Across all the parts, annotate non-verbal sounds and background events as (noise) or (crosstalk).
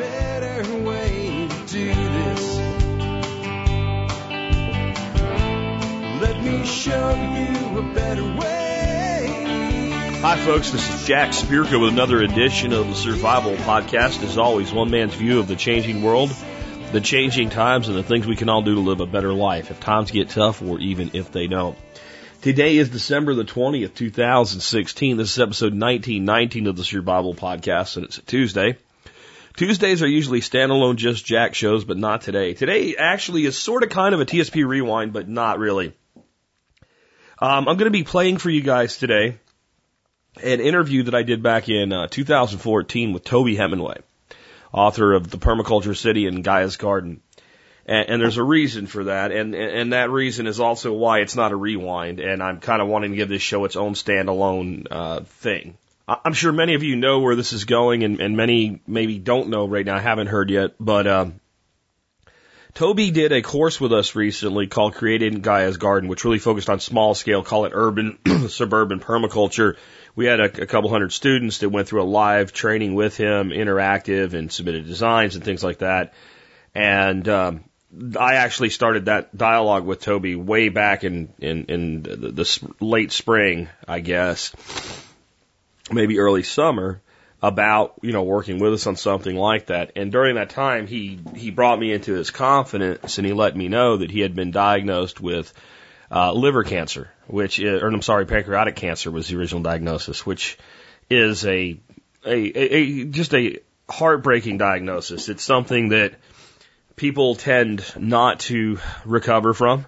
better way to do this. Let me show you a better way. Hi, folks. This is Jack Spirko with another edition of the Survival Podcast. As always, one man's view of the changing world, the changing times, and the things we can all do to live a better life if times get tough or even if they don't. Today is December the 20th, 2016. This is episode 1919 of the Survival Podcast, and it's a Tuesday. Tuesdays are usually standalone just Jack shows, but not today. Today actually is sort of kind of a TSP rewind, but not really. Um, I'm going to be playing for you guys today an interview that I did back in uh, 2014 with Toby Hemenway, author of The Permaculture City and Gaia's Garden. And, and there's a reason for that, and and that reason is also why it's not a rewind. And I'm kind of wanting to give this show its own standalone uh, thing. I'm sure many of you know where this is going, and, and many maybe don't know right now. I haven't heard yet, but um, Toby did a course with us recently called Creating Gaia's Garden, which really focused on small scale, call it urban, (clears throat) suburban permaculture. We had a, a couple hundred students that went through a live training with him, interactive, and submitted designs and things like that. And um, I actually started that dialogue with Toby way back in in, in the, the late spring, I guess, maybe early summer, about you know working with us on something like that. And during that time, he he brought me into his confidence, and he let me know that he had been diagnosed with uh, liver cancer, which is, or I'm sorry, pancreatic cancer was the original diagnosis, which is a a, a, a just a heartbreaking diagnosis. It's something that people tend not to recover from.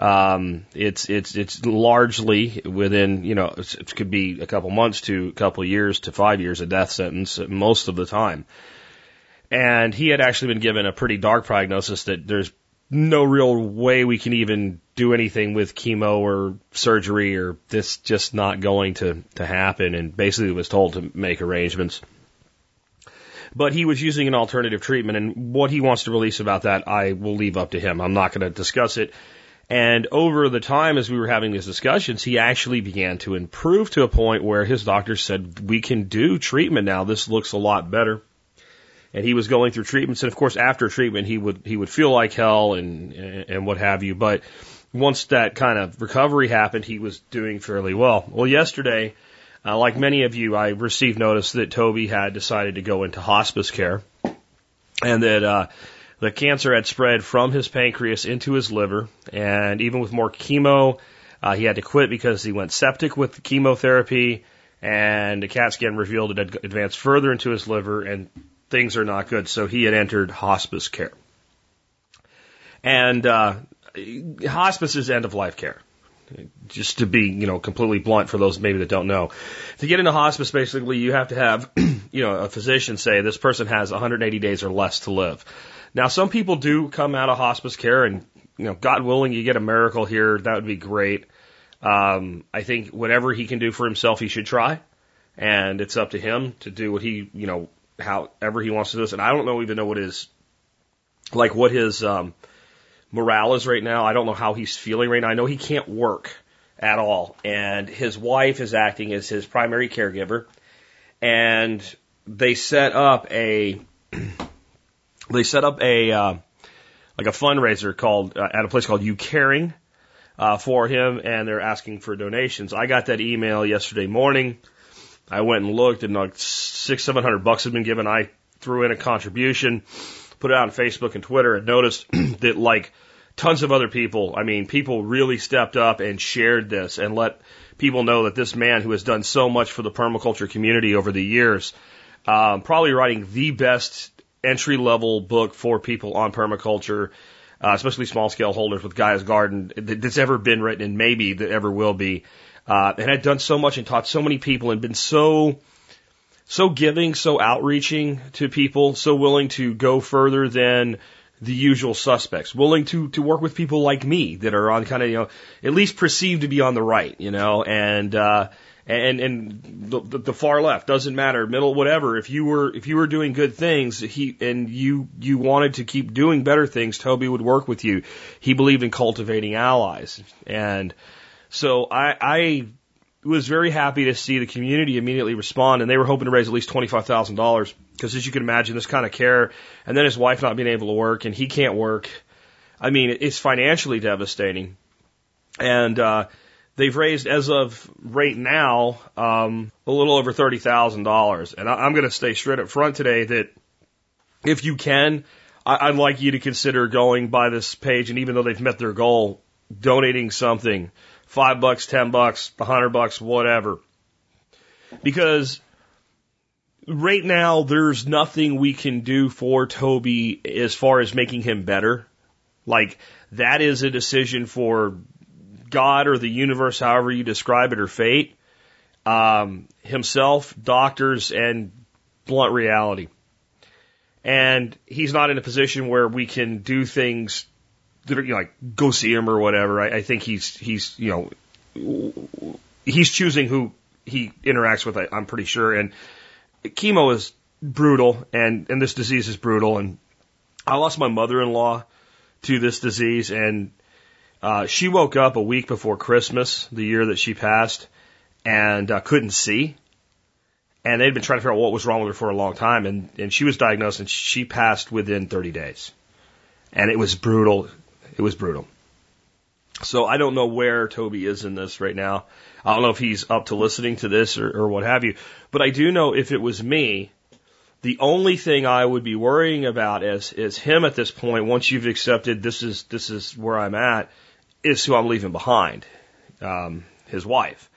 Um, it's it's it's largely within you know it could be a couple months to a couple years to five years a death sentence most of the time. And he had actually been given a pretty dark prognosis that there's no real way we can even do anything with chemo or surgery or this just not going to to happen. And basically was told to make arrangements but he was using an alternative treatment and what he wants to release about that, I will leave up to him. I'm not going to discuss it. And over the time as we were having these discussions, he actually began to improve to a point where his doctor said, we can do treatment now. This looks a lot better. And he was going through treatments. And of course, after treatment, he would, he would feel like hell and, and what have you. But once that kind of recovery happened, he was doing fairly well. Well, yesterday, uh, like many of you, I received notice that Toby had decided to go into hospice care and that uh, the cancer had spread from his pancreas into his liver. And even with more chemo, uh, he had to quit because he went septic with the chemotherapy. And the CAT scan revealed it had advanced further into his liver and things are not good. So he had entered hospice care. And uh, hospice is end of life care just to be, you know, completely blunt for those maybe that don't know. To get into hospice, basically, you have to have, (clears throat) you know, a physician say this person has 180 days or less to live. Now, some people do come out of hospice care and, you know, God willing, you get a miracle here. That would be great. Um, I think whatever he can do for himself, he should try. And it's up to him to do what he, you know, however he wants to do this. And I don't know even know what his, like what his, um, morale is right now. I don't know how he's feeling right now. I know he can't work at all. And his wife is acting as his primary caregiver. And they set up a, (clears throat) they set up a, uh, like a fundraiser called, uh, at a place called You Caring, uh, for him. And they're asking for donations. I got that email yesterday morning. I went and looked and like six, seven hundred bucks had been given. I threw in a contribution put it out on Facebook and Twitter and noticed (clears throat) that like tons of other people, I mean, people really stepped up and shared this and let people know that this man who has done so much for the permaculture community over the years, um, probably writing the best entry level book for people on permaculture, uh, especially small scale holders with Gaia's Garden that's ever been written and maybe that ever will be. Uh, and had done so much and taught so many people and been so so giving, so outreaching to people, so willing to go further than the usual suspects, willing to to work with people like me that are on kind of you know at least perceived to be on the right, you know, and uh, and and the, the far left doesn't matter, middle whatever. If you were if you were doing good things, he and you you wanted to keep doing better things, Toby would work with you. He believed in cultivating allies, and so I I was very happy to see the community immediately respond, and they were hoping to raise at least twenty five thousand dollars because, as you can imagine, this kind of care, and then his wife not being able to work, and he can't work. I mean, it's financially devastating, and uh, they've raised as of right now um, a little over thirty thousand dollars. And I, I'm going to stay straight up front today that if you can, I, I'd like you to consider going by this page, and even though they've met their goal, donating something five bucks, ten bucks, a hundred bucks, whatever. Because right now there's nothing we can do for Toby as far as making him better. Like that is a decision for God or the universe, however you describe it, or fate, um, himself, doctors, and blunt reality. And he's not in a position where we can do things that are, you know, like go see him or whatever. I, I think he's he's you know he's choosing who he interacts with. I, I'm pretty sure. And chemo is brutal, and and this disease is brutal. And I lost my mother-in-law to this disease, and uh, she woke up a week before Christmas, the year that she passed, and uh, couldn't see. And they'd been trying to figure out what was wrong with her for a long time, and and she was diagnosed, and she passed within 30 days. And it was brutal. It was brutal. So I don't know where Toby is in this right now. I don't know if he's up to listening to this or, or what have you. But I do know if it was me, the only thing I would be worrying about is is him at this point. Once you've accepted this is this is where I'm at, is who I'm leaving behind, um, his wife,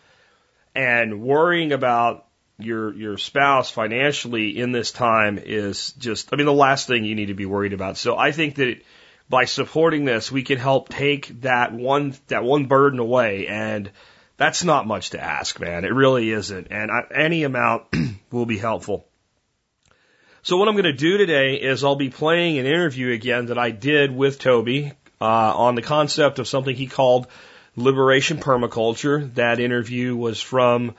and worrying about your your spouse financially in this time is just I mean the last thing you need to be worried about. So I think that by supporting this, we can help take that one that one burden away, and that's not much to ask, man. It really isn't, and I, any amount (clears throat) will be helpful. So what I'm going to do today is I'll be playing an interview again that I did with Toby uh, on the concept of something he called liberation permaculture. That interview was from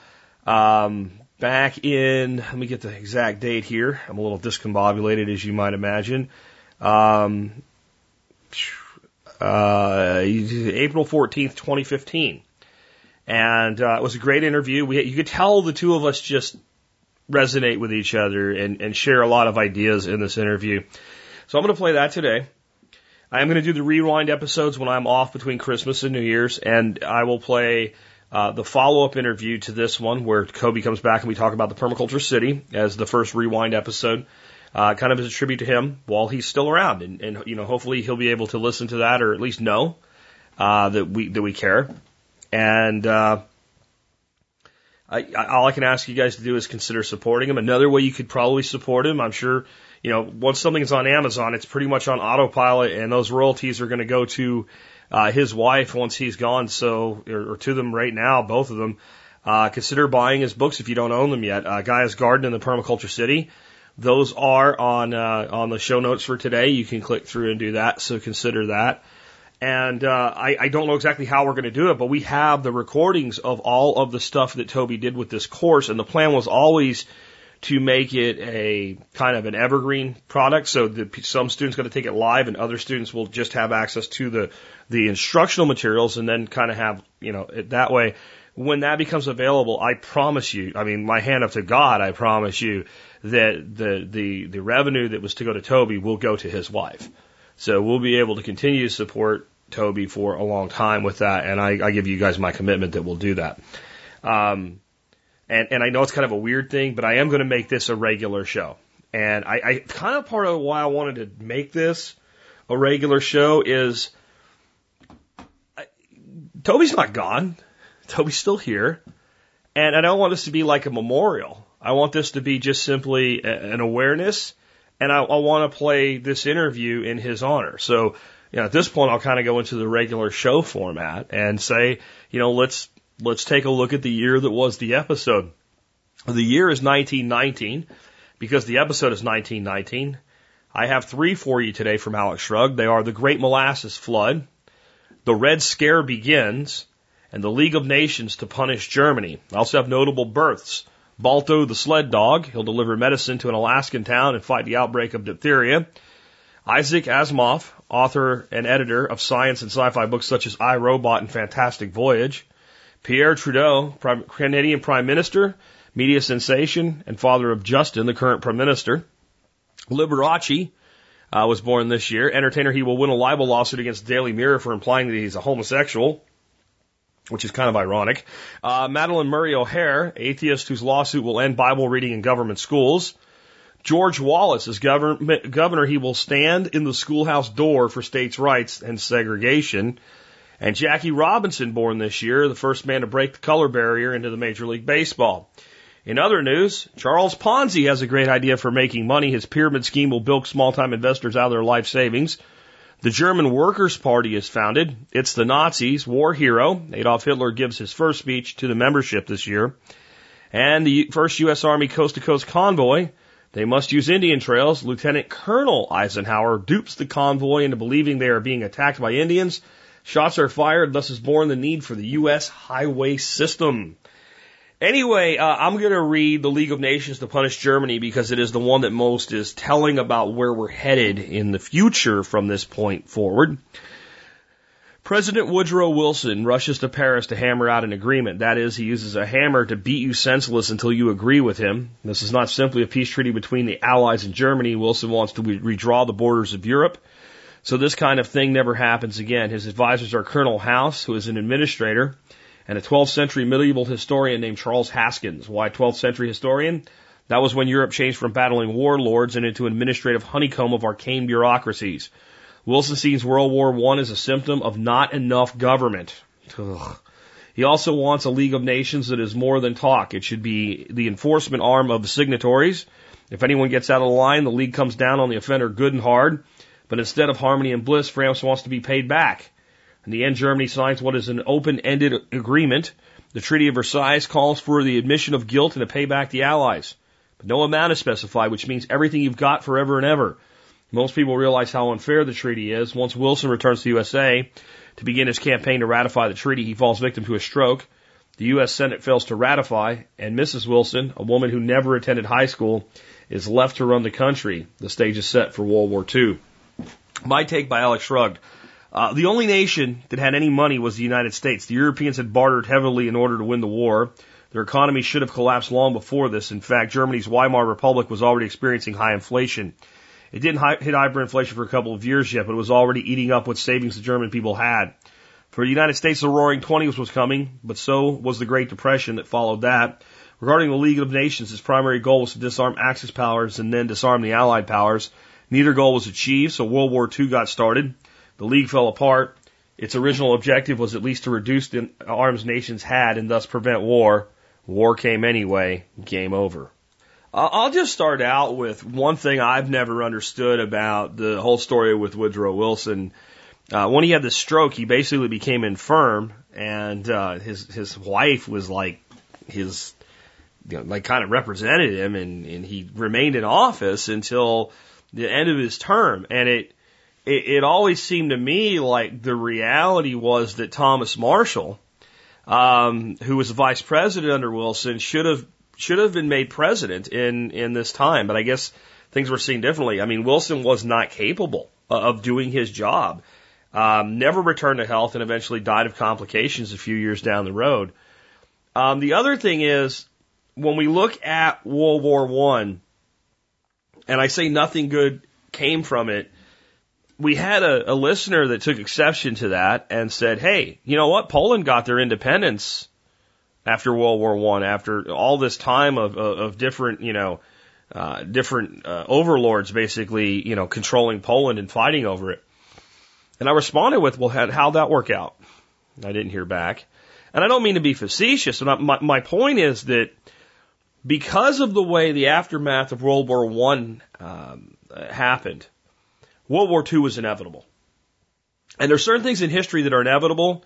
um, back in. Let me get the exact date here. I'm a little discombobulated, as you might imagine. Um, uh, April 14th, 2015. And uh, it was a great interview. We, you could tell the two of us just resonate with each other and, and share a lot of ideas in this interview. So I'm going to play that today. I am going to do the rewind episodes when I'm off between Christmas and New Year's, and I will play uh, the follow up interview to this one where Toby comes back and we talk about the permaculture city as the first rewind episode uh, kind of as a tribute to him while he's still around. And, and, you know, hopefully he'll be able to listen to that or at least know, uh, that we, that we care. And, uh, I, I, all I can ask you guys to do is consider supporting him. Another way you could probably support him, I'm sure, you know, once something's on Amazon, it's pretty much on autopilot and those royalties are going to go to, uh, his wife once he's gone. So, or, or to them right now, both of them. Uh, consider buying his books if you don't own them yet. Uh, Gaia's Garden and the Permaculture City. Those are on uh, on the show notes for today. You can click through and do that. So consider that. And uh, I, I don't know exactly how we're going to do it, but we have the recordings of all of the stuff that Toby did with this course, and the plan was always to make it a kind of an evergreen product. So that some students going to take it live, and other students will just have access to the the instructional materials, and then kind of have you know it that way. When that becomes available, I promise you, I mean, my hand up to God, I promise you that the, the, the revenue that was to go to Toby will go to his wife. So we'll be able to continue to support Toby for a long time with that. And I, I give you guys my commitment that we'll do that. Um, and, and I know it's kind of a weird thing, but I am going to make this a regular show. And I, I kind of part of why I wanted to make this a regular show is I, Toby's not gone. Toby's still here. And I don't want this to be like a memorial. I want this to be just simply an awareness, and I, I want to play this interview in his honor. So, you know, at this point, I'll kind of go into the regular show format and say, you know, let's let's take a look at the year that was the episode. The year is 1919 because the episode is 1919. I have three for you today from Alex Shrugged. They are the Great Molasses Flood, the Red Scare begins, and the League of Nations to punish Germany. I also have notable births. Balto the sled dog. He'll deliver medicine to an Alaskan town and fight the outbreak of diphtheria. Isaac Asimov, author and editor of science and sci-fi books such as I, Robot and Fantastic Voyage. Pierre Trudeau, Canadian Prime Minister, media sensation, and father of Justin, the current Prime Minister. Liberace uh, was born this year. Entertainer, he will win a libel lawsuit against Daily Mirror for implying that he's a homosexual, which is kind of ironic. Uh, Madalyn Murray O'Hair, atheist whose lawsuit will end Bible reading in government schools. George Wallace, as governor, he will stand in the schoolhouse door for states' rights and segregation. And Jackie Robinson, born this year, the first man to break the color barrier into the Major League Baseball. In other news, Charles Ponzi has a great idea for making money. His pyramid scheme will bilk small time investors out of their life savings. The German Workers' Party is founded. It's the Nazis' war hero. Adolf Hitler gives his first speech to the membership this year. And the first U.S. Army coast to coast convoy. They must use Indian trails. Lieutenant Colonel Eisenhower dupes the convoy into believing they are being attacked by Indians. Shots are fired, thus is born the need for the U.S. highway system. Anyway, uh, I'm going to read the League of Nations to punish Germany because it is the one that most is telling about where we're headed in the future from this point forward. President Woodrow Wilson rushes to Paris to hammer out an agreement. That is, he uses a hammer to beat you senseless until you agree with him. This is not simply a peace treaty between the Allies and Germany. Wilson wants to redraw the borders of Europe. So this kind of thing never happens again. His advisors are Colonel House, who is an administrator, and a 12th century medieval historian named Charles Haskins. Why 12th century historian? That was when Europe changed from battling warlords and into an administrative honeycomb of arcane bureaucracies. Wilson sees World War I as a symptom of not enough government. Ugh. He also wants a League of Nations that is more than talk. It should be the enforcement arm of the signatories. If anyone gets out of line, the League comes down on the offender good and hard. But instead of harmony and bliss, France wants to be paid back. In the end, Germany signs what is an open-ended agreement. The Treaty of Versailles calls for the admission of guilt and to pay back the Allies. But no amount is specified, which means everything you've got forever and ever. Most people realize how unfair the treaty is. Once Wilson returns to the USA to begin his campaign to ratify the treaty, he falls victim to a stroke. The U.S. Senate fails to ratify, and Mrs. Wilson, a woman who never attended high school, is left to run the country. The stage is set for World War II. My take by Alex Shrugged. Uh, the only nation that had any money was the United States. The Europeans had bartered heavily in order to win the war. Their economy should have collapsed long before this. In fact, Germany's Weimar Republic was already experiencing high inflation. It didn't hit hyperinflation for a couple of years yet, but it was already eating up what savings the German people had. For the United States, the Roaring Twenties was coming, but so was the Great Depression that followed that. Regarding the League of Nations, its primary goal was to disarm Axis powers and then disarm the Allied powers. Neither goal was achieved, so World War II got started. The League fell apart. Its original objective was at least to reduce the arms nations had and thus prevent war. War came anyway. Game over. I'll just start out with one thing I've never understood about the whole story with Woodrow Wilson. Uh, when he had the stroke, he basically became infirm, and uh, his his wife was like his, you know, like kind of represented him, and, and he remained in office until the end of his term. And it it, it always seemed to me like the reality was that Thomas Marshall, um, who was vice president under Wilson, should have should have been made president in in this time. But I guess things were seen differently. I mean, Wilson was not capable of doing his job. Um, never returned to health and eventually died of complications a few years down the road. Um, the other thing is when we look at World War One, and I say nothing good came from it we had a, a listener that took exception to that and said, "Hey, you know what? Poland got their independence after World War One, after all this time of, of, of different, you know, uh, different uh, overlords basically, you know, controlling Poland and fighting over it." And I responded with, "Well, how, how'd that work out?" I didn't hear back, and I don't mean to be facetious. But my, my point is that because of the way the aftermath of World War One um, happened World War II was inevitable. And there are certain things in history that are inevitable,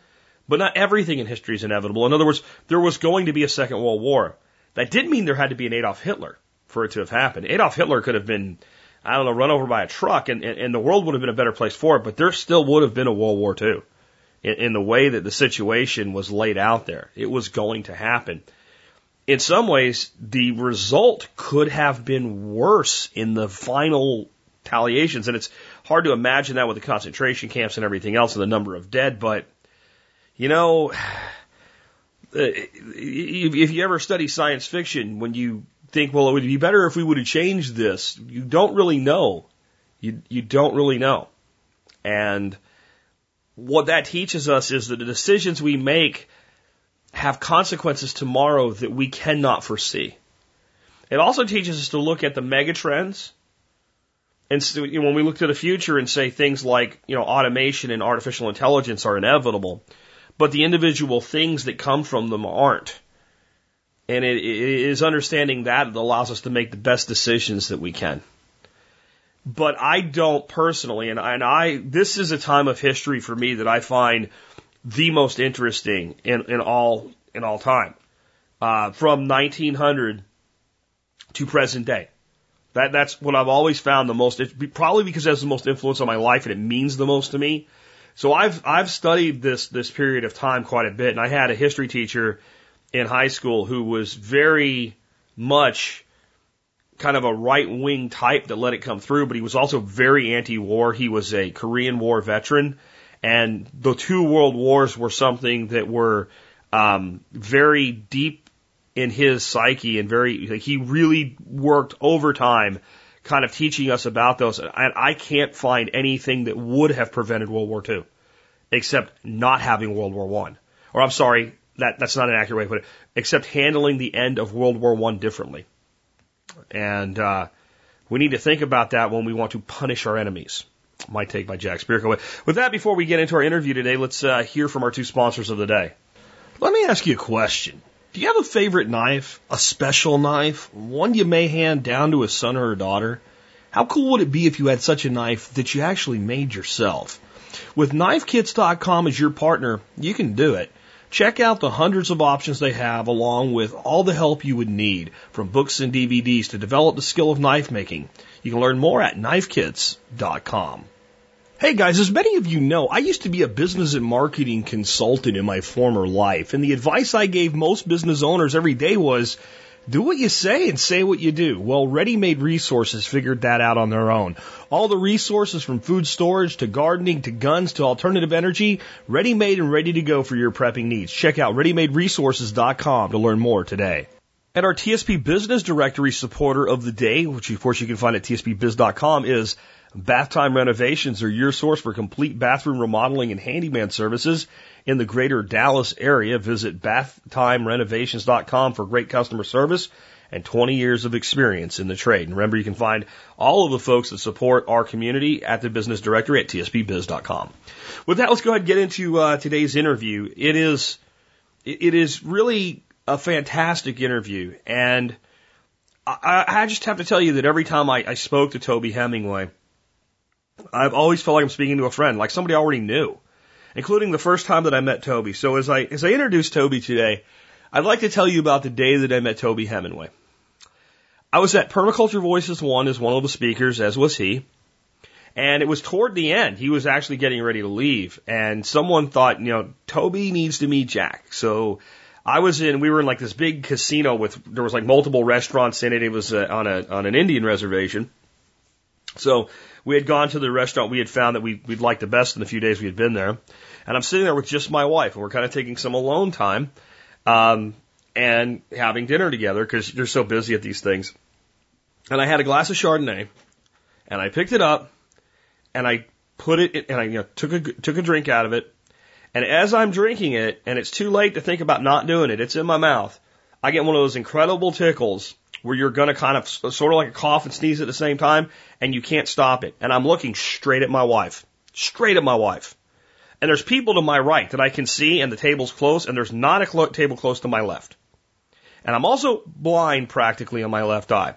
but not everything in history is inevitable. In other words, there was going to be a Second World War. That didn't mean there had to be an Adolf Hitler for it to have happened. Adolf Hitler could have been, I don't know, run over by a truck and, and, and the world would have been a better place for it, but there still would have been a World War II in, in the way that the situation was laid out there. It was going to happen. In some ways, the result could have been worse in the final retaliations. And it's hard to imagine that with the concentration camps and everything else and the number of dead. But, you know, (sighs) uh, if you ever study science fiction, when you think, well, it would be better if we would have changed this, you don't really know. You, you don't really know. And what that teaches us is that the decisions we make have consequences tomorrow that we cannot foresee. It also teaches us to look at the mega trends. And so, you know, when we look to the future and say things like, you know, automation and artificial intelligence are inevitable, but the individual things that come from them aren't. And it, it is understanding that that allows us to make the best decisions that we can. But I don't personally, and I, and I, this is a time of history for me that I find the most interesting in, in all, in all time. Uh, from 1900 to present day. That, that's what I've always found the most, probably because it has the most influence on my life and it means the most to me. So I've, I've studied this, this period of time quite a bit and I had a history teacher in high school who was very much kind of a right wing type that let it come through, but he was also very anti war. He was a Korean War veteran and the two world wars were something that were, um, very deep in his psyche and very, like he really worked overtime kind of teaching us about those. And I can't find anything that would have prevented World War II except not having World War One. Or I'm sorry, that, that's not an accurate way to put it, except handling the end of World War One differently. And, uh, we need to think about that when we want to punish our enemies. My take by Jack Spirko. With that, before we get into our interview today, let's uh, hear from our two sponsors of the day. Let me ask you a question. Do you have a favorite knife? A special knife? One you may hand down to a son or a daughter? How cool would it be if you had such a knife that you actually made yourself? With KnifeKits.com as your partner, you can do it. Check out the hundreds of options they have along with all the help you would need from books and DVDs to develop the skill of knife making. You can learn more at KnifeKits.com. Hey guys, as many of you know, I used to be a business and marketing consultant in my former life, and the advice I gave most business owners every day was, do what you say and say what you do. Well, Ready Made Resources figured that out on their own. All the resources from food storage to gardening to guns to alternative energy, ready made and ready to go for your prepping needs. Check out readymaderesources.com to learn more today. And our TSP Business Directory supporter of the day, which of course you can find at tspbiz.com, is Bath Time Renovations are your source for complete bathroom remodeling and handyman services in the greater Dallas area. Visit bathtimerenovations.com for great customer service and 20 years of experience in the trade. And remember, you can find all of the folks that support our community at the business directory at tspbiz.com. With that, let's go ahead and get into uh, today's interview. It is, it is really a fantastic interview. And I, I just have to tell you that every time I, I spoke to Toby Hemenway, I've always felt like I'm speaking to a friend, like somebody I already knew, including the first time that I met Toby. So as I, as I introduce Toby today, I'd like to tell you about the day that I met Toby Hemenway. I was at Permaculture Voices 1 as one of the speakers, as was he. And it was toward the end. He was actually getting ready to leave. And someone thought, you know, Toby needs to meet Jack. So I was in, we were in like this big casino with, there was like multiple restaurants in it. It was uh, on a, on an Indian reservation. So we had gone to the restaurant we had found that we, we'd liked the best in the few days we had been there. And I'm sitting there with just my wife and we're kind of taking some alone time, um, and having dinner together because you're so busy at these things. And I had a glass of Chardonnay and I picked it up and I put it in, and I you know, took a, took a drink out of it. And as I'm drinking it and it's too late to think about not doing it, it's in my mouth. I get one of those incredible tickles where you're going to kind of sort of like a cough and sneeze at the same time and you can't stop it. And I'm looking straight at my wife, straight at my wife. And there's people to my right that I can see and the table's close and there's not a cl- table close to my left. And I'm also blind practically on my left eye.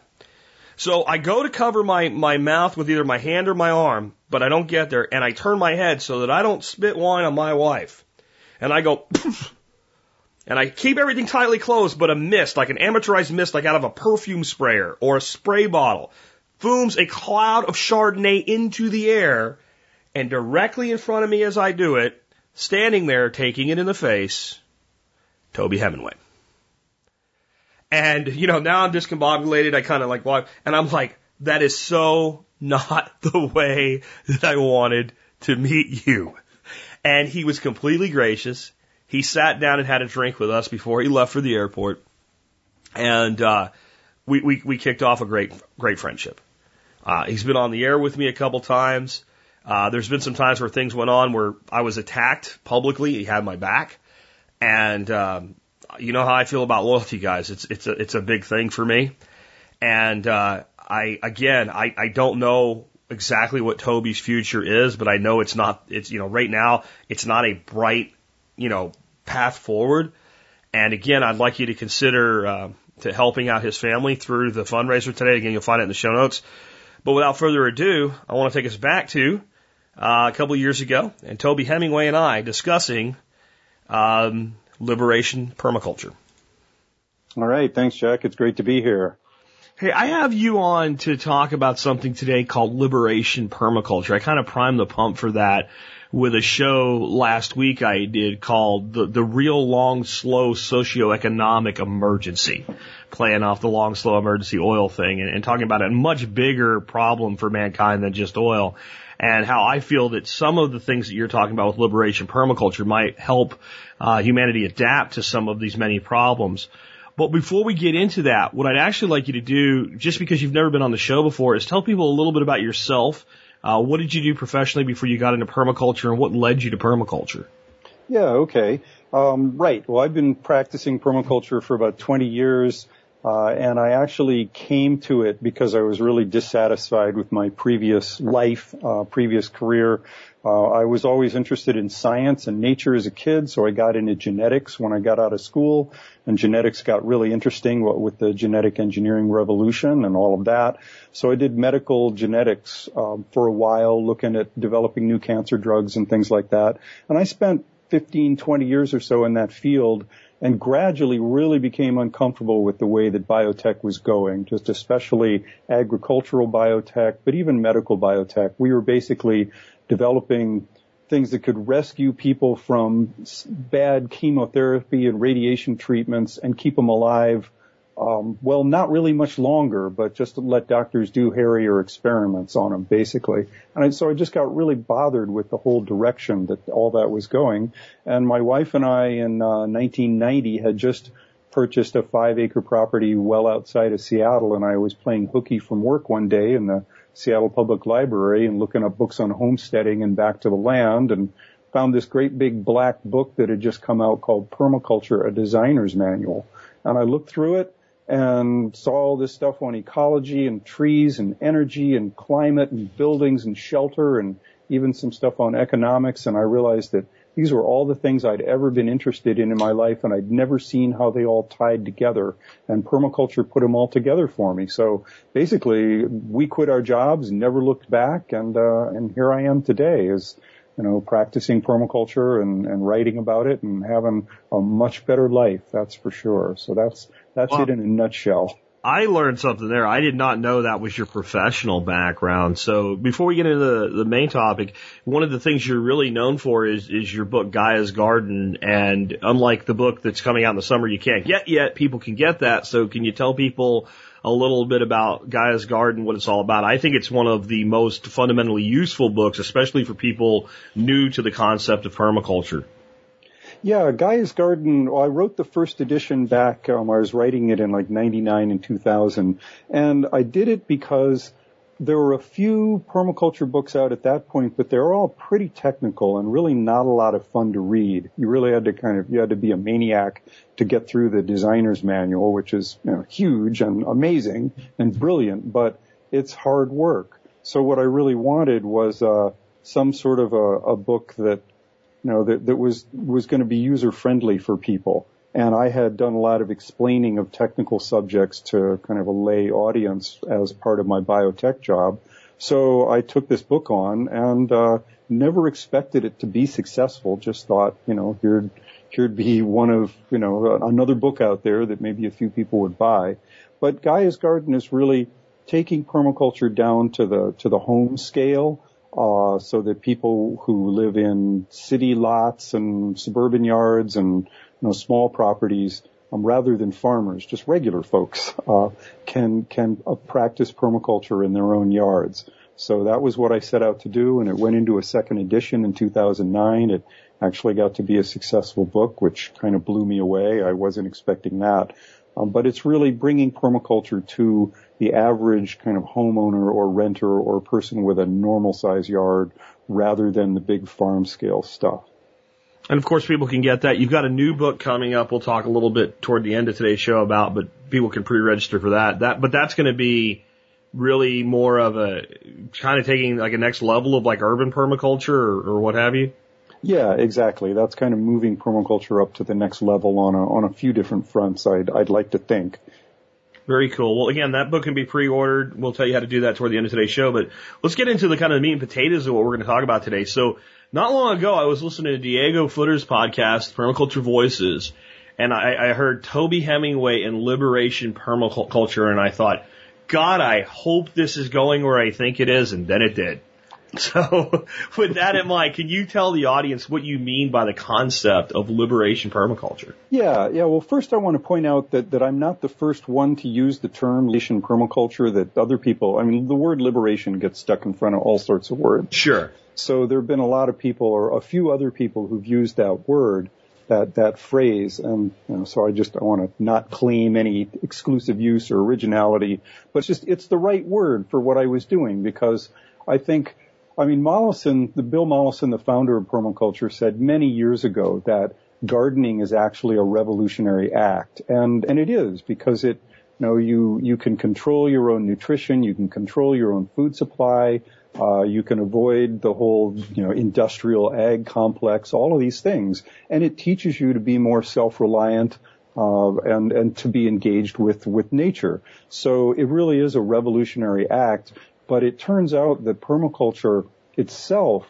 So I go to cover my, my mouth with either my hand or my arm, but I don't get there and I turn my head so that I don't spit wine on my wife. And I go, And I keep everything tightly closed, but a mist, like an amateurized mist, like out of a perfume sprayer or a spray bottle, fooms a cloud of Chardonnay into the air, and directly in front of me as I do it, standing there taking it in the face, Toby Hemenway. And, you know, now I'm discombobulated. I kind of like, well, and I'm like, that is so not (laughs) the way that I wanted to meet you. And he was completely gracious. he sat down and had a drink with us before he left for the airport, and uh, we, we we kicked off a great great friendship. Uh, he's been on the air with me a couple times. Uh, there's been some times where things went on where I was attacked publicly. He had my back, and um, you know how I feel about loyalty, guys. It's it's a it's a big thing for me, and uh, I again I I don't know exactly what Toby's future is, but I know it's not it's you know right now it's not a bright you know path forward. And again, I'd like you to consider uh, to helping out his family through the fundraiser today. Again, you'll find it in the show notes. But without further ado, I want to take us back to uh, a couple of years ago, and Toby Hemenway and I discussing um, liberation permaculture. All right, thanks, Jack. It's great to be here. Hey, I have you on to talk about something today called liberation permaculture. I kind of primed the pump for that with a show last week I did called the, the real long, slow socioeconomic emergency, playing off the long, slow emergency oil thing and, and talking about a much bigger problem for mankind than just oil and how I feel that some of the things that you're talking about with liberation permaculture might help uh, humanity adapt to some of these many problems. But before we get into that, what I'd actually like you to do, just because you've never been on the show before, is tell people a little bit about yourself uh, what did you do professionally before you got into permaculture, and what led you to permaculture? Yeah, okay. Um, right. Well, I've been practicing permaculture for about 20 years, uh, and I actually came to it because I was really dissatisfied with my previous life, uh, previous career. Uh, I was always interested in science and nature as a kid, so I got into genetics when I got out of school, and genetics got really interesting with the genetic engineering revolution and all of that. So I did medical genetics um, for a while, looking at developing new cancer drugs and things like that. And I spent 15, 20 years or so in that field and gradually really became uncomfortable with the way that biotech was going, just especially agricultural biotech, but even medical biotech. We were basically developing things that could rescue people from bad chemotherapy and radiation treatments and keep them alive. Um, well, not really much longer, but just to let doctors do hairier experiments on them, basically. And I, so I just got really bothered with the whole direction that all that was going. And my wife and I in uh, 1990 had just purchased a five acre property well outside of Seattle, and I was playing hooky from work one day in the Seattle Public Library and looking up books on homesteading and back to the land and found this great big black book that had just come out called Permaculture, a Designer's Manual. And I looked through it and saw all this stuff on ecology and trees and energy and climate and buildings and shelter and even some stuff on economics. And I realized that these were all the things I'd ever been interested in in my life, and I'd never seen how they all tied together. And permaculture put them all together for me. So basically, we quit our jobs, never looked back, and uh, and here I am today, as you know, practicing permaculture and, and writing about it, and having a much better life. That's for sure. So that's that's it in a nutshell. I learned something there. I did not know that was your professional background. So before we get into the, the main topic, one of the things you're really known for is, is your book, Gaia's Garden. And unlike the book that's coming out in the summer, you can't get yet. People can get that. So can you tell people a little bit about Gaia's Garden, what it's all about? I think it's one of the most fundamentally useful books, especially for people new to the concept of permaculture. Yeah, Gaia's Garden. Well, I wrote the first edition back. Um, I was writing it in like '99 and 2000, and I did it because there were a few permaculture books out at that point, but they're all pretty technical and really not a lot of fun to read. You really had to kind of you had to be a maniac to get through the designer's manual, which is you know, huge and amazing and brilliant, but it's hard work. So what I really wanted was uh, some sort of a, a book that you know, that, that was, was going to be user friendly for people. And I had done a lot of explaining of technical subjects to kind of a lay audience as part of my biotech job. So I took this book on and, uh, never expected it to be successful. Just thought, you know, here'd, here'd be one of, you know, another book out there that maybe a few people would buy. But Gaia's Garden is really taking permaculture down to the, to the home scale uh, so that people who live in city lots and suburban yards and you know small properties, um, rather than farmers, just regular folks, uh, can can uh, practice permaculture in their own yards. So that was what I set out to do, and it went into a second edition in 2009. It actually got to be a successful book, which kind of blew me away. I wasn't expecting that. Um, but it's really bringing permaculture to the average kind of homeowner or renter or person with a normal size yard rather than the big farm scale stuff. And of course, people can get that. You've got a new book coming up. We'll talk a little bit toward the end of today's show about, but people can pre-register for that. That, but that's going to be really more of a kind of taking like a next level of like urban permaculture or, or what have you. Yeah, exactly. That's kind of moving permaculture up to the next level on a on a few different fronts. I'd I'd like to think. Very cool. Well, again, that book can be pre-ordered. We'll tell you how to do that toward the end of today's show. But let's get into the kind of meat and potatoes of what we're going to talk about today. So, not long ago, I was listening to Diego Footer's podcast, Permaculture Voices, and I, I heard Toby Hemenway and Liberation Permaculture, and I thought, God, I hope this is going where I think it is, and then it did. (laughs) So, with that in mind, can you tell the audience what you mean by the concept of liberation permaculture? Yeah, yeah. Well, first I want to point out that, that I'm not the first one to use the term liberation permaculture that other people, I mean, the word liberation gets stuck in front of all sorts of words. Sure. So there have been a lot of people or a few other people who've used that word, that, that phrase. And, you know, so I just, I want to not claim any exclusive use or originality, but it's just, it's the right word for what I was doing because I think I mean, Mollison, the Bill Mollison, the founder of permaculture, said many years ago that gardening is actually a revolutionary act, and and it is because it, you know, you you can control your own nutrition, you can control your own food supply, uh, you can avoid the whole, you know, industrial ag complex, all of these things, and it teaches you to be more self-reliant. Uh, and and to be engaged with with nature, so it really is a revolutionary act but it turns out that permaculture itself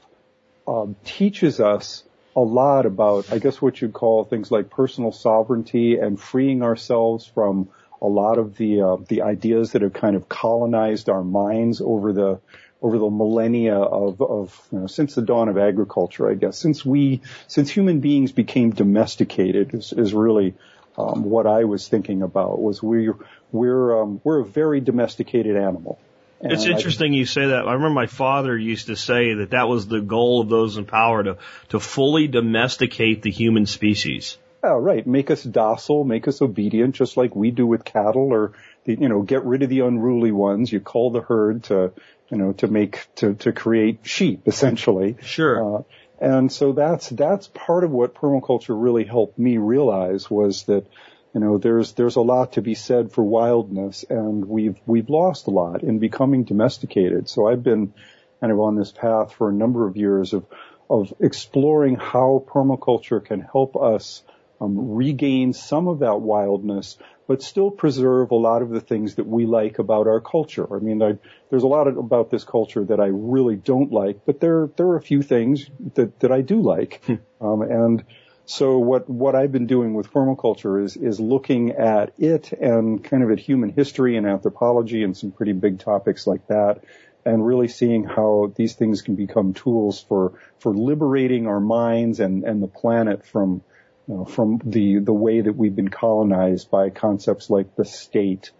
um, teaches us a lot about, I guess, what you'd call things like personal sovereignty and freeing ourselves from a lot of the uh, the ideas that have kind of colonized our minds over the over the millennia of, of you know, since the dawn of agriculture, I guess, since we since human beings became domesticated is, is really um, what I was thinking about was we're we're um, we're a very domesticated animal. It's interesting you say that. I remember my father used to say that that was the goal of those in power to, to fully domesticate the human species. Oh, right. Make us docile, make us obedient, just like we do with cattle or, the, you know, get rid of the unruly ones. You call the herd to, you know, to make, to, to create sheep, essentially. Sure. Uh, and so that's, that's part of what permaculture really helped me realize was that, you know, there's there's a lot to be said for wildness, and we've we've lost a lot in becoming domesticated. So I've been kind of on this path for a number of years of of exploring how permaculture can help us um, regain some of that wildness, but still preserve a lot of the things that we like about our culture. I mean, I, there's a lot of, about this culture that I really don't like, but there there are a few things that that I do like, hmm. um, and so what, what I've been doing with permaculture is, is looking at it and kind of at human history and anthropology and some pretty big topics like that and really seeing how these things can become tools for, for liberating our minds and, and the planet from, you know, from the, the way that we've been colonized by concepts like the state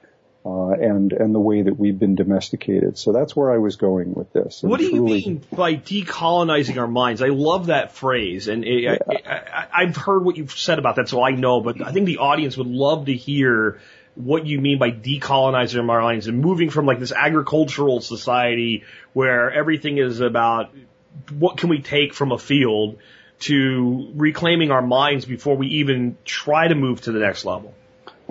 uh, and and the way that we've been domesticated. So that's where I was going with this. what do you truly, mean by decolonizing our minds? I love that phrase, and it, yeah. I, I've heard what you've said about that, so I know. But I think the audience would love to hear what you mean by decolonizing our minds and moving from like this agricultural society where everything is about what can we take from a field to reclaiming our minds before we even try to move to the next level.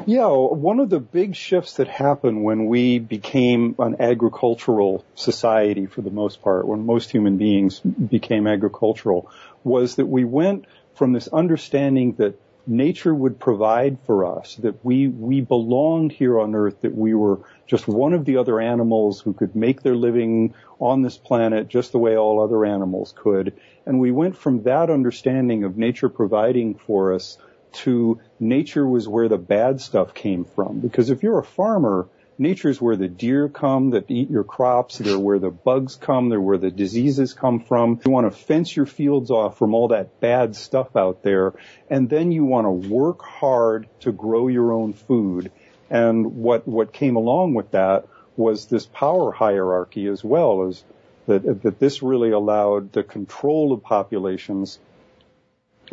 Yeah, one of the big shifts that happened when we became an agricultural society for the most part, when most human beings became agricultural, was that we went from this understanding that nature would provide for us, that we, we belonged here on earth, that we were just one of the other animals who could make their living on this planet just the way all other animals could. And we went from that understanding of nature providing for us to nature was where the bad stuff came from. Because if you're a farmer, nature's where the deer come that eat your crops. They're where the bugs come. They're where the diseases come from. You want to fence your fields off from all that bad stuff out there. And then you want to work hard to grow your own food. And what, what came along with that was this power hierarchy as well as that, that this really allowed the control of populations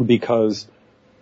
because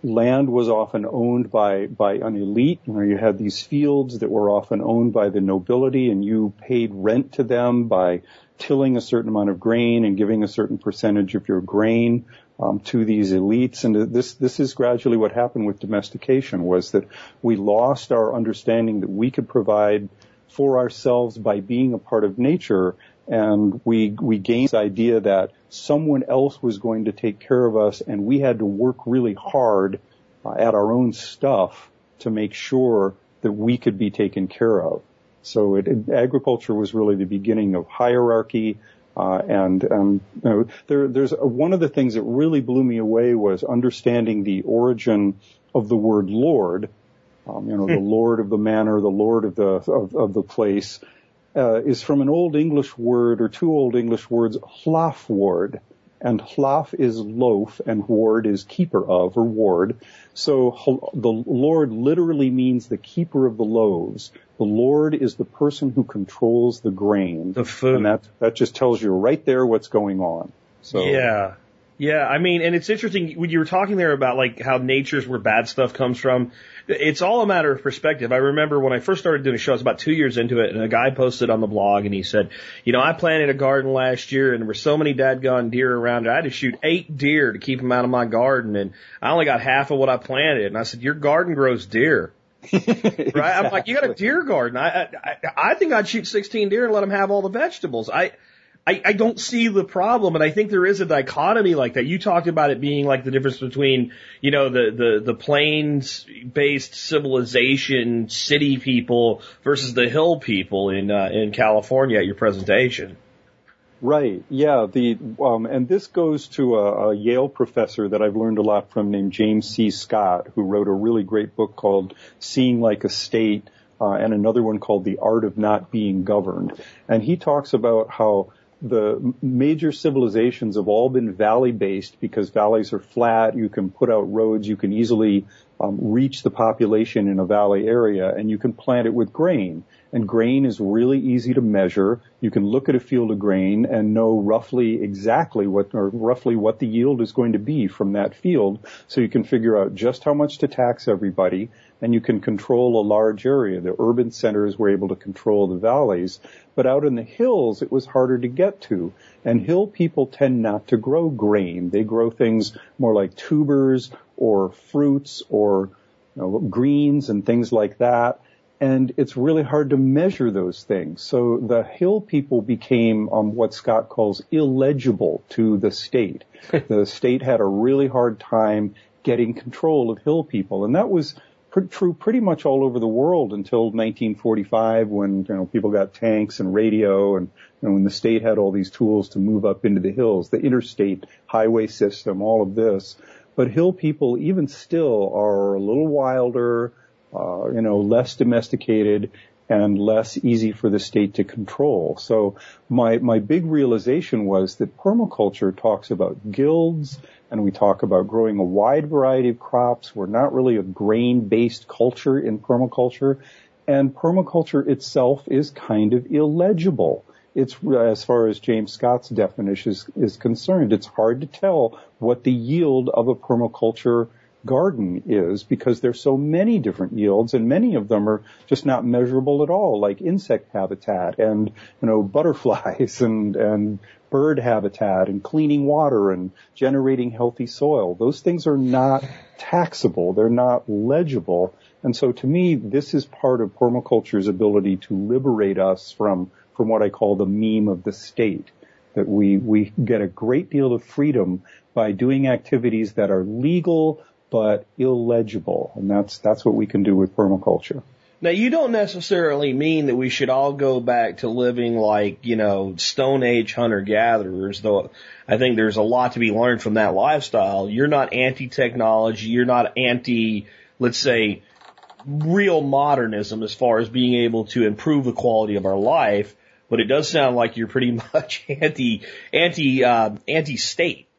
land was often owned by, by an elite. You, had these fields that were often owned by the nobility and you paid rent to them by tilling a certain amount of grain and giving a certain percentage of your grain um, to these elites. And this this is gradually what happened with domestication was that we lost our understanding that we could provide for ourselves by being a part of nature, and we we gained this idea that someone else was going to take care of us, and we had to work really hard uh, at our own stuff to make sure that we could be taken care of. So it, it, agriculture was really the beginning of hierarchy. Uh, and um, you know, there, there's a, one of the things that really blew me away was understanding the origin of the word Lord. Um, you know, the hmm. Lord of the manor, the Lord of the of, of the place, uh, is from an old English word or two old English words, hlafward, and hlaf is loaf and ward is keeper of or ward. So the Lord literally means the keeper of the loaves. The Lord is the person who controls the grain. The food. And that, that just tells you right there what's going on. So. Yeah. Yeah, I mean, and it's interesting when you were talking there about like how nature's where bad stuff comes from. It's all a matter of perspective. I remember when I first started doing a show, I was about two years into it, and a guy posted on the blog and he said, you know, I planted a garden last year and there were so many dadgone deer around it. I had to shoot eight deer to keep them out of my garden and I only got half of what I planted. And I said, your garden grows deer. exactly. (laughs) Right? I'm like, you got a deer garden. I, I, I think I'd shoot 16 deer and let them have all the vegetables. I, I, I don't see the problem, and I think there is a dichotomy like that. You talked about it being like the difference between, you know, the the the plains-based civilization, city people versus the hill people in uh, in California at your presentation. Right. Yeah. The um, and this goes to a, a Yale professor that I've learned a lot from, named James C. Scott, who wrote a really great book called "Seeing Like a State." Uh, and another one called The Art of Not Being Governed. And he talks about how the major civilizations have all been valley based because valleys are flat. You can put out roads. You can easily um, reach the population in a valley area and you can plant it with grain. And grain is really easy to measure. You can look at a field of grain and know roughly exactly what, or roughly what the yield is going to be from that field. So you can figure out just how much to tax everybody and you can control a large area. The urban centers were able to control the valleys, but out in the hills it was harder to get to. And hill people tend not to grow grain. They grow things more like tubers or fruits or you know, greens and things like that. And it's really hard to measure those things. So the hill people became um, what Scott calls illegible to the state. (laughs) the state had a really hard time getting control of hill people. And that was true pretty much all over the world until 1945 when, you know, people got tanks and radio and, you know, when the state had all these tools to move up into the hills, the interstate highway system, all of this. But hill people even still are a little wilder, uh, you know, less domesticated and less easy for the state to control. So my, my big realization was that permaculture talks about guilds and we talk about growing a wide variety of crops. We're not really a grain-based culture in permaculture. And permaculture itself is kind of illegible. It's, as far as James Scott's definition is, is concerned, it's hard to tell what the yield of a permaculture garden is because there's so many different yields and many of them are just not measurable at all, like insect habitat and, you know, (laughs) butterflies and, and bird habitat and cleaning water and generating healthy soil. Those things are not taxable. They're not legible. And so to me, this is part of permaculture's ability to liberate us from, from what I call the meme of the state. That we, we get a great deal of freedom by doing activities that are legal, but illegible. And that's, that's what we can do with permaculture. Now, you don't necessarily mean that we should all go back to living like, you know, Stone Age hunter gatherers, though I think there's a lot to be learned from that lifestyle. You're not anti-technology. You're not anti, let's say, real modernism as far as being able to improve the quality of our life. But it does sound like you're pretty (laughs) much anti, anti, uh, anti-state.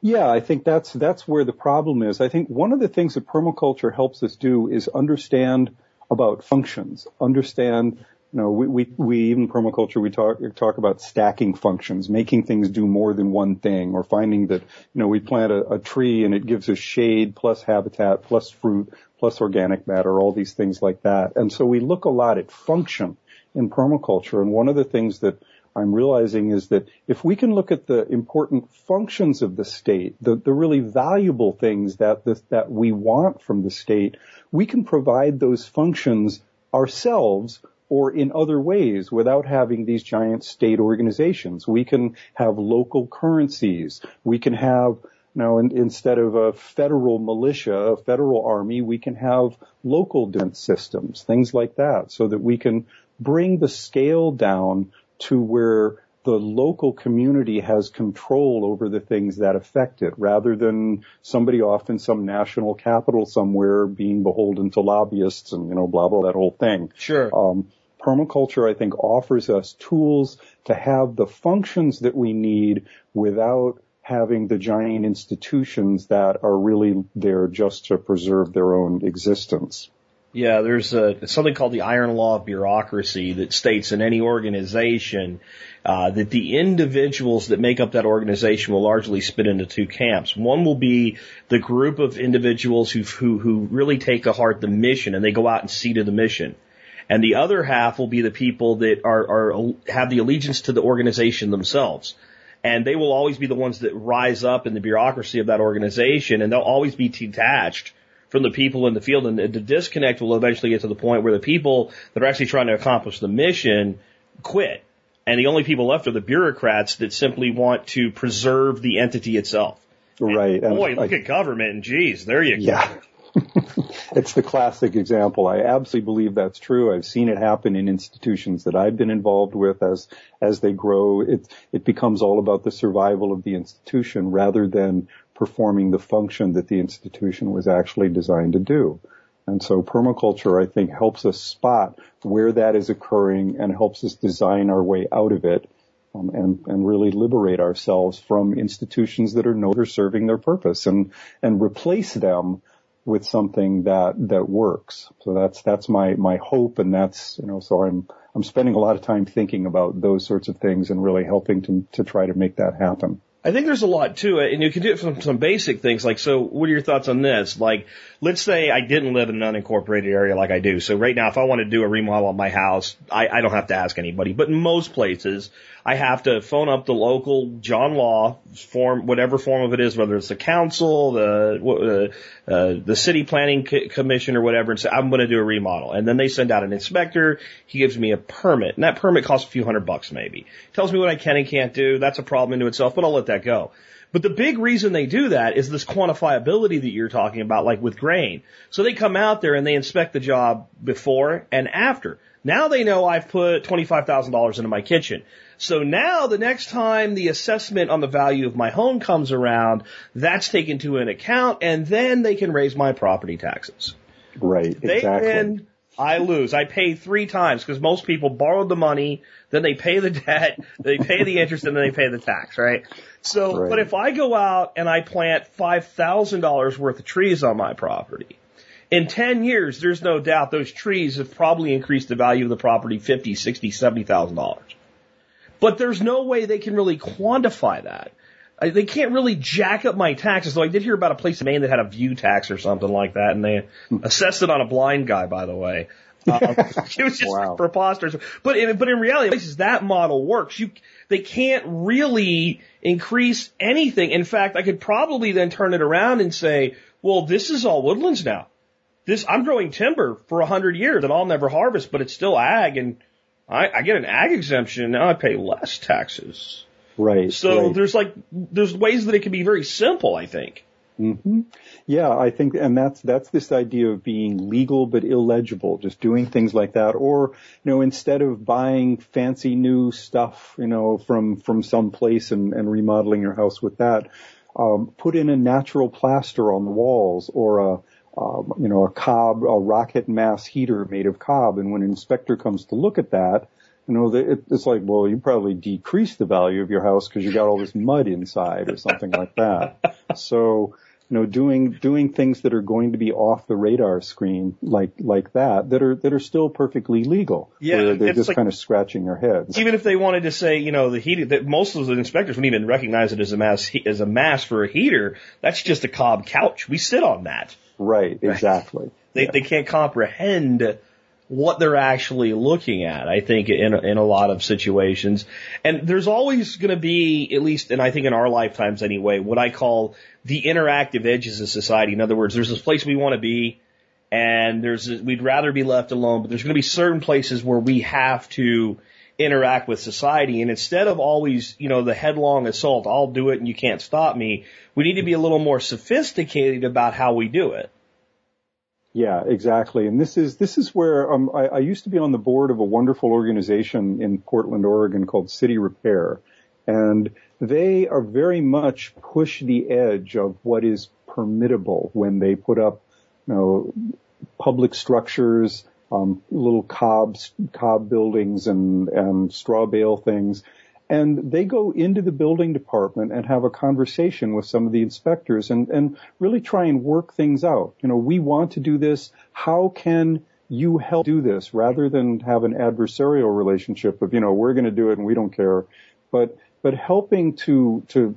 Yeah, I think that's that's where the problem is. I think one of the things that permaculture helps us do is understand about functions, understand you know, we, we, we even permaculture, we talk, talk about stacking functions, making things do more than one thing or finding that, you know, we plant a, a tree and it gives us shade plus habitat plus fruit plus organic matter, all these things like that. And so we look a lot at function in permaculture. And one of the things that I'm realizing is that if we can look at the important functions of the state, the, the really valuable things that the, that we want from the state, we can provide those functions ourselves or in other ways without having these giant state organizations. We can have local currencies. We can have, know, in, instead of a federal militia, a federal army, we can have local defense systems, things like that, so that we can bring the scale down to where the local community has control over the things that affect it rather than somebody off in some national capital somewhere being beholden to lobbyists and, you know, blah, blah, that whole thing. Sure. Um, permaculture, I think, offers us tools to have the functions that we need without having the giant institutions that are really there just to preserve their own existence. Yeah, there's a, something called the iron law of bureaucracy that states in any organization uh, that the individuals that make up that organization will largely split into two camps. One will be the group of individuals who who, who really take to heart the mission and they go out and see to the mission. And the other half will be the people that are, are have the allegiance to the organization themselves and they will always be the ones that rise up in the bureaucracy of that organization and they'll always be detached from the people in the field and the disconnect will eventually get to the point where the people that are actually trying to accomplish the mission quit. And the only people left are the bureaucrats that simply want to preserve the entity itself. Right. And boy, look I, at government and geez, there you yeah. go. (laughs) it's the classic example. I absolutely believe that's true. I've seen it happen in institutions that I've been involved with as, as they grow. It, it becomes all about the survival of the institution rather than performing the function that the institution was actually designed to do. And so permaculture, I think, helps us spot where that is occurring and helps us design our way out of it um, and, and really liberate ourselves from institutions that are no longer serving their purpose and, and replace them with something that, that works. So that's, that's my, my hope and that's, you know, so I'm, I'm spending a lot of time thinking about those sorts of things and really helping to, to try to make that happen. I think there's a lot to it, and you can do it from some basic things. Like, so, what are your thoughts on this? Like, let's say I didn't live in an unincorporated area like I do. So right now, if I want to do a remodel on my house, I, I don't have to ask anybody. But in most places, I have to phone up the local John Law form, whatever form of it is, whether it's the council, the uh, uh, the city planning commission or whatever, and say I'm going to do a remodel. And then they send out an inspector. He gives me a permit, and that permit costs a few hundred bucks maybe. Tells me what I can and can't do. That's a problem into itself, but I'll let that go. But the big reason they do that is this quantifiability that you're talking about, like with grain. So they come out there and they inspect the job before and after. Now they know I've put $25,000 into my kitchen. So now the next time the assessment on the value of my home comes around, that's taken into an account and then they can raise my property taxes. Right, they exactly. Win, I lose. I pay three times because most people borrowed the money, then they pay the debt, (laughs) they pay the interest, and then they pay the tax, right? So, right. but if I go out and I plant $5,000 worth of trees on my property, in 10 years, there's no doubt those trees have probably increased the value of the property 50, 60, $70,000. But there's no way they can really quantify that. I, they can't really jack up my taxes. Though I did hear about a place in Maine that had a view tax or something like that, and they assessed it on a blind guy, by the way. Um, (laughs) (laughs) it was just wow. preposterous. But in, but in reality, places that model works. You they can't really increase anything. In fact, I could probably then turn it around and say, well, this is all woodlands now. This I'm growing timber for a hundred years that I'll never harvest, but it's still ag and I, I get an ag exemption and now I pay less taxes. Right. So right. there's like there's ways that it can be very simple. I think. Mm-hmm. Yeah, I think, and that's that's this idea of being legal but illegible, just doing things like that, or you know, instead of buying fancy new stuff, you know, from from some place and, and remodeling your house with that, um, put in a natural plaster on the walls or a um, you know, a cob, a rocket mass heater made of cob. And when an inspector comes to look at that, you know, it's like, well, you probably decreased the value of your house because you got all this mud inside or something like that. So, you know, doing doing things that are going to be off the radar screen like like that that are that are still perfectly legal. Yeah, where they're just like- kind of scratching their heads. Even if they wanted to say, you know, the heat, that most of the inspectors wouldn't even recognize it as a mass, as a mass for a heater. That's just a cob couch. We sit on that. Right, exactly. They, Yeah. they can't comprehend what they're actually looking at, I think, in, a- in a lot of situations. And there's always going to be, at least, and I think in our lifetimes anyway, what I call the interactive edges of society. In other words, there's this place we want to be, and there's, we'd rather be left alone, but there's going to be certain places where we have to interact with society. And instead of always, you know, the headlong assault, I'll do it and you can't stop me, we need to be a little more sophisticated about how we do it. Yeah, exactly. And this is this is where um, I, I used to be on the board of a wonderful organization in Portland, Oregon called City Repair, and they are very much push the edge of what is permittable when they put up, you know, public structures, um, little cobs, cob buildings and and straw bale things. And they go into the building department and have a conversation with some of the inspectors and, and really try and work things out. You know, we want to do this. How can you help do this rather than have an adversarial relationship of, you know, we're going to do it and we don't care. But, but helping to, to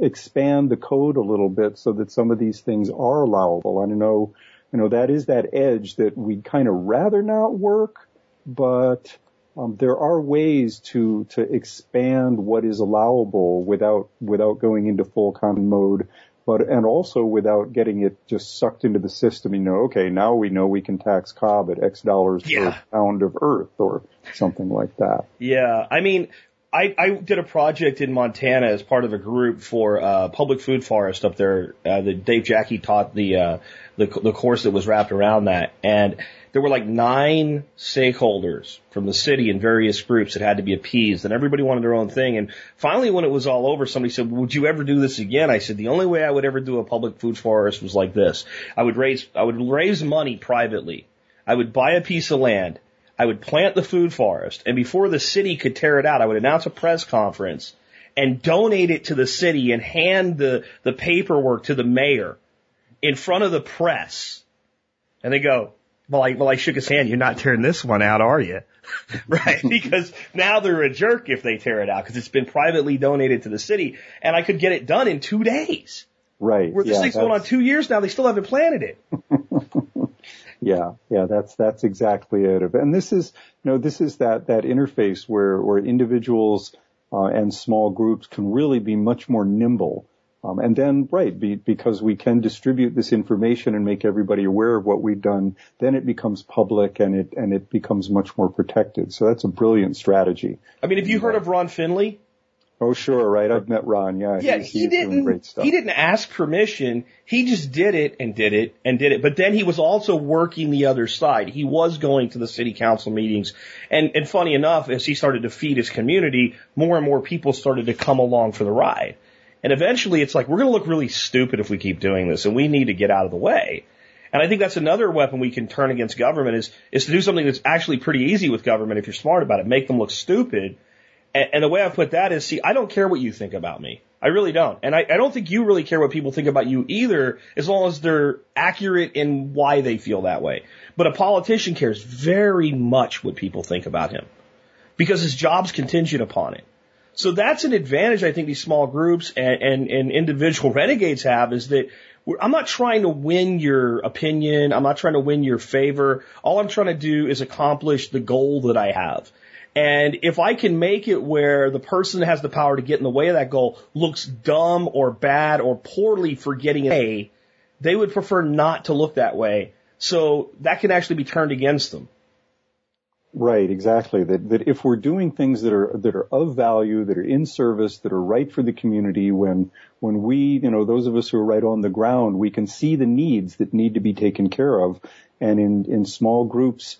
expand the code a little bit so that some of these things are allowable. I know, you know, that is that edge that we'd kind of rather not work, but um, there are ways to to expand what is allowable without without going into full con mode, but and also without getting it just sucked into the system. You know, okay, now we know we can tax cob at X dollars Yeah. per pound of earth or something like that. Yeah, I mean, I, I did a project in Montana as part of a group for uh, public food forest up there. Uh, the Dave Jacke taught the, uh, the the course that was wrapped around that, and there were like nine stakeholders from the city and various groups that had to be appeased, and everybody wanted their own thing. And finally, when it was all over, somebody said, "Would you ever do this again?" I said, "The only way I would ever do a public food forest was like this. I would raise I would raise money privately. I would buy a piece of land." I would plant the food forest, and before the city could tear it out, I would announce a press conference and donate it to the city and hand the, the paperwork to the mayor in front of the press. And they go, well, I, well, I shook his hand. You're not tearing this one out, are you? (laughs) right? (laughs) Because now they're a jerk if they tear it out because it's been privately donated to the city and I could get it done in two days. Right. Where this yeah, thing's going on two years now, they still haven't planted it. (laughs) Yeah, yeah, that's that's exactly it. And this is, you know, this is that that interface where where individuals uh, and small groups can really be much more nimble. Um, and then, right, be, because we can distribute this information and make everybody aware of what we've done, then it becomes public and it and it becomes much more protected. So that's a brilliant strategy. I mean, have you heard of Ron Finley? Oh, sure, right. I've met Ron. Yeah, Yeah, he's, he he's didn't. great stuff. He didn't ask permission. He just did it and did it and did it. But then he was also working the other side. He was going to the city council meetings, and and funny enough, as he started to feed his community, more and more people started to come along for the ride. And eventually, it's like we're going to look really stupid if we keep doing this, and we need to get out of the way. And I think that's another weapon we can turn against government is is to do something that's actually pretty easy with government if you're smart about it. Make them look stupid. And, and the way I put that is, see, I don't care what you think about me. I really don't. And I, I don't think you really care what people think about you either, as long as they're accurate in why they feel that way. But a politician cares very much what people think about him because his job's contingent upon it. So that's an advantage I think these small groups and, and, and individual (laughs) renegades have is that I'm not trying to win your opinion. I'm not trying to win your favor. All I'm trying to do is accomplish the goal that I have. And if I can make it where the person that has the power to get in the way of that goal looks dumb or bad or poorly for getting an A, they would prefer not to look that way. So that can actually be turned against them. Right, exactly. That that if we're doing things that are that are of value, that are in service, that are right for the community, when when we, you know, those of us who are right on the ground, we can see the needs that need to be taken care of, and in in small groups,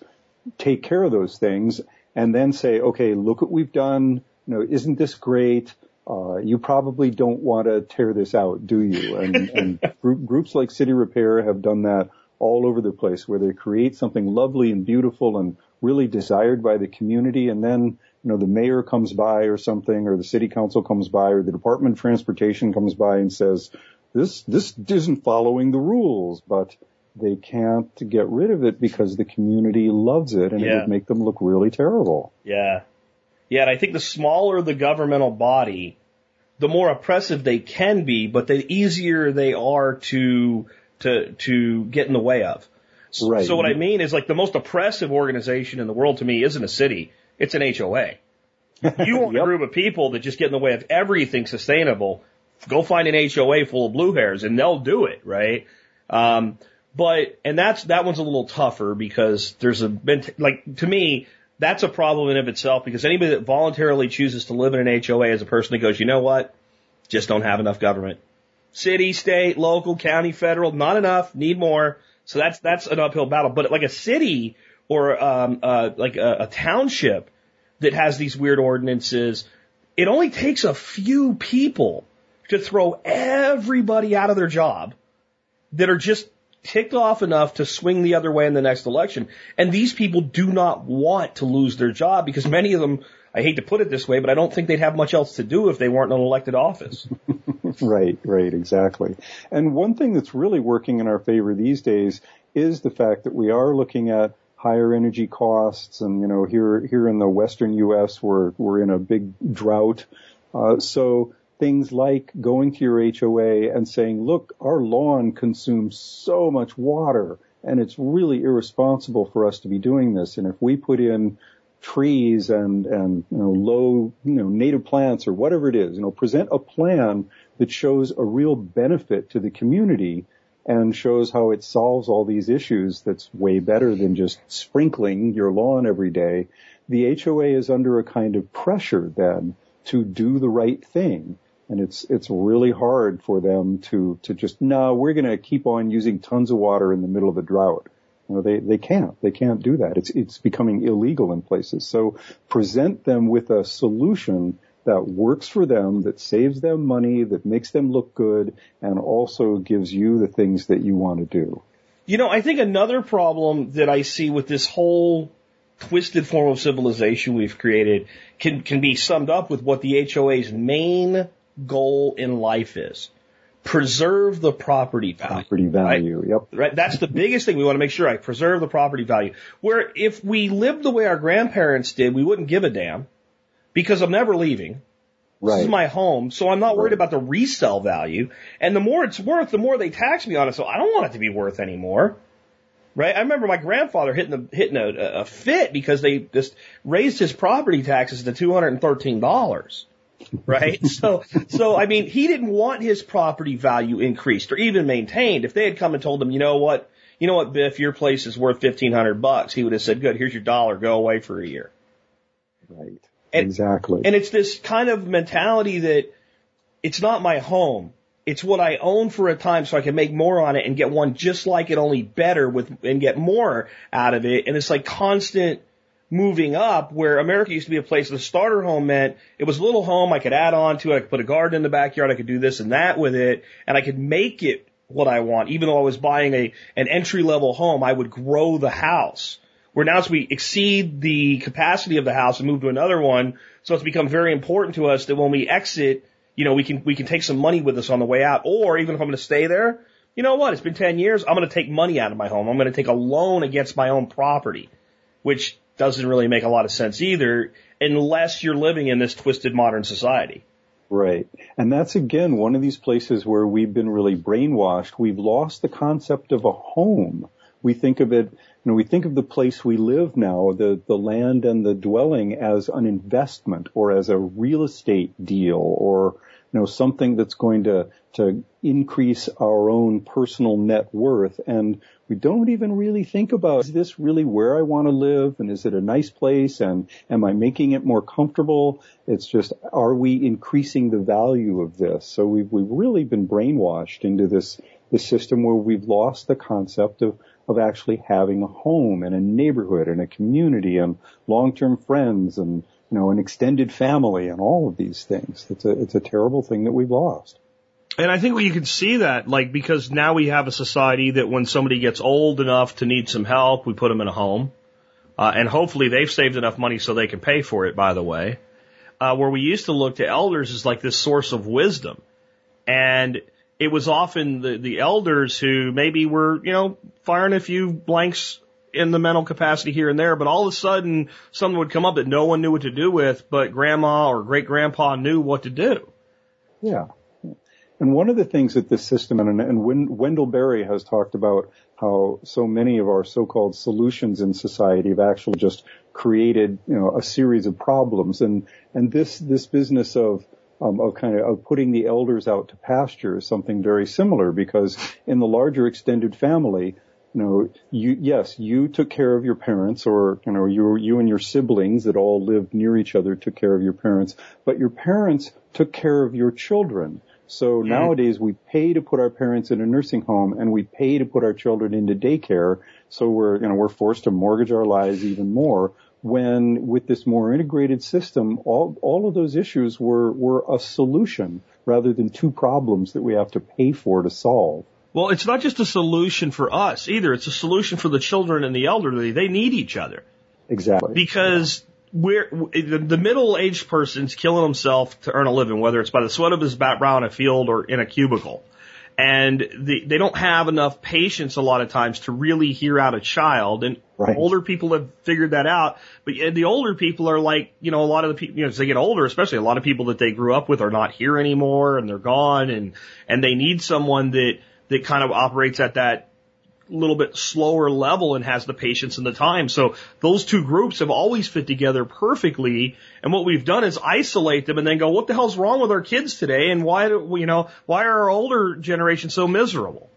take care of those things, and then say, okay, look what we've done. You know, isn't this great? Uh, you probably don't want to tear this out, do you? And, (laughs) and group, groups like City Repair have done that all over the place, where they create something lovely and beautiful and really desired by the community, and then you know the mayor comes by or something, or the city council comes by, or the Department of Transportation comes by and says, this, this isn't following the rules, but they can't get rid of it because the community loves it and it would make them look really terrible. Yeah. Yeah, and I think the smaller the governmental body, the more oppressive they can be, but the easier they are to to to get in the way of. S- Right. So what I mean is like the most oppressive organization in the world to me isn't a city, it's an HOA. (laughs) You want a group of people that just get in the way of everything sustainable, go find an HOA full of blue hairs and they'll do it, right? Um, but, and that's, that one's a little tougher because there's a, like, to me, that's a problem in of itself because anybody that voluntarily chooses to live in an HOA is a person that goes, you know what? Just don't have enough government. City, state, local, county, federal, not enough, need more. So that's, that's an uphill battle. But like a city or, um, uh, like a, a township that has these weird ordinances, it only takes a few people to throw everybody out of their job that are just ticked off enough to swing the other way in the next election. And these people do not want to lose their job because many of them, I hate to put it this way, but I don't think they'd have much else to do if they weren't in an elected office. (laughs) Right, right, exactly. And one thing that's really working in our favor these days is the fact that we are looking at higher energy costs and you know here here in the western US we're we're in a big drought. Uh, so things like going to your HOA and saying, "Look, our lawn consumes so much water and it's really irresponsible for us to be doing this. And if we put in trees and and you know low you know native plants or whatever it is you know present a plan that shows a real benefit to the community and shows how it solves all these issues that's way better than just sprinkling your lawn every day the HOA is under a kind of pressure then to do the right thing and it's it's really hard for them to to just no we're going to keep on using tons of water in the middle of a drought you know, they, they can't. They can't do that. It's, it's becoming illegal in places. So present them with a solution that works for them, that saves them money, that makes them look good, and also gives you the things that you want to do. You know, I think another problem that I see with this whole twisted form of civilization we've created can, can be summed up with what the HOA's main goal in life is. Preserve the property value. Property value. Yep. Right? That's the biggest thing we want to make sure I preserve the property value. Where if we lived the way our grandparents did, we wouldn't give a damn because I'm never leaving. Right. This is my home, so I'm not worried Right. about the resale value. And the more it's worth, the more they tax me on it. So I don't want it to be worth anymore. Right? I remember my grandfather hitting a, hitting a, a fit because they just raised his property taxes to $213. Right? (laughs) so, so I mean, he didn't want his property value increased or even maintained. If they had come and told him, you know what, you know what, Biff, your place is worth 1500 bucks, he would have said, good, here's your dollar, go away for a year. Right. And- exactly. And it's this kind of mentality that it's not my home. It's what I own for a time so I can make more on it and get one just like it, only better with, and get more out of it. And it's like constant moving up where America used to be a place the starter home meant it was a little home I could add on to it. I could put a garden in the backyard. I could do this and that with it and I could make it what I want. Even though I was buying a, an entry level home, I would grow the house. Where now as we exceed the capacity of the house and move to another one, so it's become very important to us that when we exit, you know, we can, we can take some money with us on the way out. Or even if I'm going to stay there, you know what? It's been 10 years. I'm going to take money out of my home. I'm going to take a loan against my own property, which doesn't really make a lot of sense either unless you're living in this twisted modern society. Right. And that's again one of these places where we've been really brainwashed. We've lost the concept of a home. We think of it, you know, we think of the place we live now, the, the land and the dwelling as an investment or as a real estate deal or, you know, something that's going to, to increase our own personal net worth. And we don't even really think about, is this really where I want to live? And is it a nice place? And am I making it more comfortable? It's just, are we increasing the value of this? So we've, we've really been brainwashed into this, this system where we've lost the concept of, of actually having a home and a neighborhood and a community and long-term friends and, you know, an extended family and all of these things. It's a, it's a terrible thing that we've lost. And I think you can see that, like, because now we have a society that when somebody gets old enough to need some help, we put them in a home. Uh, and hopefully they've saved enough money so they can pay for it, by the way. Uh, where we used to look to elders as like this source of wisdom. And it was often the, the elders who maybe were, you know, firing a few blanks in the mental capacity here and there, but all of a sudden something would come up that no one knew what to do with, but grandma or great grandpa knew what to do. Yeah. And one of the things that this system, and, and Wendell Berry has talked about how so many of our so-called solutions in society have actually just created, you know, a series of problems. And, and this, this business of, um, of kind of, of putting the elders out to pasture is something very similar because in the larger extended family, you know, you, yes, you took care of your parents or, you know, you, you and your siblings that all lived near each other took care of your parents, but your parents took care of your children. So mm-hmm. nowadays we pay to put our parents in a nursing home and we pay to put our children into daycare. So we're, you know, we're forced to mortgage our lives even more when with this more integrated system, all, all of those issues were, were a solution rather than two problems that we have to pay for to solve. Well, it's not just a solution for us either. It's a solution for the children and the elderly. They need each other. Exactly. Because we're, the middle-aged person's killing himself to earn a living, whether it's by the sweat of his brow in a field or in a cubicle. And the, they don't have enough patience a lot of times to really hear out a child. And right. older people have figured that out. But the older people are like, you know, a lot of the people, you know, as they get older, especially a lot of people that they grew up with are not here anymore and they're gone and, and they need someone that, that kind of operates at that little bit slower level and has the patience and the time. So those two groups have always fit together perfectly. And what we've done is isolate them and then go, what the hell's wrong with our kids today? And why do, you know, why are our older generation so miserable?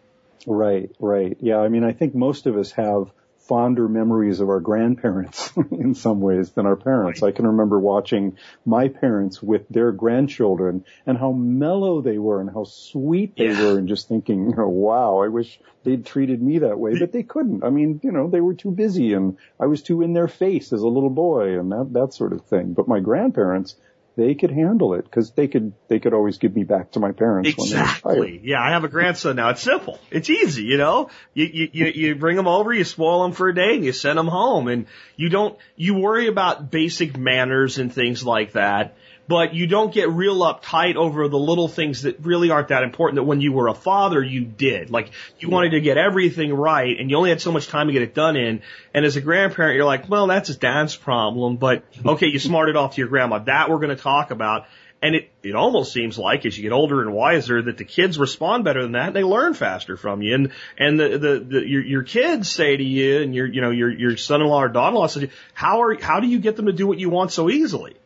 Right, right. Yeah. I mean, I think most of us have fonder memories of our grandparents (laughs) in some ways than our parents. I can remember watching my parents with their grandchildren and how mellow they were and how sweet they yeah. were and just thinking, you know, wow, I wish they'd treated me that way, but they couldn't. I mean, you know, they were too busy and I was too in their face as a little boy and that, that sort of thing. But my grandparents, they could handle it because they could they could always give me back to my parents. Exactly. yeah, I have a grandson now. It's simple. It's easy. You know, you you you, you bring them over, you spoil them for a day, and you send them home, and you don't you worry about basic manners and things like that but you don't get real uptight over the little things that really aren't that important that when you were a father you did. Like you wanted to get everything right and you only had so much time to get it done in. And as a grandparent you're like, well that's his dad's problem, but okay, you smarted off to your grandma. That we're going to talk about. And it, it almost seems like as you get older and wiser that the kids respond better than that and they learn faster from you. And, and the, the, the your, your kids say to you and your, you know, your, your son-in-law or daughter-in-law says, how are, how do you get them to do what you want so easily?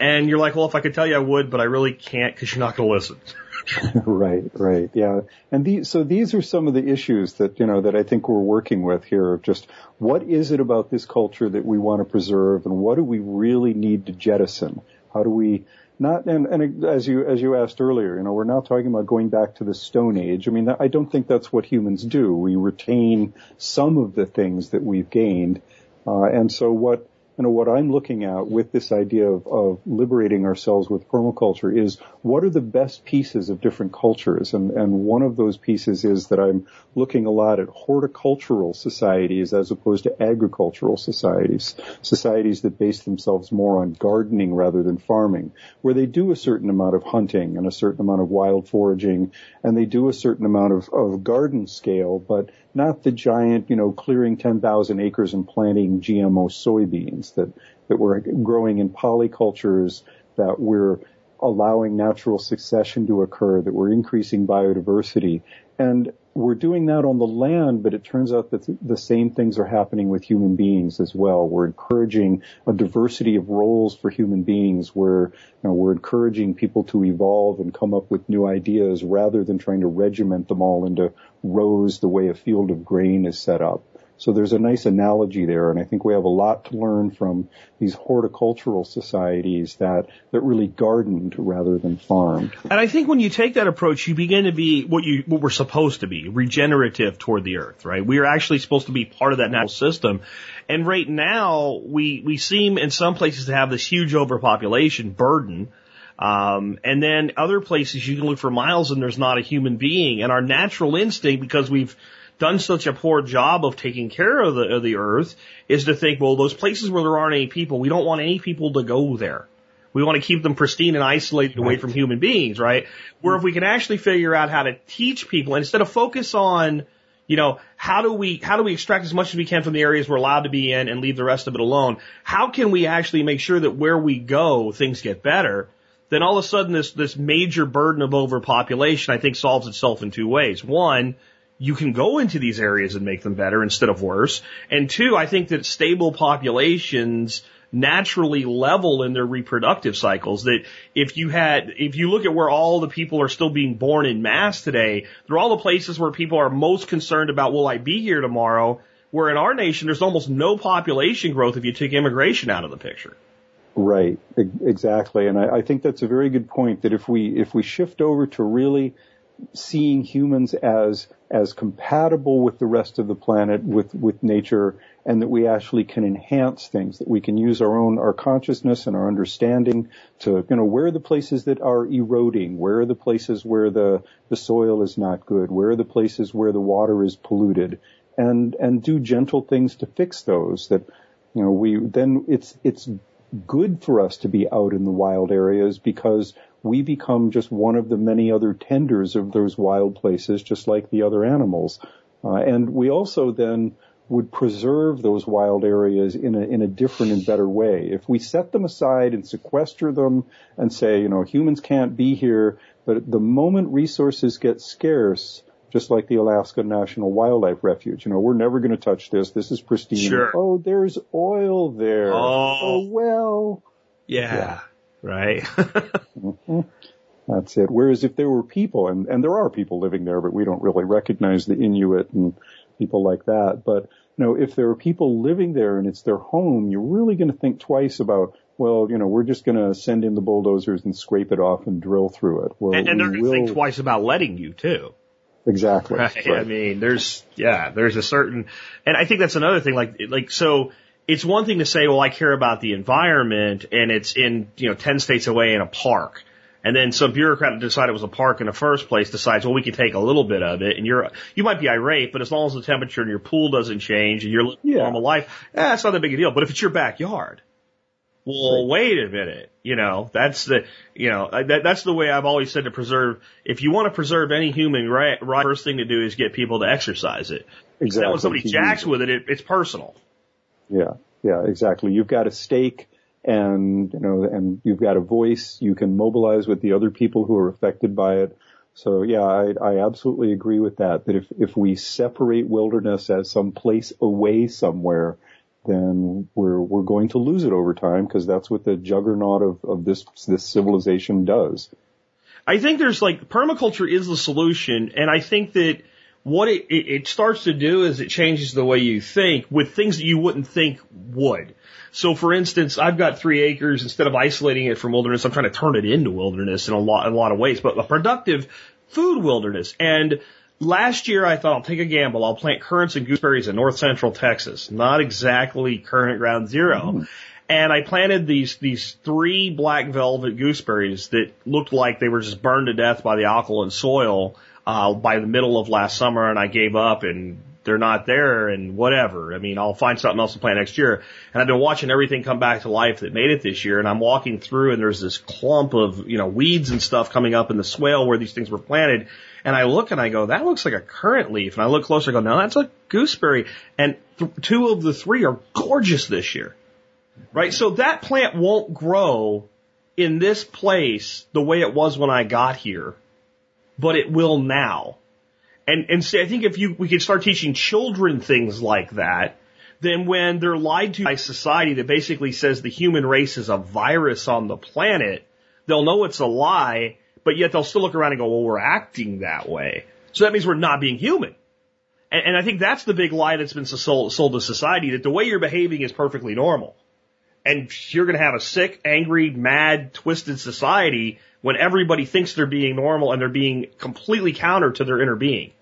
And you're like, well, if I could tell you, I would, but I really can't because you're not going to listen. (laughs) right, right, yeah. And these, so these are some of the issues that, you know, that I think we're working with here of just what is it about this culture that we want to preserve and what do we really need to jettison? How do we, not, and, and as you, as you asked earlier, you know, we're not talking about going back to the Stone Age. I mean, I don't think that's what humans do. We retain some of the things that we've gained. Uh, and so what, you know, what I'm looking at with this idea of, of liberating ourselves with permaculture is what are the best pieces of different cultures? And, and one of those pieces is that I'm looking a lot at horticultural societies as opposed to agricultural societies, societies that base themselves more on gardening rather than farming, where they do a certain amount of hunting and a certain amount of wild foraging, and they do a certain amount of, of garden scale, but not the giant, you know, clearing 10,000 acres and planting GMO soybeans that, that we're growing in polycultures that we're allowing natural succession to occur, that we're increasing biodiversity. And we're doing that on the land, but it turns out that the same things are happening with human beings as well. We're encouraging a diversity of roles for human beings where you know, we're encouraging people to evolve and come up with new ideas rather than trying to regiment them all into rows the way a field of grain is set up. So there's a nice analogy there, and I think we have a lot to learn from these horticultural societies that that really gardened rather than farmed. And I think when you take that approach, you begin to be what you what we're supposed to be, regenerative toward the earth, right? We are actually supposed to be part of that natural system. And right now, we we seem in some places to have this huge overpopulation burden. Um, and then other places you can look for miles and there's not a human being. And our natural instinct, because we've done such a poor job of taking care of the, of the earth is to think, well, those places where there aren't any people, we don't want any people to go there. We want to keep them pristine and isolated away from human beings, right? Where if we can actually figure out how to teach people instead of focus on, you know, how do we, how do we extract as much as we can from the areas we're allowed to be in and leave the rest of it alone? How can we actually make sure that where we go, things get better? Then all of a sudden this, this major burden of overpopulation, I think solves itself in two ways. One, you can go into these areas and make them better instead of worse. And two, I think that stable populations naturally level in their reproductive cycles. That if you had, if you look at where all the people are still being born in mass today, they're all the places where people are most concerned about, will I be here tomorrow? Where in our nation, there's almost no population growth if you take immigration out of the picture. Right, exactly. And I, I think that's a very good point that if we, if we shift over to really seeing humans as as compatible with the rest of the planet, with with nature, and that we actually can enhance things. That we can use our own our consciousness and our understanding to you know where are the places that are eroding, where are the places where the the soil is not good, where are the places where the water is polluted, and and do gentle things to fix those. That you know we then it's it's good for us to be out in the wild areas because we become just one of the many other tenders of those wild places, just like the other animals. Uh, and we also then would preserve those wild areas in a, in a different and better way. If we set them aside and sequester them and say, you know, humans can't be here, but the moment resources get scarce, just like the Alaska National Wildlife Refuge, you know, we're never going to touch this. This is pristine. Sure. Oh, there's oil there. Oh, oh well. Yeah. yeah right? (laughs) mm-hmm. That's it. Whereas if there were people, and, and there are people living there, but we don't really recognize the Inuit and people like that. But, you know, if there are people living there and it's their home, you're really going to think twice about, well, you know, we're just going to send in the bulldozers and scrape it off and drill through it. Well, and, and they're going to think twice about letting you too. Exactly. Right? right. I mean, there's, yeah, there's a certain, and I think that's another thing, like, like, so, it's one thing to say, well, I care about the environment and it's in, you know, 10 states away in a park. And then some bureaucrat that decided it was a park in the first place decides, well, we can take a little bit of it and you're, you might be irate, but as long as the temperature in your pool doesn't change and you're living yeah. normal life, eh, it's not a big a deal. But if it's your backyard, well, wait a minute. You know, that's the, you know, that, that's the way I've always said to preserve. If you want to preserve any human right, right first thing to do is get people to exercise it. Exactly. When somebody jacks with it, it, it's personal. Yeah, yeah, exactly. You've got a stake and, you know, and you've got a voice. You can mobilize with the other people who are affected by it. So yeah, I, I absolutely agree with that. That if, if we separate wilderness as some place away somewhere, then we're, we're going to lose it over time because that's what the juggernaut of, of this, this civilization does. I think there's like permaculture is the solution. And I think that what it, it, it starts to do is it changes the way you think with things that you wouldn't think would. So for instance, I've got three acres. Instead of isolating it from wilderness, I'm trying to turn it into wilderness in a lot, in a lot of ways, but a productive food wilderness. And last year I thought I'll take a gamble. I'll plant currants and gooseberries in north central Texas. Not exactly currant ground zero. Mm. And I planted these, these three black velvet gooseberries that looked like they were just burned to death by the alkaline soil uh, by the middle of last summer and I gave up and they're not there and whatever. I mean, I'll find something else to plant next year. And I've been watching everything come back to life that made it this year. And I'm walking through and there's this clump of, you know, weeds and stuff coming up in the swale where these things were planted. And I look and I go, that looks like a currant leaf. And I look closer, I go, no, that's a gooseberry. And th- two of the three are gorgeous this year. Right? So that plant won't grow in this place the way it was when I got here but it will now. And, and see, I think if you, we could start teaching children things like that, then when they're lied to by society that basically says the human race is a virus on the planet, they'll know it's a lie, but yet they'll still look around and go, well, we're acting that way. So that means we're not being human. And, and I think that's the big lie that's been sold, sold to society that the way you're behaving is perfectly normal. And you're going to have a sick, angry, mad, twisted society when everybody thinks they're being normal and they're being completely counter to their inner being.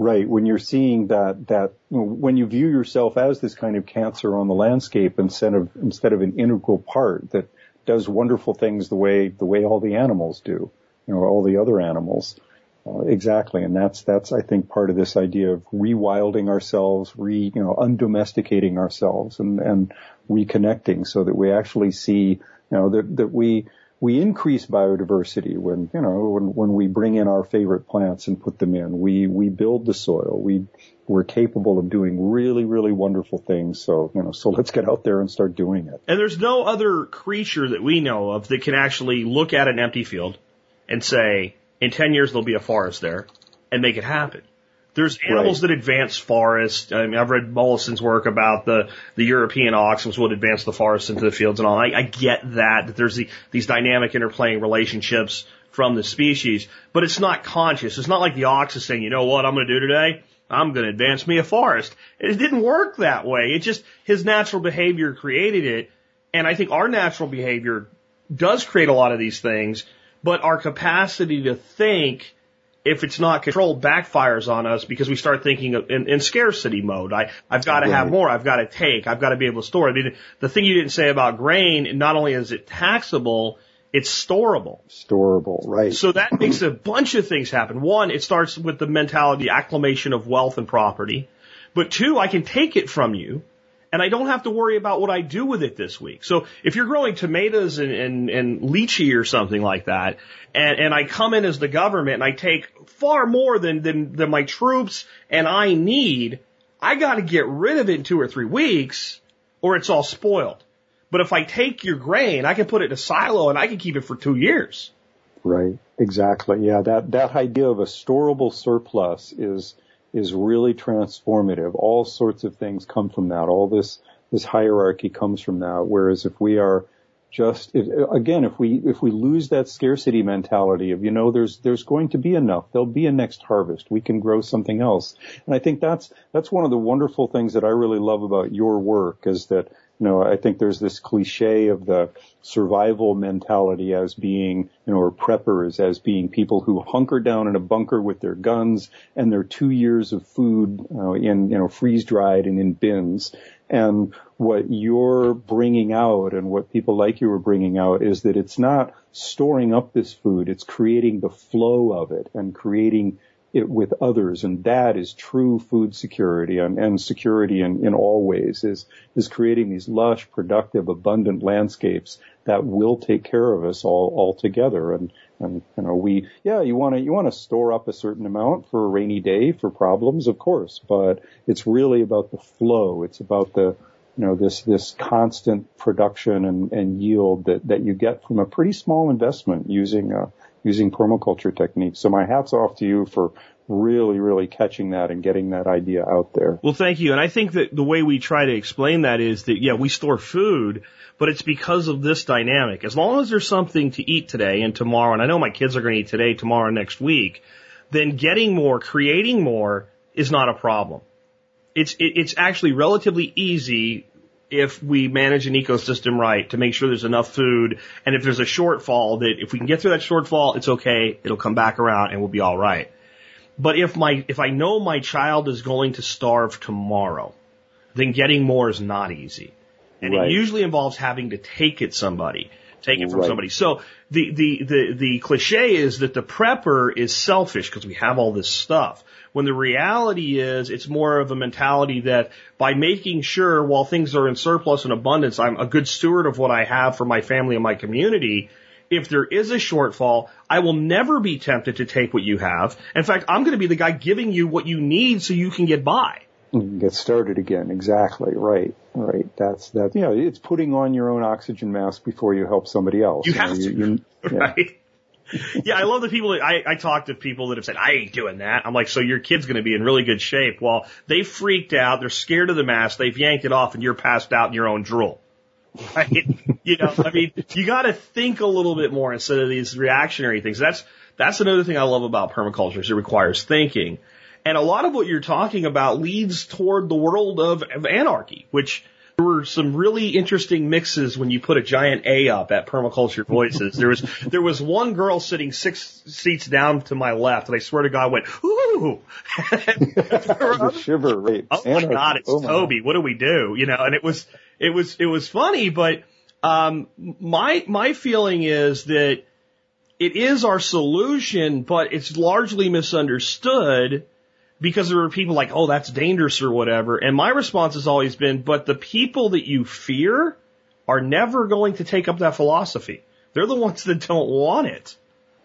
Right. When you're seeing that, that, when you view yourself as this kind of cancer on the landscape instead of, instead of an integral part that does wonderful things the way, the way all the animals do, you know, all the other animals. Uh, exactly, and that's that's I think part of this idea of rewilding ourselves, re you know undomesticating ourselves, and and reconnecting so that we actually see you know that that we we increase biodiversity when you know when when we bring in our favorite plants and put them in. We we build the soil. We we're capable of doing really really wonderful things. So you know so let's get out there and start doing it. And there's no other creature that we know of that can actually look at an empty field and say, in 10 years there'll be a forest there and make it happen. There's animals right. that advance forests. I mean, I've read Mollison's work about the, the European ox, which would advance the forest into the fields and all. I, I get that, that there's the, these dynamic interplaying relationships from the species, but it's not conscious. It's not like the ox is saying, you know what I'm going to do today? I'm going to advance me a forest. It didn't work that way. It just, his natural behavior created it. And I think our natural behavior does create a lot of these things but our capacity to think, if it's not controlled, backfires on us because we start thinking in, in scarcity mode. I, I've got to right. have more. I've got to take. I've got to be able to store. I mean, the thing you didn't say about grain, not only is it taxable, it's storable. Storable, right. So that makes a bunch of things happen. One, it starts with the mentality, acclamation of wealth and property. But two, I can take it from you and I don't have to worry about what I do with it this week. So if you're growing tomatoes and, and, and lychee or something like that, and, and I come in as the government and I take far more than, than, than my troops and I need, I got to get rid of it in two or three weeks or it's all spoiled. But if I take your grain, I can put it in a silo and I can keep it for two years. Right. Exactly. Yeah. That, that idea of a storable surplus is, is really transformative. All sorts of things come from that. All this, this hierarchy comes from that. Whereas if we are just, if, again, if we, if we lose that scarcity mentality of, you know, there's, there's going to be enough. There'll be a next harvest. We can grow something else. And I think that's, that's one of the wonderful things that I really love about your work is that, you know, I think there's this cliche of the survival mentality as being, you know, or preppers as being people who hunker down in a bunker with their guns and their two years of food uh, in, you know, freeze dried and in bins. And what you're bringing out and what people like you are bringing out is that it's not storing up this food, it's creating the flow of it and creating it with others. And that is true food security and, and security in, in all ways is, is creating these lush, productive, abundant landscapes that will take care of us all, all together. And, and, you know, we, yeah, you want to, you want to store up a certain amount for a rainy day for problems, of course, but it's really about the flow. It's about the, you know, this, this constant production and, and yield that, that you get from a pretty small investment using, uh, using permaculture techniques. So my hat's off to you for really, really catching that and getting that idea out there. Well, thank you. And I think that the way we try to explain that is that, yeah, we store food, but it's because of this dynamic. As long as there's something to eat today and tomorrow, and I know my kids are going to eat today, tomorrow, next week, then getting more, creating more is not a problem. It's, it, it's actually relatively easy if we manage an ecosystem right to make sure there's enough food. And if there's a shortfall, that if we can get through that shortfall, it's okay. It'll come back around and we'll be all right. But if my, if I know my child is going to starve tomorrow, then getting more is not easy. And right. it usually involves having to take it somebody, take it from right. somebody. So the, the, the, the cliche is that the prepper is selfish because we have all this stuff. When the reality is it's more of a mentality that by making sure while things are in surplus and abundance, I'm a good steward of what I have for my family and my community. If there is a shortfall, I will never be tempted to take what you have. In fact, I'm going to be the guy giving you what you need so you can get by. Get started again. Exactly. Right. Right. That's that. You know, it's putting on your own oxygen mask before you help somebody else. You, you have know, to. You, you, (laughs) yeah. Right (laughs) yeah, I love the people. That, I I talk to people that have said I ain't doing that. I'm like, so your kid's going to be in really good shape. Well, they freaked out. They're scared of the mask. They've yanked it off, and you're passed out in your own drool. (laughs) Right? you know, I mean, you got to think a little bit more instead of these reactionary things. That's that's another thing I love about permaculture is it requires thinking, and a lot of what you're talking about leads toward the world of, of anarchy, which there were some really interesting mixes when you put a giant A up at Permaculture Voices. There was there was one girl sitting six seats down to my left, and I swear to God, went ooh, (laughs) shiver. Oh my God, it's oh my Toby. What do we do? You know, and it was it was it was funny, but um, my my feeling is that it is our solution, but it's largely misunderstood because there are people like, oh, that's dangerous or whatever. And my response has always been, but the people that you fear are never going to take up that philosophy. They're the ones that don't want it.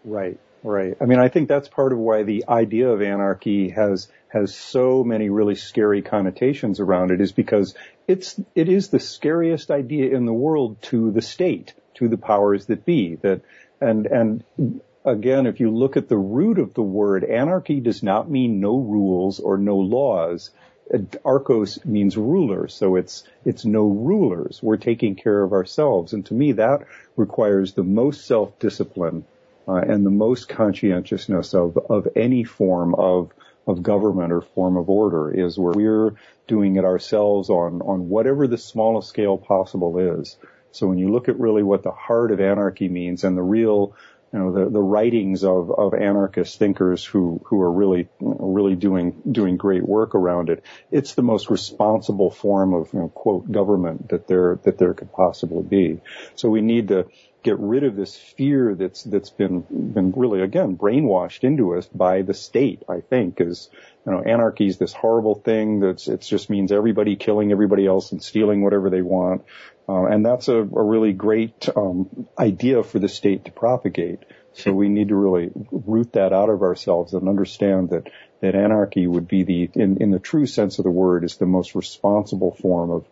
Right, right. I mean, I think that's part of why the idea of anarchy has has so many really scary connotations around it is because it's it is the scariest idea in the world to the state, to the powers that be. That and and again, if you look at the root of the word, anarchy does not mean no rules or no laws. Arcos means ruler, so it's it's no rulers. We're taking care of ourselves, and to me, that requires the most self-discipline uh, and the most conscientiousness of of any form of of government or form of order is where we're doing it ourselves on on whatever the smallest scale possible is. So when you look at really what the heart of anarchy means and the real you know, the, the writings of, of anarchist thinkers who, who are really, really doing, doing great work around it. It's the most responsible form of, you know, quote, government that there, that there could possibly be. So we need to get rid of this fear that's, that's been, been really, again, brainwashed into us by the state, I think, is, you know, anarchy is this horrible thing that's, it just means everybody killing everybody else and stealing whatever they want. Uh, and that's a, a really great um, idea for the state to propagate. So we need to really root that out of ourselves and understand that that anarchy would be the, in, in the true sense of the word, is the most responsible form of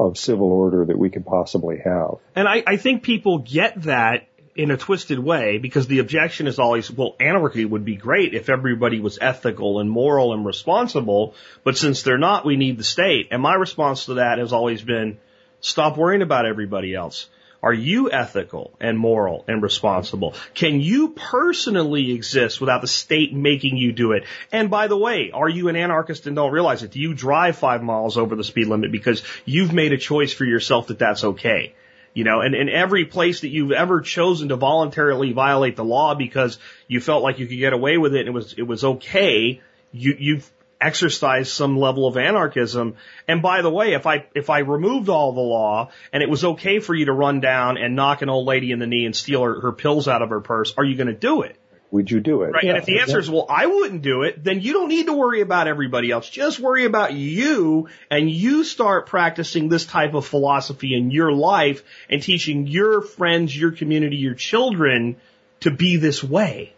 of civil order that we could possibly have. And I, I think people get that in a twisted way because the objection is always, well, anarchy would be great if everybody was ethical and moral and responsible, but since they're not, we need the state. And my response to that has always been, Stop worrying about everybody else. Are you ethical and moral and responsible? Can you personally exist without the state making you do it? And by the way, are you an anarchist and don't realize it? Do you drive five miles over the speed limit because you've made a choice for yourself that that's okay? You know, and in every place that you've ever chosen to voluntarily violate the law because you felt like you could get away with it and it was, it was okay, you, you've exercise some level of anarchism. And by the way, if I, if I removed all the law and it was okay for you to run down and knock an old lady in the knee and steal her, her pills out of her purse, are you going to do it? Would you do it? Right. Yeah, and if the answer is, well, I wouldn't do it, then you don't need to worry about everybody else. Just worry about you and you start practicing this type of philosophy in your life and teaching your friends, your community, your children to be this way.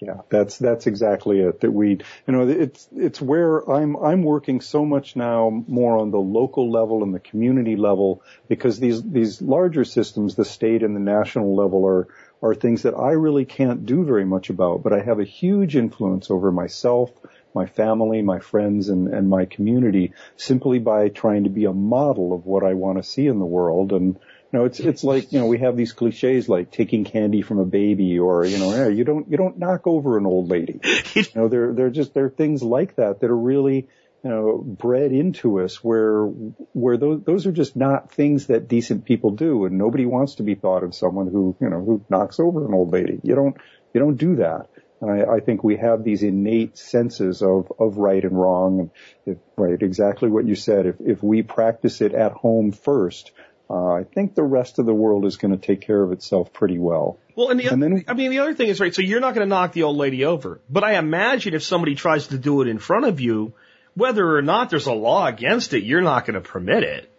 Yeah, that's that's exactly it. That we, you know, it's it's where I'm I'm working so much now more on the local level and the community level because these these larger systems, the state and the national level, are are things that I really can't do very much about. But I have a huge influence over myself, my family, my friends, and and my community simply by trying to be a model of what I want to see in the world and know, it's it's like you know we have these cliches like taking candy from a baby, or you know, hey, you don't you don't knock over an old lady. (laughs) you know, there there just there are things like that that are really you know bred into us where where those those are just not things that decent people do, and nobody wants to be thought of someone who you know who knocks over an old lady. You don't you don't do that. And I, I think we have these innate senses of, of right and wrong. And if, right, exactly what you said. If, if we practice it at home first, uh, I think the rest of the world is going to take care of itself pretty well. Well, and, the, and then, I mean, the other thing is, right, so you're not going to knock the old lady over. But I imagine if somebody tries to do it in front of you, whether or not there's a law against it, you're not going to permit it.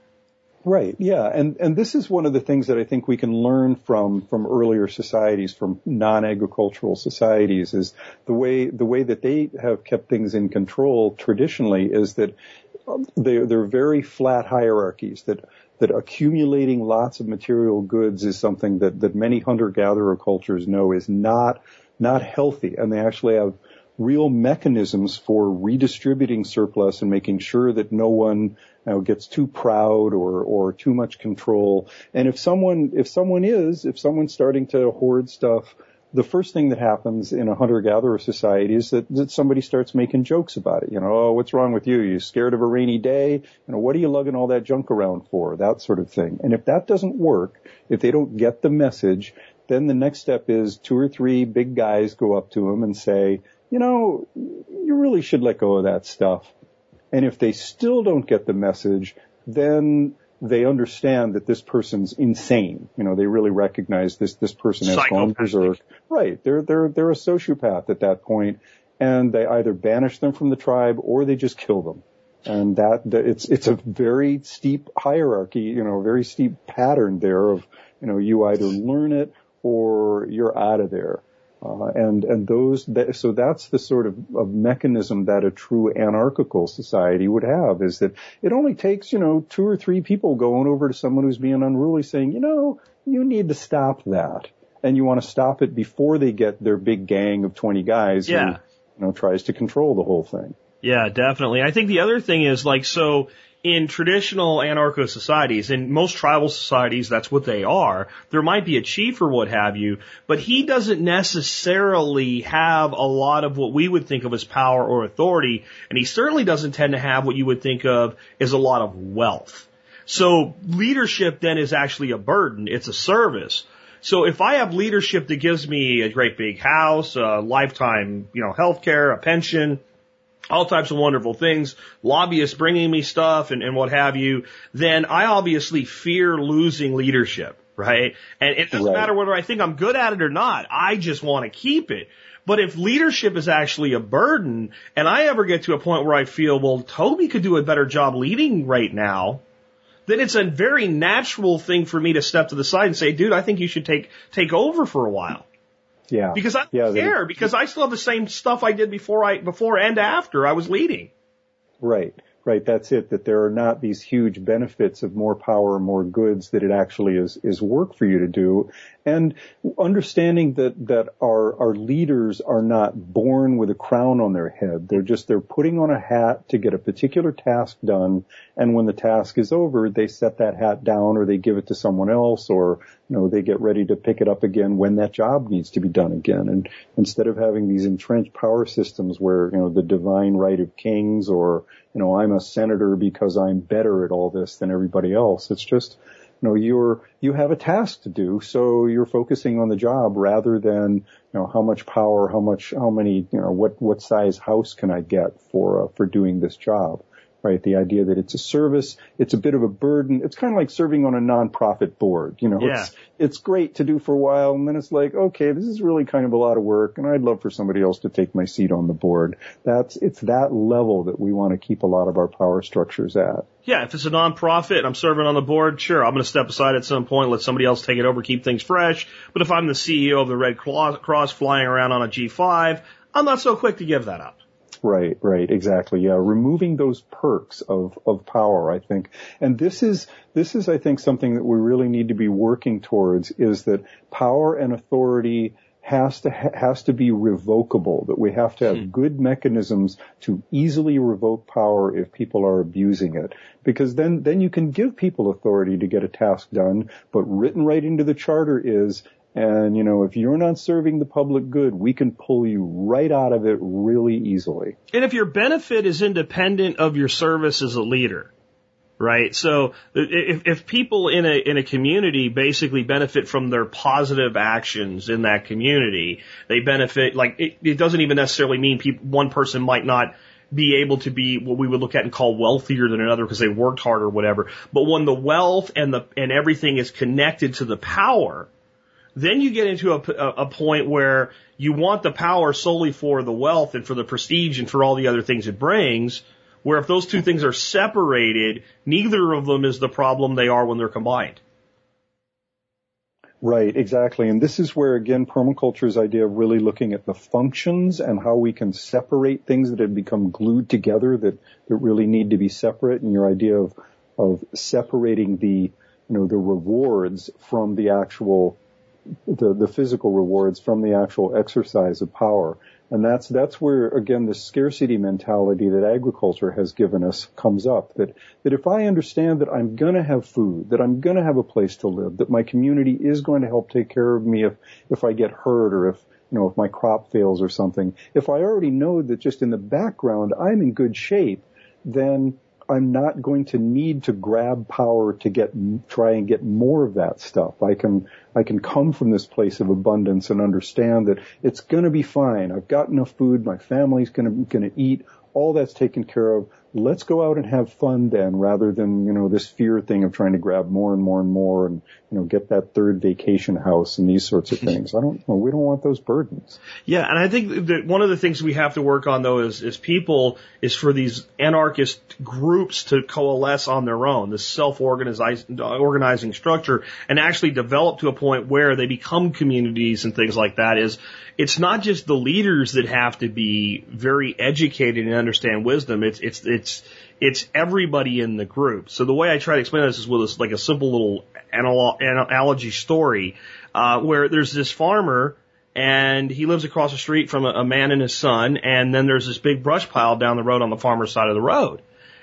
Right. Yeah. And and this is one of the things that I think we can learn from from earlier societies, from non-agricultural societies, is the way the way that they have kept things in control traditionally is that they they're very flat hierarchies that that accumulating lots of material goods is something that, that many hunter-gatherer cultures know is not, not healthy. And they actually have real mechanisms for redistributing surplus and making sure that no one you know, gets too proud or, or too much control. And if someone, if someone is, if someone's starting to hoard stuff, the first thing that happens in a hunter-gatherer society is that, that somebody starts making jokes about it. You know, oh, what's wrong with you? You scared of a rainy day? You know, what are you lugging all that junk around for? That sort of thing. And if that doesn't work, if they don't get the message, then the next step is two or three big guys go up to them and say, you know, you really should let go of that stuff. And if they still don't get the message, then they understand that this person's insane. You know, they really recognize this this person has gone berserk. Right. They're they're they're a sociopath at that point, and they either banish them from the tribe or they just kill them. And that, that it's it's a very steep hierarchy, you know, a very steep pattern there of you know you either learn it or you're out of there. Uh, and and those that, so that's the sort of, of mechanism that a true anarchical society would have is that it only takes you know two or three people going over to someone who's being unruly saying you know you need to stop that and you want to stop it before they get their big gang of 20 guys yeah. who you know tries to control the whole thing. Yeah, definitely. I think the other thing is like so in traditional anarcho societies, in most tribal societies, that's what they are. There might be a chief or what have you, but he doesn't necessarily have a lot of what we would think of as power or authority, and he certainly doesn't tend to have what you would think of as a lot of wealth. So leadership then is actually a burden. It's a service. So if I have leadership that gives me a great big house, a lifetime, you know, health care, a pension, all types of wonderful things, lobbyists bringing me stuff and, and what have you, then I obviously fear losing leadership, right? And it doesn't Right. matter whether I think I'm good at it or not. I just want to keep it. But if leadership is actually a burden and I ever get to a point where I feel, well, Toby could do a better job leading right now, then it's a very natural thing for me to step to the side and say, dude, I think you should take, take over for a while. Yeah. Because I yeah, don't care, because I still have the same stuff I did before I, before and after I was leading. Right, right. That's it. That there are not these huge benefits of more power, more goods. That it actually is is work for you to do, and understanding that that our our leaders are not born with a crown on their head. They're just they're putting on a hat to get a particular task done, and when the task is over, they set that hat down or they give it to someone else, or you know they get ready to pick it up again when that job needs to be done again. And instead of having these entrenched power systems where you know the divine right of kings or you know, I'm a senator because I'm better at all this than everybody else. It's just, you know, you're, you have a task to do. So you're focusing on the job rather than, you know, how much power, how much, how many, you know, what, what size house can I get for, uh, for doing this job? Right. The idea that it's a service, it's a bit of a burden. It's kind of like serving on a nonprofit board. You know, Yeah. it's, it's great to do for a while and then it's like, okay, this is really kind of a lot of work and I'd love for somebody else to take my seat on the board. That's, it's that level that we want to keep a lot of our power structures at. Yeah, if it's a nonprofit and I'm serving on the board, sure, I'm going to step aside at some point, let somebody else take it over, keep things fresh. But if I'm the CEO of the Red Cross flying around on a G5, I'm not so quick to give that up. Right, right, exactly. Yeah, removing those perks of of power, I think. And this is this is I think something that we really need to be working towards is that power and authority has to ha- has to be revocable, that we have to have hmm. good mechanisms to easily revoke power if people are abusing it. Because then then you can give people authority to get a task done, but written right into the charter is and, you know, if you're not serving the public good, we can pull you right out of it really easily. And if your benefit is independent of your service as a leader, right? So if, if people in a, in a community basically benefit from their positive actions in that community, they benefit, like, it, it doesn't even necessarily mean people, one person might not be able to be what we would look at and call wealthier than another because they worked hard or whatever. But when the wealth and the, and everything is connected to the power, then you get into a, a, point where you want the power solely for the wealth and for the prestige and for all the other things it brings. Where if those two things are separated, neither of them is the problem they are when they're combined. Right, exactly. And this is where, again, permaculture's idea of really looking at the functions and how we can separate things that have become glued together that, that really need to be separate and your idea of, of separating the, you know, the rewards from the actual, the, the physical rewards from the actual exercise of power. And that's, that's where, again, the scarcity mentality that agriculture has given us comes up. That, that if I understand that I'm gonna have food, that I'm gonna have a place to live, that my community is going to help take care of me if, if I get hurt or if, you know, if my crop fails or something. If I already know that just in the background I'm in good shape, then I'm not going to need to grab power to get, try and get more of that stuff. I can, I can come from this place of abundance and understand that it's gonna be fine. I've got enough food. My family's gonna, gonna eat. All that's taken care of. Let's go out and have fun then rather than, you know, this fear thing of trying to grab more and more and more and, you know, get that third vacation house and these sorts of (laughs) things. I don't know. We don't want those burdens. Yeah. And I think that one of the things we have to work on though is, is people is for these anarchist groups to coalesce on their own, this self-organizing structure and actually develop to a point where they become communities and things like that is it's not just the leaders that have to be very educated and understand wisdom. It's, it's, it's, it's everybody in the group. So the way I try to explain this is with a, like a simple little analog, analogy story, uh, where there's this farmer and he lives across the street from a, a man and his son, and then there's this big brush pile down the road on the farmer's side of the road.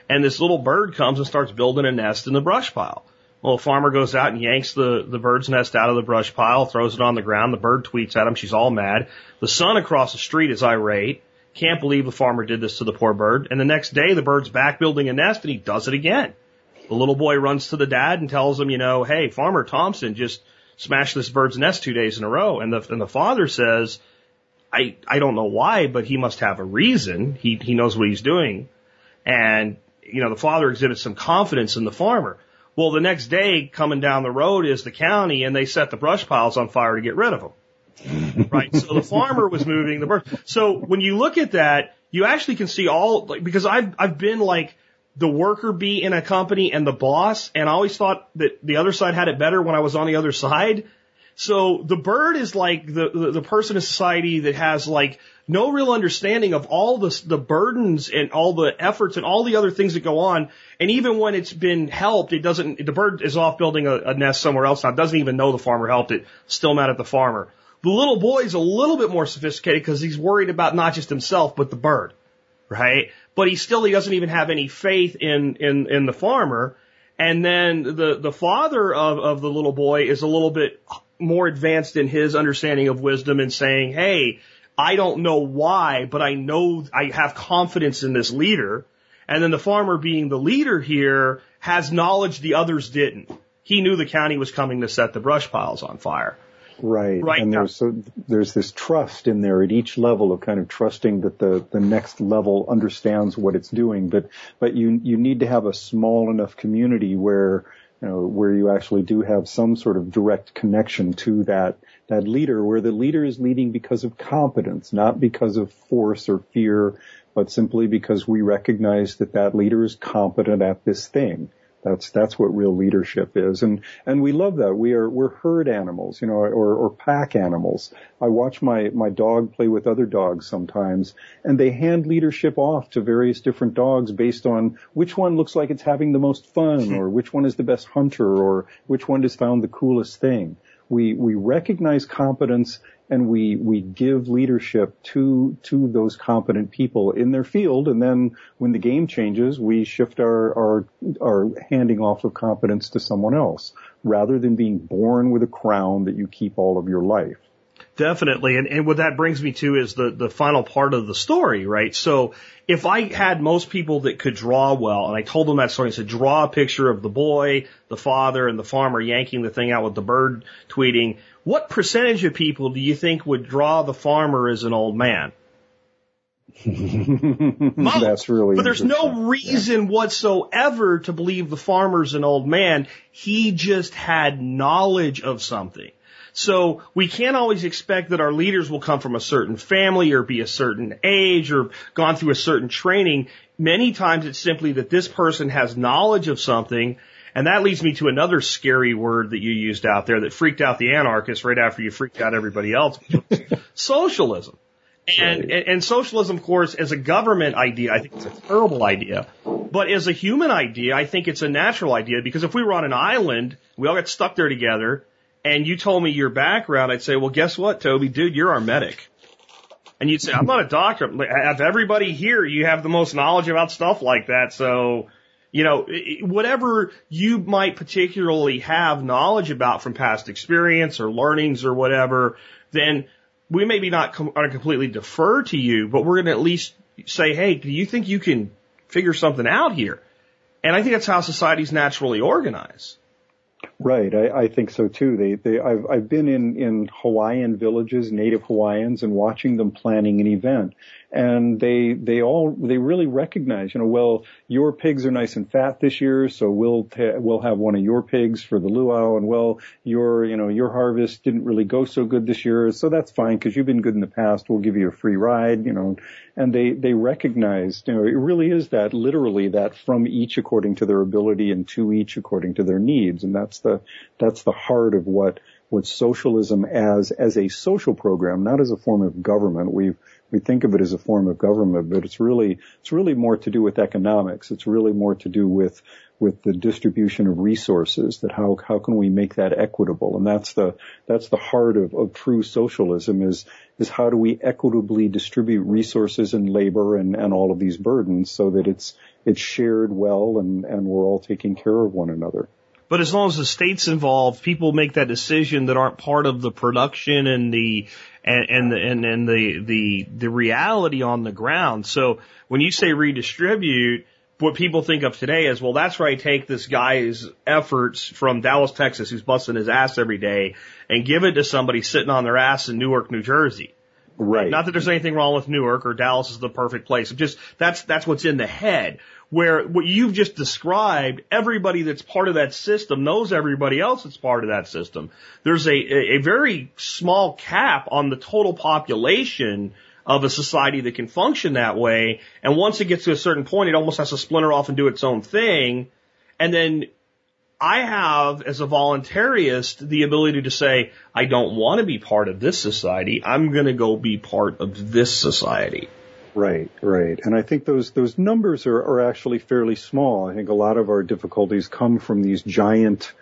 And this little bird comes and starts building a nest in the brush pile. Well, a farmer goes out and yanks the, the bird's nest out of the brush pile, throws it on the ground. The bird tweets at him. She's all mad. The son across the street is irate. Can't believe the farmer did this to the poor bird. And the next day, the bird's back building a nest and he does it again. The little boy runs to the dad and tells him, you know, hey, Farmer Thompson just smashed this bird's nest two days in a row. And the, and the father says, I, I don't know why, but he must have a reason. He, he knows what he's doing. And, you know, the father exhibits some confidence in the farmer. Well, the next day coming down the road is the county and they set the brush piles on fire to get rid of them. Right. So the farmer was moving the bird. So when you look at that, you actually can see all, like, because I've, I've been like the worker bee in a company and the boss and I always thought that the other side had it better when I was on the other side. So the bird is like the, the, the person in society that has like no real understanding of all the, the burdens and all the efforts and all the other things that go on. And even when it's been helped, it doesn't, the bird is off building a, a nest somewhere else now, doesn't even know the farmer helped it, still mad at the farmer. The little boy's a little bit more sophisticated because he's worried about not just himself, but the bird, right? But he still, he doesn't even have any faith in, in, in the farmer. And then the, the father of, of the little boy is a little bit more advanced in his understanding of wisdom and saying, Hey, I don't know why, but I know I have confidence in this leader. And then the farmer being the leader here has knowledge the others didn't. He knew the county was coming to set the brush piles on fire. Right. Right. And there's so there's this trust in there at each level of kind of trusting that the the next level understands what it's doing. But but you you need to have a small enough community where you know where you actually do have some sort of direct connection to that that leader, where the leader is leading because of competence, not because of force or fear, but simply because we recognize that that leader is competent at this thing. That's that's what real leadership is, and and we love that. We are we're herd animals, you know, or or pack animals. I watch my my dog play with other dogs sometimes, and they hand leadership off to various different dogs based on which one looks like it's having the most fun, (laughs) or which one is the best hunter, or which one has found the coolest thing. We we recognize competence and we we give leadership to to those competent people in their field and then when the game changes we shift our our our handing off of competence to someone else rather than being born with a crown that you keep all of your life Definitely. And, and what that brings me to is the, the final part of the story, right? So if I had most people that could draw well, and I told them that story and said, draw a picture of the boy, the father, and the farmer yanking the thing out with the bird tweeting, what percentage of people do you think would draw the farmer as an old man? (laughs) That's really But there's no reason yeah. whatsoever to believe the farmer's an old man. He just had knowledge of something. So we can't always expect that our leaders will come from a certain family or be a certain age or gone through a certain training. Many times it's simply that this person has knowledge of something and that leads me to another scary word that you used out there that freaked out the anarchists right after you freaked out everybody else. (laughs) socialism. And, and, and socialism, of course, as a government idea, I think it's a terrible idea. But as a human idea, I think it's a natural idea because if we were on an island, we all got stuck there together, and you told me your background, I'd say, well, guess what, Toby, dude, you're our medic. And you'd say, I'm not a doctor. Of everybody here, you have the most knowledge about stuff like that. So, you know, whatever you might particularly have knowledge about from past experience or learnings or whatever, then we maybe not com- completely defer to you, but we're going to at least say, hey, do you think you can figure something out here? And I think that's how societies naturally organize. Right, I, I think so too. They, they, I've, I've been in, in Hawaiian villages, native Hawaiians, and watching them planning an event and they they all they really recognize you know well your pigs are nice and fat this year so we'll ta- we'll have one of your pigs for the luau. And well your you know your harvest didn't really go so good this year so that's fine because you've been good in the past. We'll give you a free ride you know. And they they recognize you know it really is that literally that from each according to their ability and to each according to their needs. And that's the that's the heart of what what socialism as as a social program not as a form of government. We've we think of it as a form of government, but it's really it's really more to do with economics. It's really more to do with with the distribution of resources. That how how can we make that equitable? And that's the that's the heart of, of true socialism is is how do we equitably distribute resources and labor and, and all of these burdens so that it's it's shared well and, and we're all taking care of one another. But as long as the state's involved, people make that decision that aren't part of the production and the and and the, and, and the the the reality on the ground. So when you say redistribute, what people think of today is, well, that's right. Take this guy's efforts from Dallas, Texas, who's busting his ass every day, and give it to somebody sitting on their ass in Newark, New Jersey. Right. Not that there's anything wrong with Newark or Dallas is the perfect place. Just that's that's what's in the head where what you've just described, everybody that's part of that system knows everybody else that's part of that system. There's a, a, very small cap on the total population of a society that can function that way. And once it gets to a certain point, it almost has to splinter off and do its own thing. And then I have, as a voluntarist, the ability to say, I don't want to be part of this society. I'm going to go be part of this society. Right, right. And I think those those numbers are, are actually fairly small. I think a lot of our difficulties come from these giant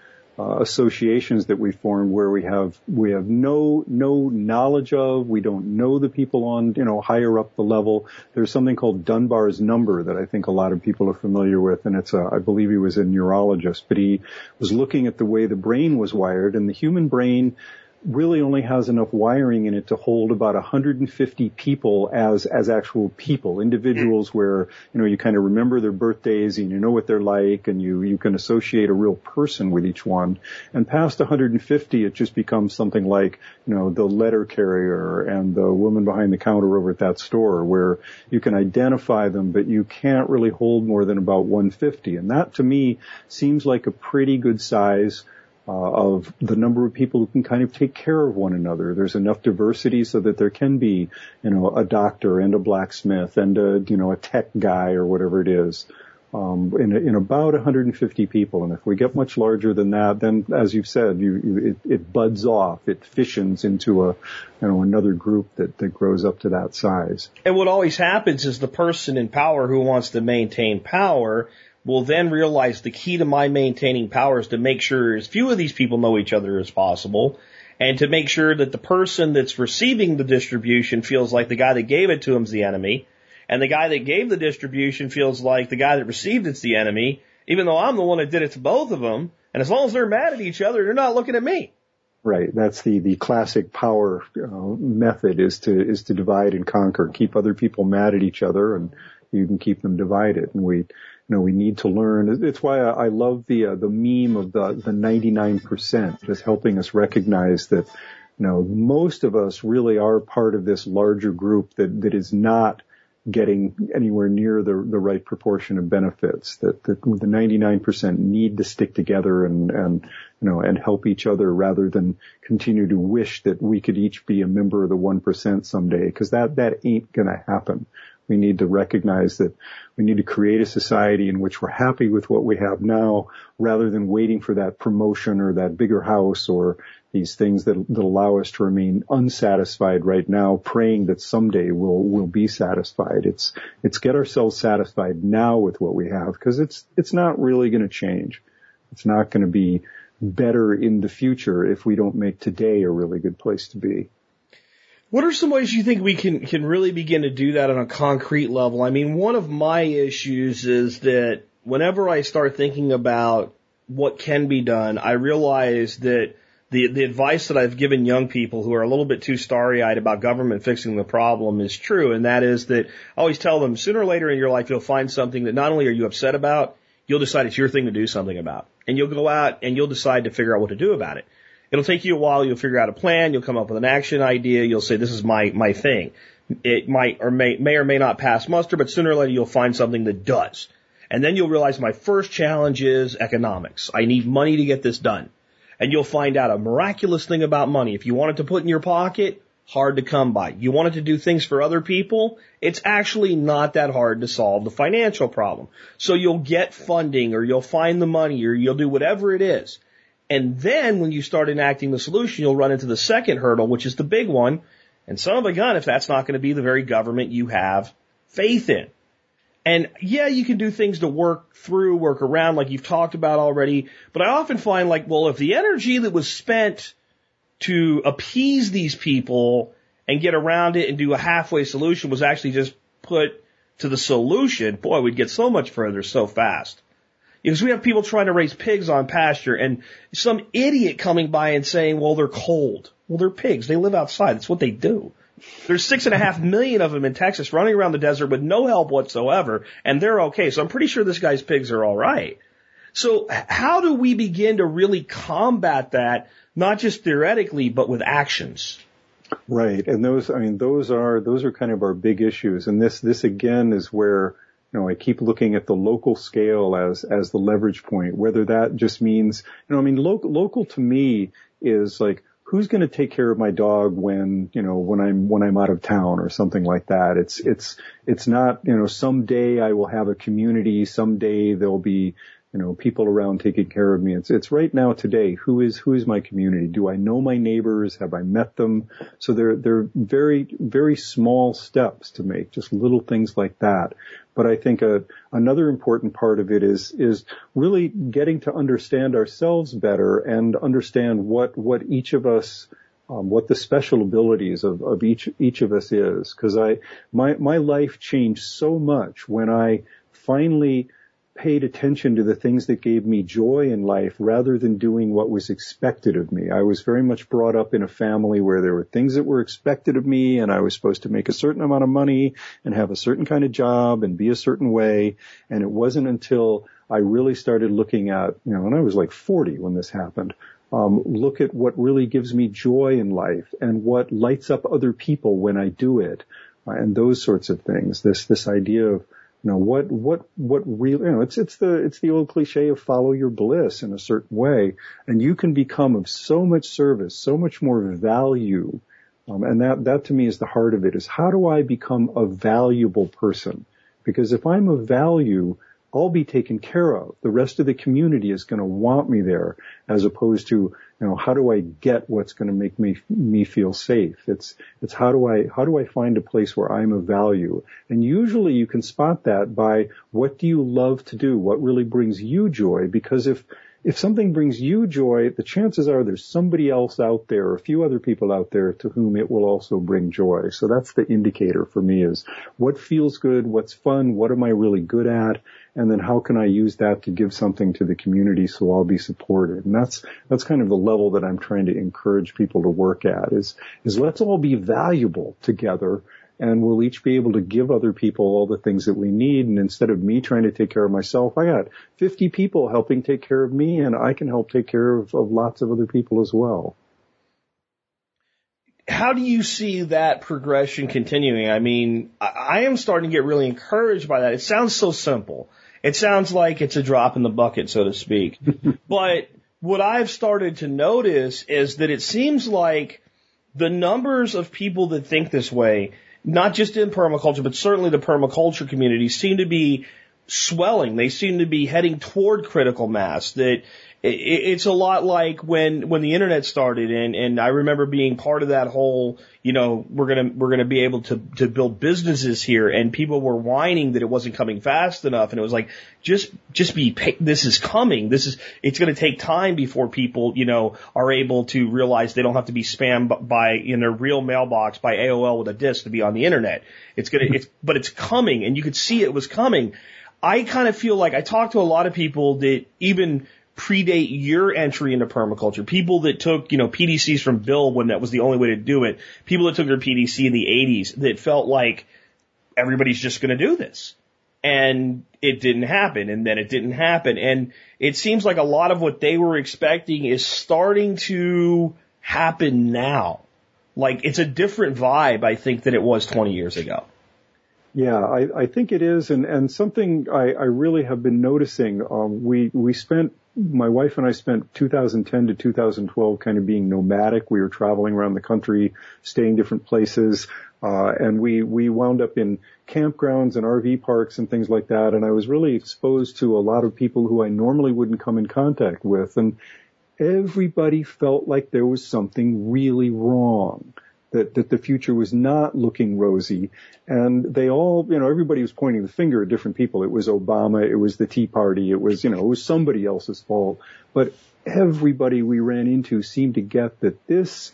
uh, associations that we formed where we have we have no no knowledge of we don't know the people on you know higher up the level there's something called Dunbar's number that I think a lot of people are familiar with and it's a I believe he was a neurologist but he was looking at the way the brain was wired and the human brain really only has enough wiring in it to hold about 150 people as as actual people, individuals mm. where you know you kind of remember their birthdays and you know what they're like, and you you can associate a real person with each one. And past 150, it just becomes something like you know the letter carrier and the woman behind the counter over at that store, where you can identify them, but you can't really hold more than about 150. And that to me seems like a pretty good size uh, of the number of people who can kind of take care of one another. There's enough diversity so that there can be, you know, a doctor and a blacksmith and a, you know, a tech guy or whatever it is. Um, in, in about 150 people, and if we get much larger than that, then, as you've said, you, you, it, it buds off, it fissions into a, you know, another group that, that grows up to that size. And what always happens is the person in power who wants to maintain power will then realize the key to my maintaining power is to make sure as few of these people know each other as possible and to make sure that the person that's receiving the distribution feels like the guy that gave it to him is the enemy and the guy that gave the distribution feels like the guy that received it's the enemy even though I'm the one that did it to both of them and as long as they're mad at each other they're not looking at me Right. That's the, the classic power uh, method is to, is to divide and conquer. Keep other people mad at each other and you can keep them divided. And we, know, we need to learn. It's why I, love the uh, the meme of the the 99%, just helping us recognize that, you know, most of us really are part of this larger group that that is not getting anywhere near the the right proportion of benefits. That, that the 99% need to stick together and and you know and help each other rather than continue to wish that we could each be a member of the 1% someday, because that that ain't gonna happen. We need to recognize that we need to create a society in which we're happy with what we have now rather than waiting for that promotion or that bigger house or these things that, that allow us to remain unsatisfied right now, praying that someday we'll, we'll be satisfied. It's, it's get ourselves satisfied now with what we have because it's, it's not really going to change. It's not going to be better in the future if we don't make today a really good place to be. What are some ways you think we can, can really begin to do that on a concrete level? I mean, one of my issues is that whenever I start thinking about what can be done, I realize that the, the advice that I've given young people who are a little bit too starry eyed about government fixing the problem is true. And that is that I always tell them sooner or later in your life, you'll find something that not only are you upset about, you'll decide it's your thing to do something about. And you'll go out and you'll decide to figure out what to do about it. It'll take you a while. You'll figure out a plan. You'll come up with an action idea. You'll say, this is my, my thing. It might or may, may or may not pass muster, but sooner or later you'll find something that does. And then you'll realize my first challenge is economics. I need money to get this done. And you'll find out a miraculous thing about money. If you want it to put in your pocket, hard to come by. You want it to do things for other people, it's actually not that hard to solve the financial problem. So you'll get funding or you'll find the money or you'll do whatever it is. And then when you start enacting the solution, you'll run into the second hurdle, which is the big one. And son of a gun, if that's not going to be the very government you have faith in. And yeah, you can do things to work through, work around, like you've talked about already. But I often find like, well, if the energy that was spent to appease these people and get around it and do a halfway solution was actually just put to the solution, boy, we'd get so much further so fast. Because we have people trying to raise pigs on pasture and some idiot coming by and saying, well, they're cold. Well, they're pigs. They live outside. That's what they do. There's six and a half million of them in Texas running around the desert with no help whatsoever, and they're okay. So I'm pretty sure this guy's pigs are all right. So how do we begin to really combat that, not just theoretically, but with actions? Right. And those, I mean, those are, those are kind of our big issues. And this, this again is where, you know, I keep looking at the local scale as, as the leverage point, whether that just means, you know, I mean, local, local to me is like, who's going to take care of my dog when, you know, when I'm, when I'm out of town or something like that. It's, it's, it's not, you know, someday I will have a community, someday there'll be, you know, people around taking care of me. It's, it's right now today. Who is, who is my community? Do I know my neighbors? Have I met them? So they're, they're very, very small steps to make, just little things like that. But I think a, another important part of it is, is really getting to understand ourselves better and understand what, what each of us um, what the special abilities of, of each each of us is because I my my life changed so much when I finally paid attention to the things that gave me joy in life rather than doing what was expected of me. I was very much brought up in a family where there were things that were expected of me and I was supposed to make a certain amount of money and have a certain kind of job and be a certain way. And it wasn't until I really started looking at, you know, when I was like 40 when this happened. Um, look at what really gives me joy in life and what lights up other people when I do it, uh, and those sorts of things. This this idea of you know, what, what, what real, you know, it's, it's the, it's the old cliche of follow your bliss in a certain way. And you can become of so much service, so much more value. Um, and that, that to me is the heart of it is how do I become a valuable person? Because if I'm of value, I'll be taken care of. The rest of the community is going to want me there as opposed to, you know, how do I get what's going to make me, me feel safe? It's, it's how do I, how do I find a place where I'm of value? And usually you can spot that by what do you love to do? What really brings you joy? Because if, if something brings you joy, the chances are there's somebody else out there, a few other people out there to whom it will also bring joy. So that's the indicator for me is what feels good, what's fun, what am I really good at, and then how can I use that to give something to the community so I'll be supported. And that's, that's kind of the level that I'm trying to encourage people to work at is, is let's all be valuable together and we'll each be able to give other people all the things that we need. And instead of me trying to take care of myself, I got 50 people helping take care of me and I can help take care of, of lots of other people as well. How do you see that progression continuing? I mean, I am starting to get really encouraged by that. It sounds so simple. It sounds like it's a drop in the bucket, so to speak. (laughs) but what I've started to notice is that it seems like the numbers of people that think this way not just in permaculture, but certainly the permaculture community seem to be swelling. They seem to be heading toward critical mass. That it's a lot like when when the internet started and and I remember being part of that whole you know we're gonna we're gonna be able to to build businesses here and people were whining that it wasn't coming fast enough and it was like just just be this is coming. This is it's gonna take time before people you know are able to realize they don't have to be spammed by in their real mailbox by AOL with a disc to be on the internet. It's gonna it's but it's coming and you could see it was coming. I kind of feel like I talked to a lot of people that even predate your entry into permaculture. People that took, you know, PDCs from Bill when that was the only way to do it. People that took their PDC in the 80s that felt like everybody's just going to do this. and it didn't happen and then it didn't happen. And it seems like a lot of what they were expecting is starting to happen now. Like it's a different vibe, I think, than it was 20 years ago. Yeah, I, I think it is, and and something I, I really have been noticing. Um, we we spent my wife and I spent 2010 to 2012 kind of being nomadic. We were traveling around the country, staying different places, uh, and we we wound up in campgrounds and RV parks and things like that. And I was really exposed to a lot of people who I normally wouldn't come in contact with, and everybody felt like there was something really wrong that, that the future was not looking rosy. And they all, you know, everybody was pointing the finger at different people. It was Obama, it was the Tea Party, it was, you know, it was somebody else's fault. But everybody we ran into seemed to get that this,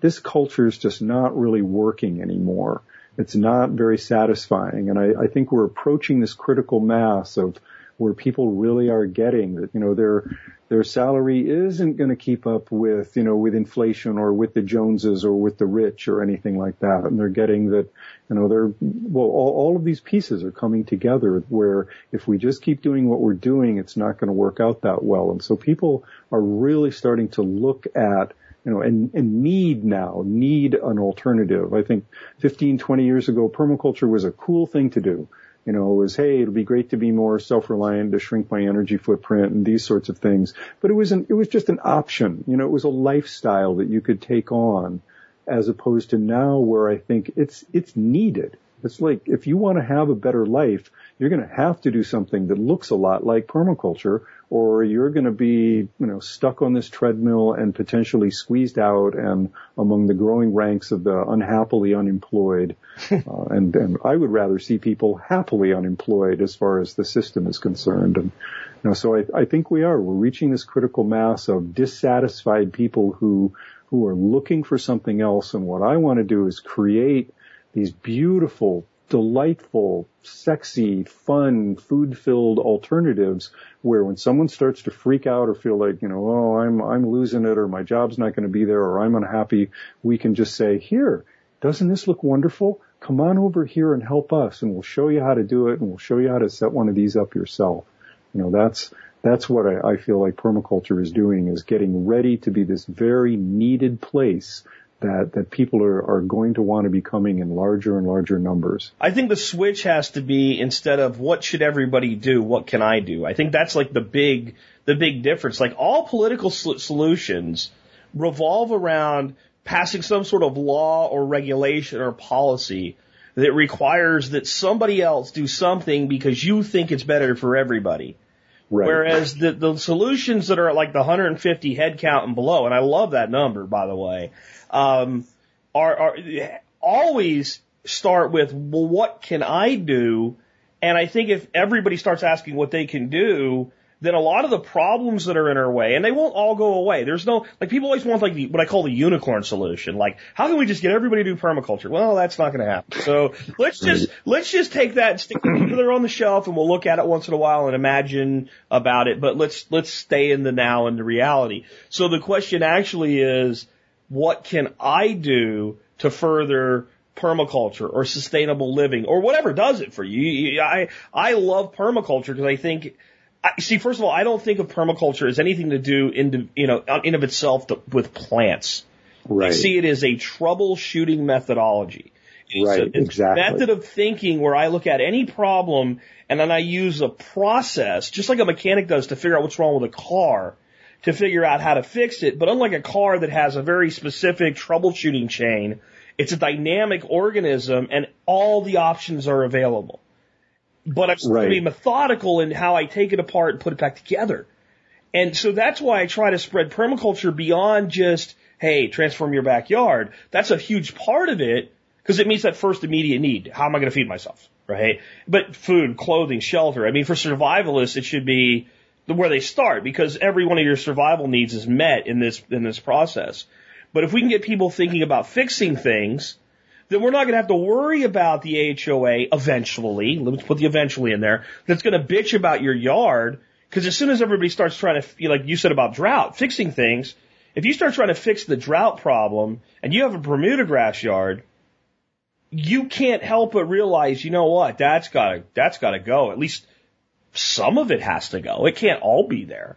this culture is just not really working anymore. It's not very satisfying. And I, I think we're approaching this critical mass of where people really are getting that, you know, their, their salary isn't going to keep up with, you know, with inflation or with the Joneses or with the rich or anything like that. And they're getting that, you know, they're, well, all, all of these pieces are coming together where if we just keep doing what we're doing, it's not going to work out that well. And so people are really starting to look at, you know, and, and need now, need an alternative. I think 15, 20 years ago, permaculture was a cool thing to do you know, was, hey, it'll be great to be more self-reliant, to shrink my energy footprint and these sorts of things. But it was an, it was just an option. You know, it was a lifestyle that you could take on as opposed to now where I think it's, it's needed. It's like if you want to have a better life, you're going to have to do something that looks a lot like permaculture or you're going to be, you know, stuck on this treadmill and potentially squeezed out and among the growing ranks of the unhappily unemployed. (laughs) uh, and, and I would rather see people happily unemployed as far as the system is concerned. And, you know, so I, I think we are, we're reaching this critical mass of dissatisfied people who, who are looking for something else. And what I want to do is create these beautiful, delightful, sexy, fun, food-filled alternatives where when someone starts to freak out or feel like, you know, oh, I'm, I'm losing it or my job's not going to be there or I'm unhappy, we can just say, here, doesn't this look wonderful? Come on over here and help us and we'll show you how to do it and we'll show you how to set one of these up yourself. You know, that's, that's what I, I feel like permaculture is doing is getting ready to be this very needed place that, that people are, are going to want to be coming in larger and larger numbers. I think the switch has to be instead of what should everybody do, what can I do? I think that's like the big, the big difference. Like all political solutions revolve around passing some sort of law or regulation or policy that requires that somebody else do something because you think it's better for everybody. Right. Whereas the, the solutions that are at like the 150 head count and below, and I love that number, by the way, um, are, are always start with, well, what can I do? And I think if everybody starts asking what they can do, then a lot of the problems that are in our way, and they won't all go away. There's no, like people always want like the, what I call the unicorn solution. Like, how can we just get everybody to do permaculture? Well, that's not going to happen. So (laughs) let's just, let's just take that and stick it there on the shelf and we'll look at it once in a while and imagine about it. But let's, let's stay in the now and the reality. So the question actually is, what can I do to further permaculture or sustainable living or whatever does it for you? I, I love permaculture because I think, I, see, first of all, I don't think of permaculture as anything to do in, you know, in of itself to, with plants. Right. I see it as a troubleshooting methodology. It's right, a, exactly. method of thinking where I look at any problem and then I use a process, just like a mechanic does to figure out what's wrong with a car, to figure out how to fix it. But unlike a car that has a very specific troubleshooting chain, it's a dynamic organism and all the options are available but I'm right. going to be methodical in how I take it apart and put it back together. And so that's why I try to spread permaculture beyond just, hey, transform your backyard. That's a huge part of it because it meets that first immediate need. How am I going to feed myself? Right? But food, clothing, shelter. I mean, for survivalists, it should be where they start because every one of your survival needs is met in this, in this process. But if we can get people thinking about fixing things, then we're not going to have to worry about the HOA eventually. Let's put the eventually in there. That's going to bitch about your yard. Because as soon as everybody starts trying to, like you said about drought, fixing things, if you start trying to fix the drought problem and you have a Bermuda grass yard, you can't help but realize, you know what, that's gotta, that's gotta go. At least some of it has to go. It can't all be there.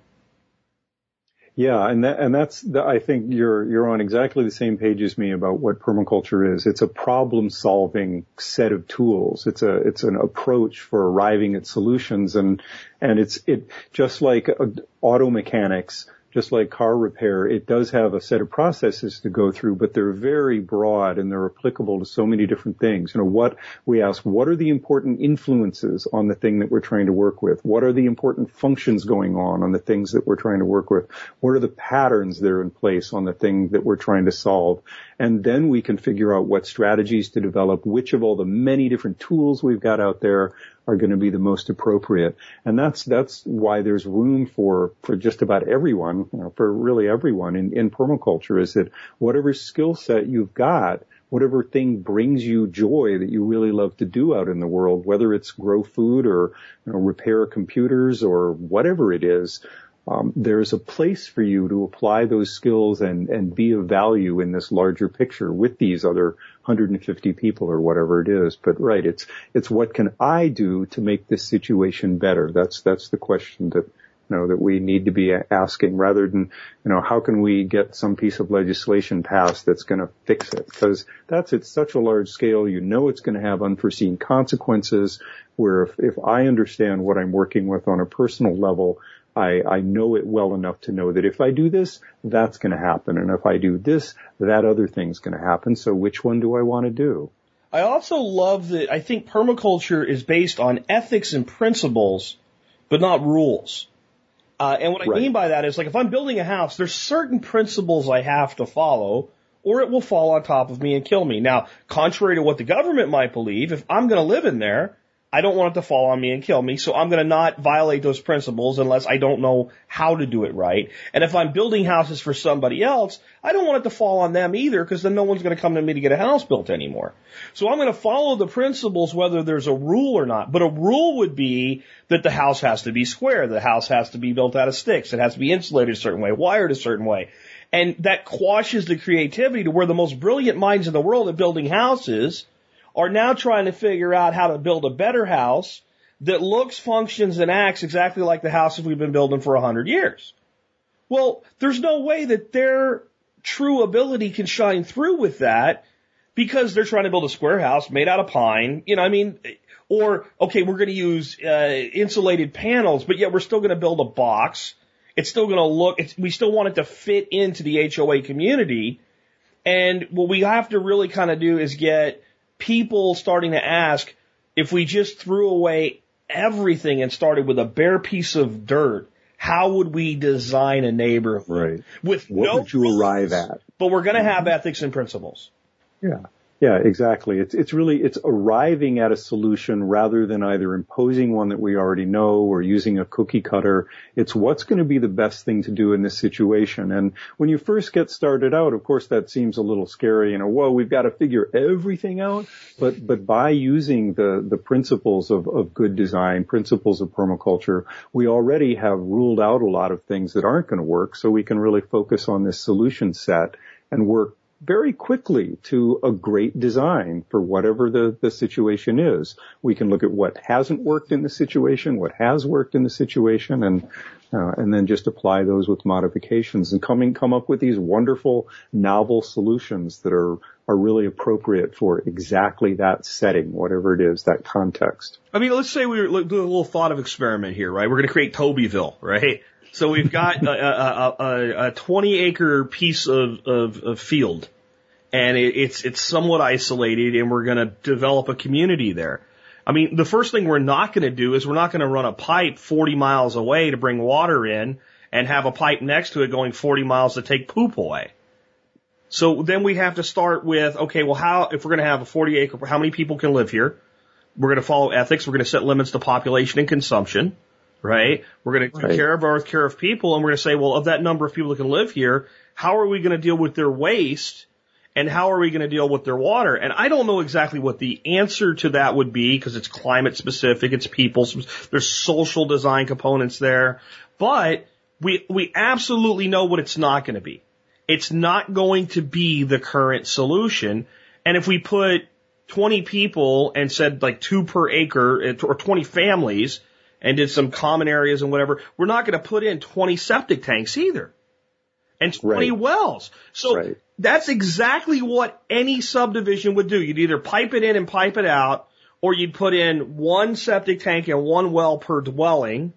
Yeah, and that, and that's the, I think you're you're on exactly the same page as me about what permaculture is. It's a problem-solving set of tools. It's a it's an approach for arriving at solutions, and and it's it just like uh, auto mechanics just like car repair, it does have a set of processes to go through, but they're very broad and they're applicable to so many different things. You know, what we ask, what are the important influences on the thing that we're trying to work with? What are the important functions going on on the things that we're trying to work with? What are the patterns that are in place on the thing that we're trying to solve? And then we can figure out what strategies to develop, which of all the many different tools we've got out there are going to be the most appropriate. And that's, that's why there's room for, for just about everyone, you know, for really everyone in, in permaculture is that whatever skill set you've got, whatever thing brings you joy that you really love to do out in the world, whether it's grow food or you know, repair computers or whatever it is, um, there's a place for you to apply those skills and, and be of value in this larger picture with these other 150 people or whatever it is. But right, it's, it's what can I do to make this situation better? That's, that's the question that, you know, that we need to be asking rather than, you know, how can we get some piece of legislation passed that's going to fix it? Because that's at such a large scale, you know it's going to have unforeseen consequences where if, if I understand what I'm working with on a personal level, I, I know it well enough to know that if I do this, that's going to happen. And if I do this, that other thing's going to happen. So which one do I want to do? I also love that I think permaculture is based on ethics and principles, but not rules. Uh, and what I right. mean by that is like if I'm building a house, there's certain principles I have to follow or it will fall on top of me and kill me. Now, contrary to what the government might believe, if I'm going to live in there, I don't want it to fall on me and kill me, so I'm going to not violate those principles unless I don't know how to do it right. And if I'm building houses for somebody else, I don't want it to fall on them either because then no one's going to come to me to get a house built anymore. So I'm going to follow the principles whether there's a rule or not. But a rule would be that the house has to be square, the house has to be built out of sticks, it has to be insulated a certain way, wired a certain way. And that quashes the creativity to where the most brilliant minds in the world at building houses are now trying to figure out how to build a better house that looks, functions, and acts exactly like the houses we've been building for a hundred years. Well, there's no way that their true ability can shine through with that because they're trying to build a square house made out of pine. You know, I mean, or, okay, we're going to use uh, insulated panels, but yet we're still going to build a box. It's still going to look, we still want it to fit into the HOA community. And what we have to really kind of do is get people starting to ask if we just threw away everything and started with a bare piece of dirt, how would we design a neighborhood? Right. With what no would you arrive at? But we're going to have mm-hmm. ethics and principles. Yeah. Yeah, exactly. It's it's really it's arriving at a solution rather than either imposing one that we already know or using a cookie cutter. It's what's going to be the best thing to do in this situation. And when you first get started out, of course, that seems a little scary. You know, whoa, we've got to figure everything out. But but by using the the principles of of good design, principles of permaculture, we already have ruled out a lot of things that aren't going to work. So we can really focus on this solution set and work very quickly to a great design for whatever the, the situation is. We can look at what hasn't worked in the situation, what has worked in the situation, and uh, and then just apply those with modifications and coming come up with these wonderful novel solutions that are are really appropriate for exactly that setting, whatever it is, that context. I mean, let's say we do a little thought of experiment here, right? We're going to create Tobyville, right? So we've got a, a, a, a 20 acre piece of, of, of field and it, it's, it's somewhat isolated and we're going to develop a community there. I mean, the first thing we're not going to do is we're not going to run a pipe 40 miles away to bring water in and have a pipe next to it going 40 miles to take poop away. So then we have to start with, okay, well, how, if we're going to have a 40 acre, how many people can live here? We're going to follow ethics. We're going to set limits to population and consumption right? We're going to take right. care of our care of people, and we're going to say, well, of that number of people that can live here, how are we going to deal with their waste? And how are we going to deal with their water? And I don't know exactly what the answer to that would be because it's climate specific, it's people, there's social design components there, but we, we absolutely know what it's not going to be. It's not going to be the current solution. And if we put 20 people and said like two per acre or 20 families and did some common areas and whatever, we're not going to put in 20 septic tanks either and 20 Right. wells. So Right. that's exactly what any subdivision would do. You'd either pipe it in and pipe it out, or you'd put in one septic tank and one well per dwelling.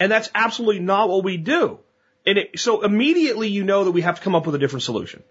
And that's absolutely not what we do. And it, so immediately you know that we have to come up with a different solution.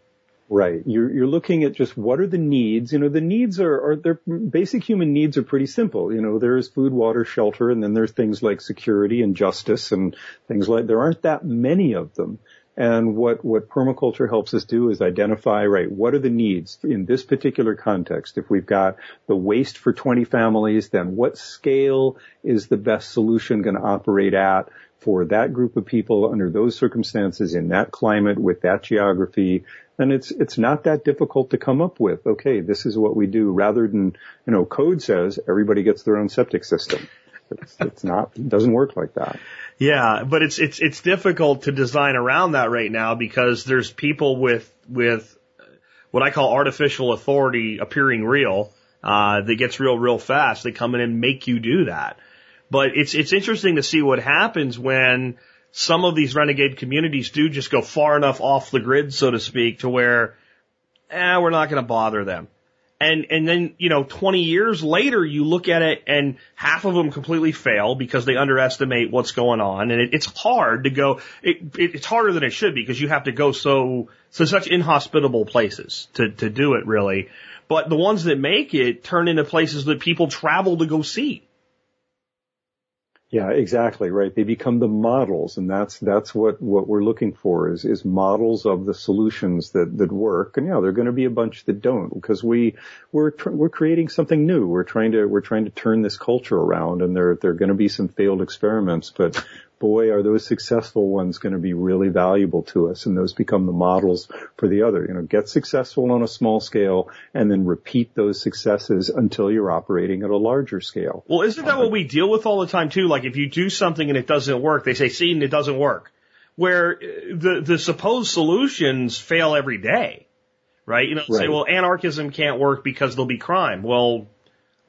Right. You're, you're looking at just what are the needs. You know, the needs are, are their basic human needs are pretty simple. You know, there's food, water, shelter, and then there's things like security and justice and things like, there aren't that many of them. And what, what permaculture helps us do is identify, right, what are the needs in this particular context? If we've got the waste for 20 families, then what scale is the best solution going to operate at for that group of people under those circumstances in that climate with that geography? And it's, it's not that difficult to come up with. Okay, this is what we do rather than, you know, code says everybody gets their own septic system. It's, it's not, it doesn't work like that. Yeah, but it's it's it's difficult to design around that right now because there's people with with what I call artificial authority appearing real uh, that gets real real fast. They come in and make you do that. But it's it's interesting to see what happens when some of these renegade communities do just go far enough off the grid, so to speak, to where, eh, we're not going to bother them. And, and then, you know, 20 years later, you look at it and half of them completely fail because they underestimate what's going on. And it, it's hard to go, it, it, it's harder than it should be because you have to go so, so such inhospitable places to, to do it really. But the ones that make it turn into places that people travel to go see. Yeah, exactly right. They become the models, and that's that's what what we're looking for is is models of the solutions that that work. And yeah, there're going to be a bunch that don't because we we're we're creating something new. We're trying to we're trying to turn this culture around, and there there are going to be some failed experiments, but boy, are those successful ones going to be really valuable to us, and those become the models for the other. You know, get successful on a small scale, and then repeat those successes until you're operating at a larger scale. Well, isn't that what we deal with all the time too? Like if you do something and it doesn't work, they say, see, and it doesn't work. Where uh, the, the supposed solutions fail every day. Right? You know, say, well, anarchism can't work because there'll be crime. Well,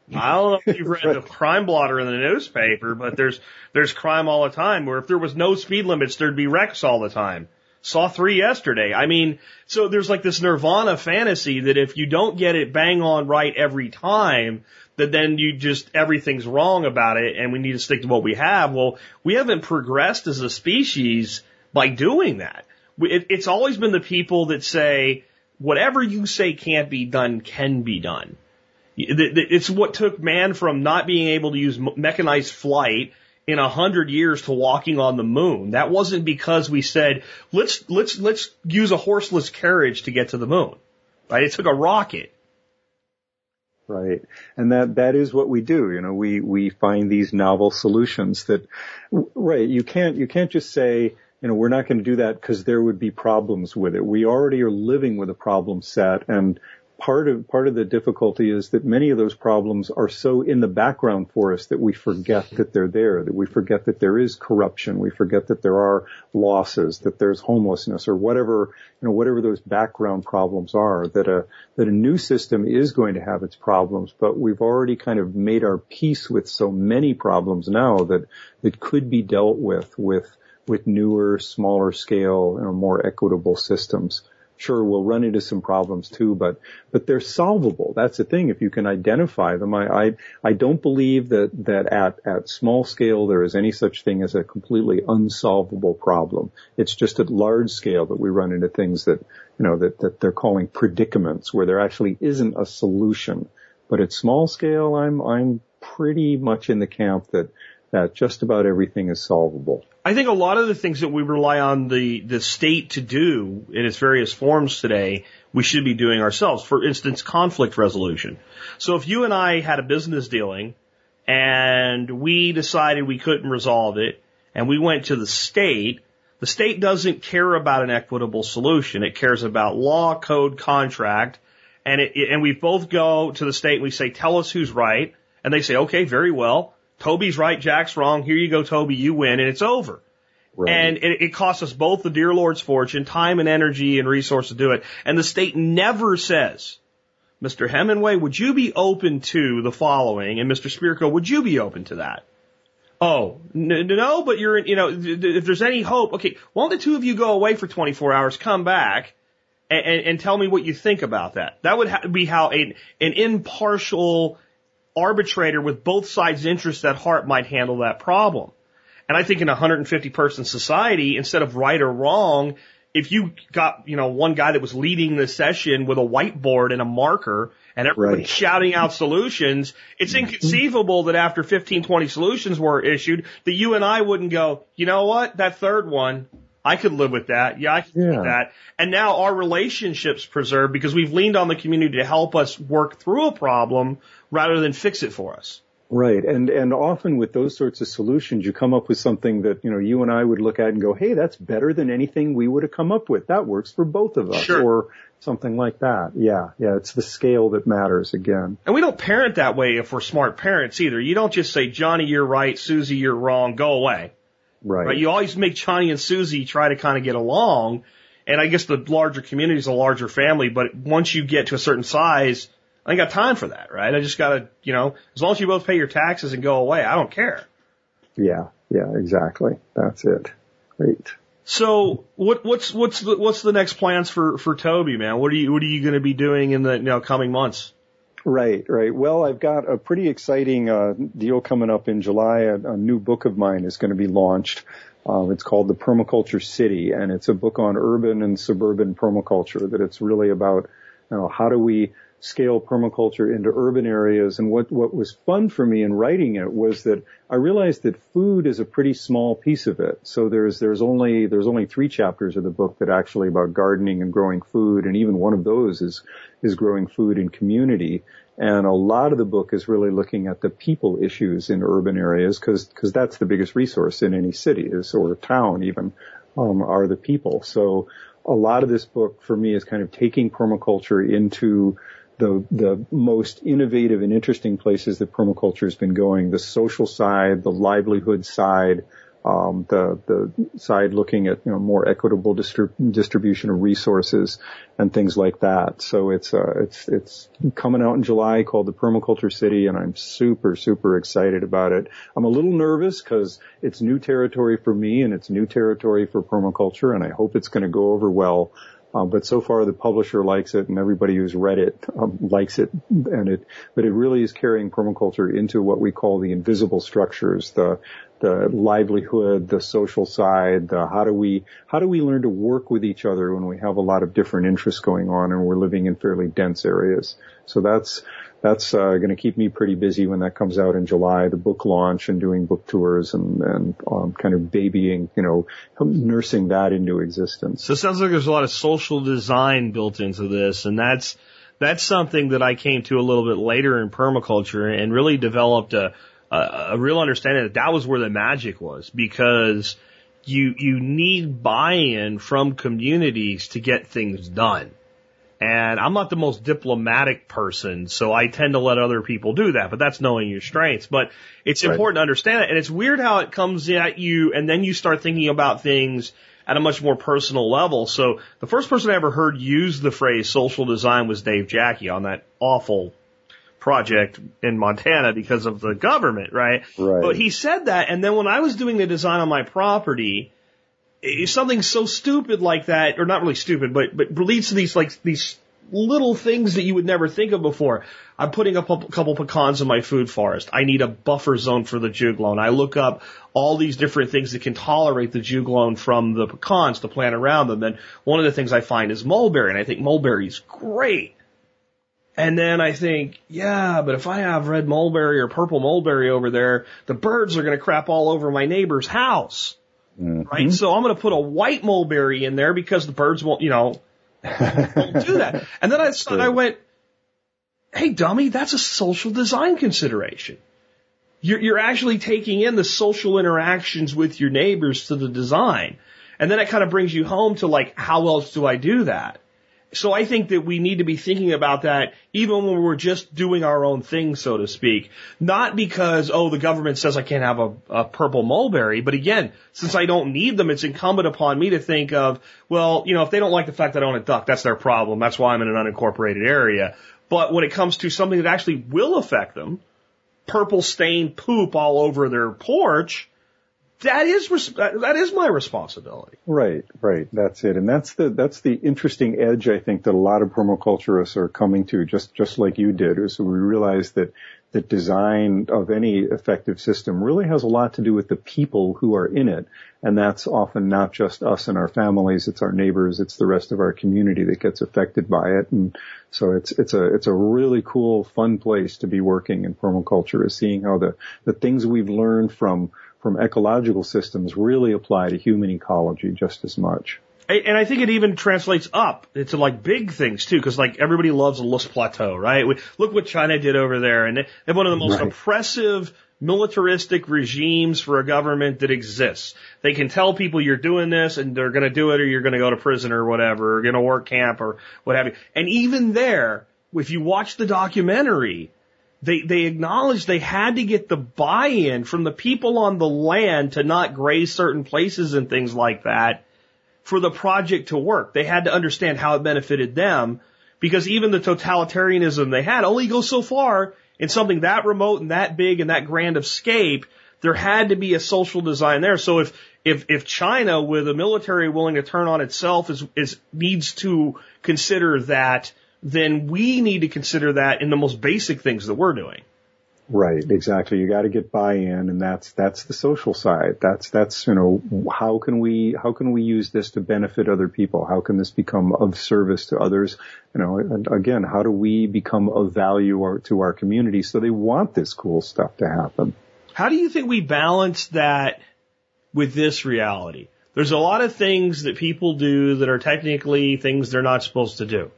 (laughs) I don't know if you've read the crime blotter in the newspaper, but there's, there's crime all the time where if there was no speed limits, there'd be wrecks all the time. Saw three yesterday. I mean, so there's like this nirvana fantasy that if you don't get it bang on right every time, that then you just, everything's wrong about it and we need to stick to what we have. Well, we haven't progressed as a species by doing that. It, it's always been the people that say, whatever you say can't be done can be done. It's what took man from not being able to use mechanized flight in a hundred years to walking on the moon. That wasn't because we said, let's, let's, let's use a horseless carriage to get to the moon. Right? It took a rocket. Right. And that, that is what we do. You know, we, we find these novel solutions that, right, you can't, you can't just say, you know, we're not going to do that because there would be problems with it. We already are living with a problem set and part of, part of the difficulty is that many of those problems are so in the background for us that we forget that they're there, that we forget that there is corruption, we forget that there are losses, that there's homelessness or whatever, you know, whatever those background problems are, that a, that a new system is going to have its problems, but we've already kind of made our peace with so many problems now that, that could be dealt with, with, with newer, smaller scale, you know, more equitable systems. Sure, we'll run into some problems too, but, but they're solvable. That's the thing. If you can identify them, I, I, I don't believe that, that at, at small scale there is any such thing as a completely unsolvable problem. It's just at large scale that we run into things that, you know, that, that they're calling predicaments where there actually isn't a solution. But at small scale, I'm, I'm pretty much in the camp that, that just about everything is solvable. I think a lot of the things that we rely on the, the state to do in its various forms today, we should be doing ourselves. For instance, conflict resolution. So if you and I had a business dealing and we decided we couldn't resolve it and we went to the state, the state doesn't care about an equitable solution. It cares about law, code, contract. And it, and we both go to the state and we say, tell us who's right. And they say, okay, very well. Toby's right, Jack's wrong. Here you go, Toby, you win, and it's over. Right. And it, it costs us both the dear Lord's fortune, time and energy and resource to do it. And the state never says, Mr. Hemenway, would you be open to the following? And Mr. Spirko, would you be open to that? Oh, n- no, but you're, you know, if there's any hope, okay, why don't the two of you go away for 24 hours, come back, and, and, and tell me what you think about that? That would ha- be how a, an impartial arbitrator with both sides' interests at heart might handle that problem. And I think in a 150 person society, instead of right or wrong, if you got, you know, one guy that was leading the session with a whiteboard and a marker and everybody Right. shouting out solutions, it's mm-hmm. inconceivable that after 15, 20 solutions were issued, that you and I wouldn't go, you know what, that third one, I could live with that. Yeah, I could live with that. And now our relationships preserved because we've leaned on the community to help us work through a problem rather than fix it for us. Right. And, and often with those sorts of solutions, you come up with something that, you know, you and I would look at and go, Hey, that's better than anything we would have come up with. That works for both of us Sure. or something like that. Yeah. Yeah. It's the scale that matters again. And we don't parent that way if we're smart parents either. You don't just say, Johnny, you're right, Susie, you're wrong, go away. Right. Right? You always make Johnny and Susie try to kind of get along. And I guess the larger community is a larger family, but once you get to a certain size, I ain't got time for that, right? I just gotta, you know, as long as you both pay your taxes and go away, I don't care. Yeah. Yeah. Exactly. That's it. Great. So what, what's, what's the, what's the next plans for, for Toby, man? What are you, what are you going to be doing in the, you know, coming months? Right, right. Well, I've got a pretty exciting uh, deal coming up in July. A, a new book of mine is going to be launched. Um, it's called The Permaculture City, and it's a book on urban and suburban permaculture. That it's really about, you know, how do we scale permaculture into urban areas. And what what was fun for me in writing it was that I realized that food is a pretty small piece of it. So there's there's only there's only three chapters of the book that actually about gardening and growing food, and even one of those is is growing food in community. And a lot of the book is really looking at the people issues in urban areas because because that's the biggest resource in any city is or town even um, are the people. So a lot of this book for me is kind of taking permaculture into the the most innovative and interesting places that permaculture has been going, the social side, the livelihood side, um, the the side looking at you know more equitable distrib- distribution of resources and things like that. So it's uh, it's it's coming out in July called the Permaculture City, and I'm super super excited about it. I'm a little nervous because it's new territory for me and it's new territory for permaculture, and I hope it's going to go over well. Uh, but so far the publisher likes it and everybody who's read it um, likes it and it, but it really is carrying permaculture into what we call the invisible structures, the, the livelihood, the social side, the how do we, how do we learn to work with each other when we have a lot of different interests going on and we're living in fairly dense areas. So that's, that's uh, going to keep me pretty busy when that comes out in July, the book launch and doing book tours and, and um, kind of babying, you know, nursing that into existence. So it sounds like there's a lot of social design built into this, and that's that's something that I came to a little bit later in permaculture and really developed a a, a real understanding that that was where the magic was because you you need buy-in from communities to get things done. And I'm not the most diplomatic person, so I tend to let other people do that, but that's knowing your strengths. But it's Right. important to understand it. And it's weird how it comes at you and then you start thinking about things at a much more personal level. So the first person I ever heard use the phrase social design was Dave Jacke on that awful project in Montana because of the government, right? Right. But he said that, and then when I was doing the design on my property, eh, something so stupid like that, or not really stupid, but but leads to these like these little things that you would never think of before. I'm putting up a couple pecans in my food forest. I need a buffer zone for the juglone. I look up all these different things that can tolerate the juglone from the pecans to plant around them. And one of the things I find is mulberry, and I think mulberry is great. And then I think, yeah, but if I have red mulberry or purple mulberry over there, the birds are going to crap all over my neighbor's house. Mm-hmm. Right? So I'm going to put a white mulberry in there because the birds won't, you know, won't do that. (laughs) And then I, Sure. I went, hey, dummy, that's a social design consideration. You're, you're actually taking in the social interactions with your neighbors to the design. And then it kind of brings you home to like, how else do I do that? So I think that we need to be thinking about that even when we're just doing our own thing, so to speak. Not because, oh, the government says I can't have a, a purple mulberry, but again, since I don't need them, it's incumbent upon me to think of, well, you know, if they don't like the fact that I own a duck, that's their problem. That's why I'm in an unincorporated area. But when it comes to something that actually will affect them, purple stained poop all over their porch, that is that is my responsibility. Right, right. That's it, and that's the that's the interesting edge I think that a lot of permaculturists are coming to, just just like you did, is we realize that that design of any effective system really has a lot to do with the people who are in it, and that's often not just us and our families; it's our neighbors, it's the rest of our community that gets affected by it, and so it's it's a it's a really cool, fun place to be working in permaculture, is seeing how the the things we've learned from from ecological systems really apply to human ecology just as much. And I think it even translates up into like big things too, because like everybody loves a Loess Plateau, right? Look what China did over there, and they have one of the most right. oppressive militaristic regimes for a government that exists. They can tell people you're doing this and they're going to do it or you're going to go to prison or whatever, or going to work camp or what have you. And even there, if you watch the documentary, they, they acknowledged they had to get the buy-in from the people on the land to not graze certain places and things like that for the project to work. They had to understand how it benefited them because even the totalitarianism they had only goes so far in something that remote and that big and that grand of scape. There had to be a social design there. So if, if, if China with a military willing to turn on itself is, is, needs to consider that then we need to consider that in the most basic things that we're doing. Right, exactly. You got to get buy-in, and that's that's the social side. That's that's you know how can we how can we use this to benefit other people? How can this become of service to others? You know, and again, how do we become of value to our community so they want this cool stuff to happen? How do you think we balance that with this reality? There's a lot of things that people do that are technically things they're not supposed to do.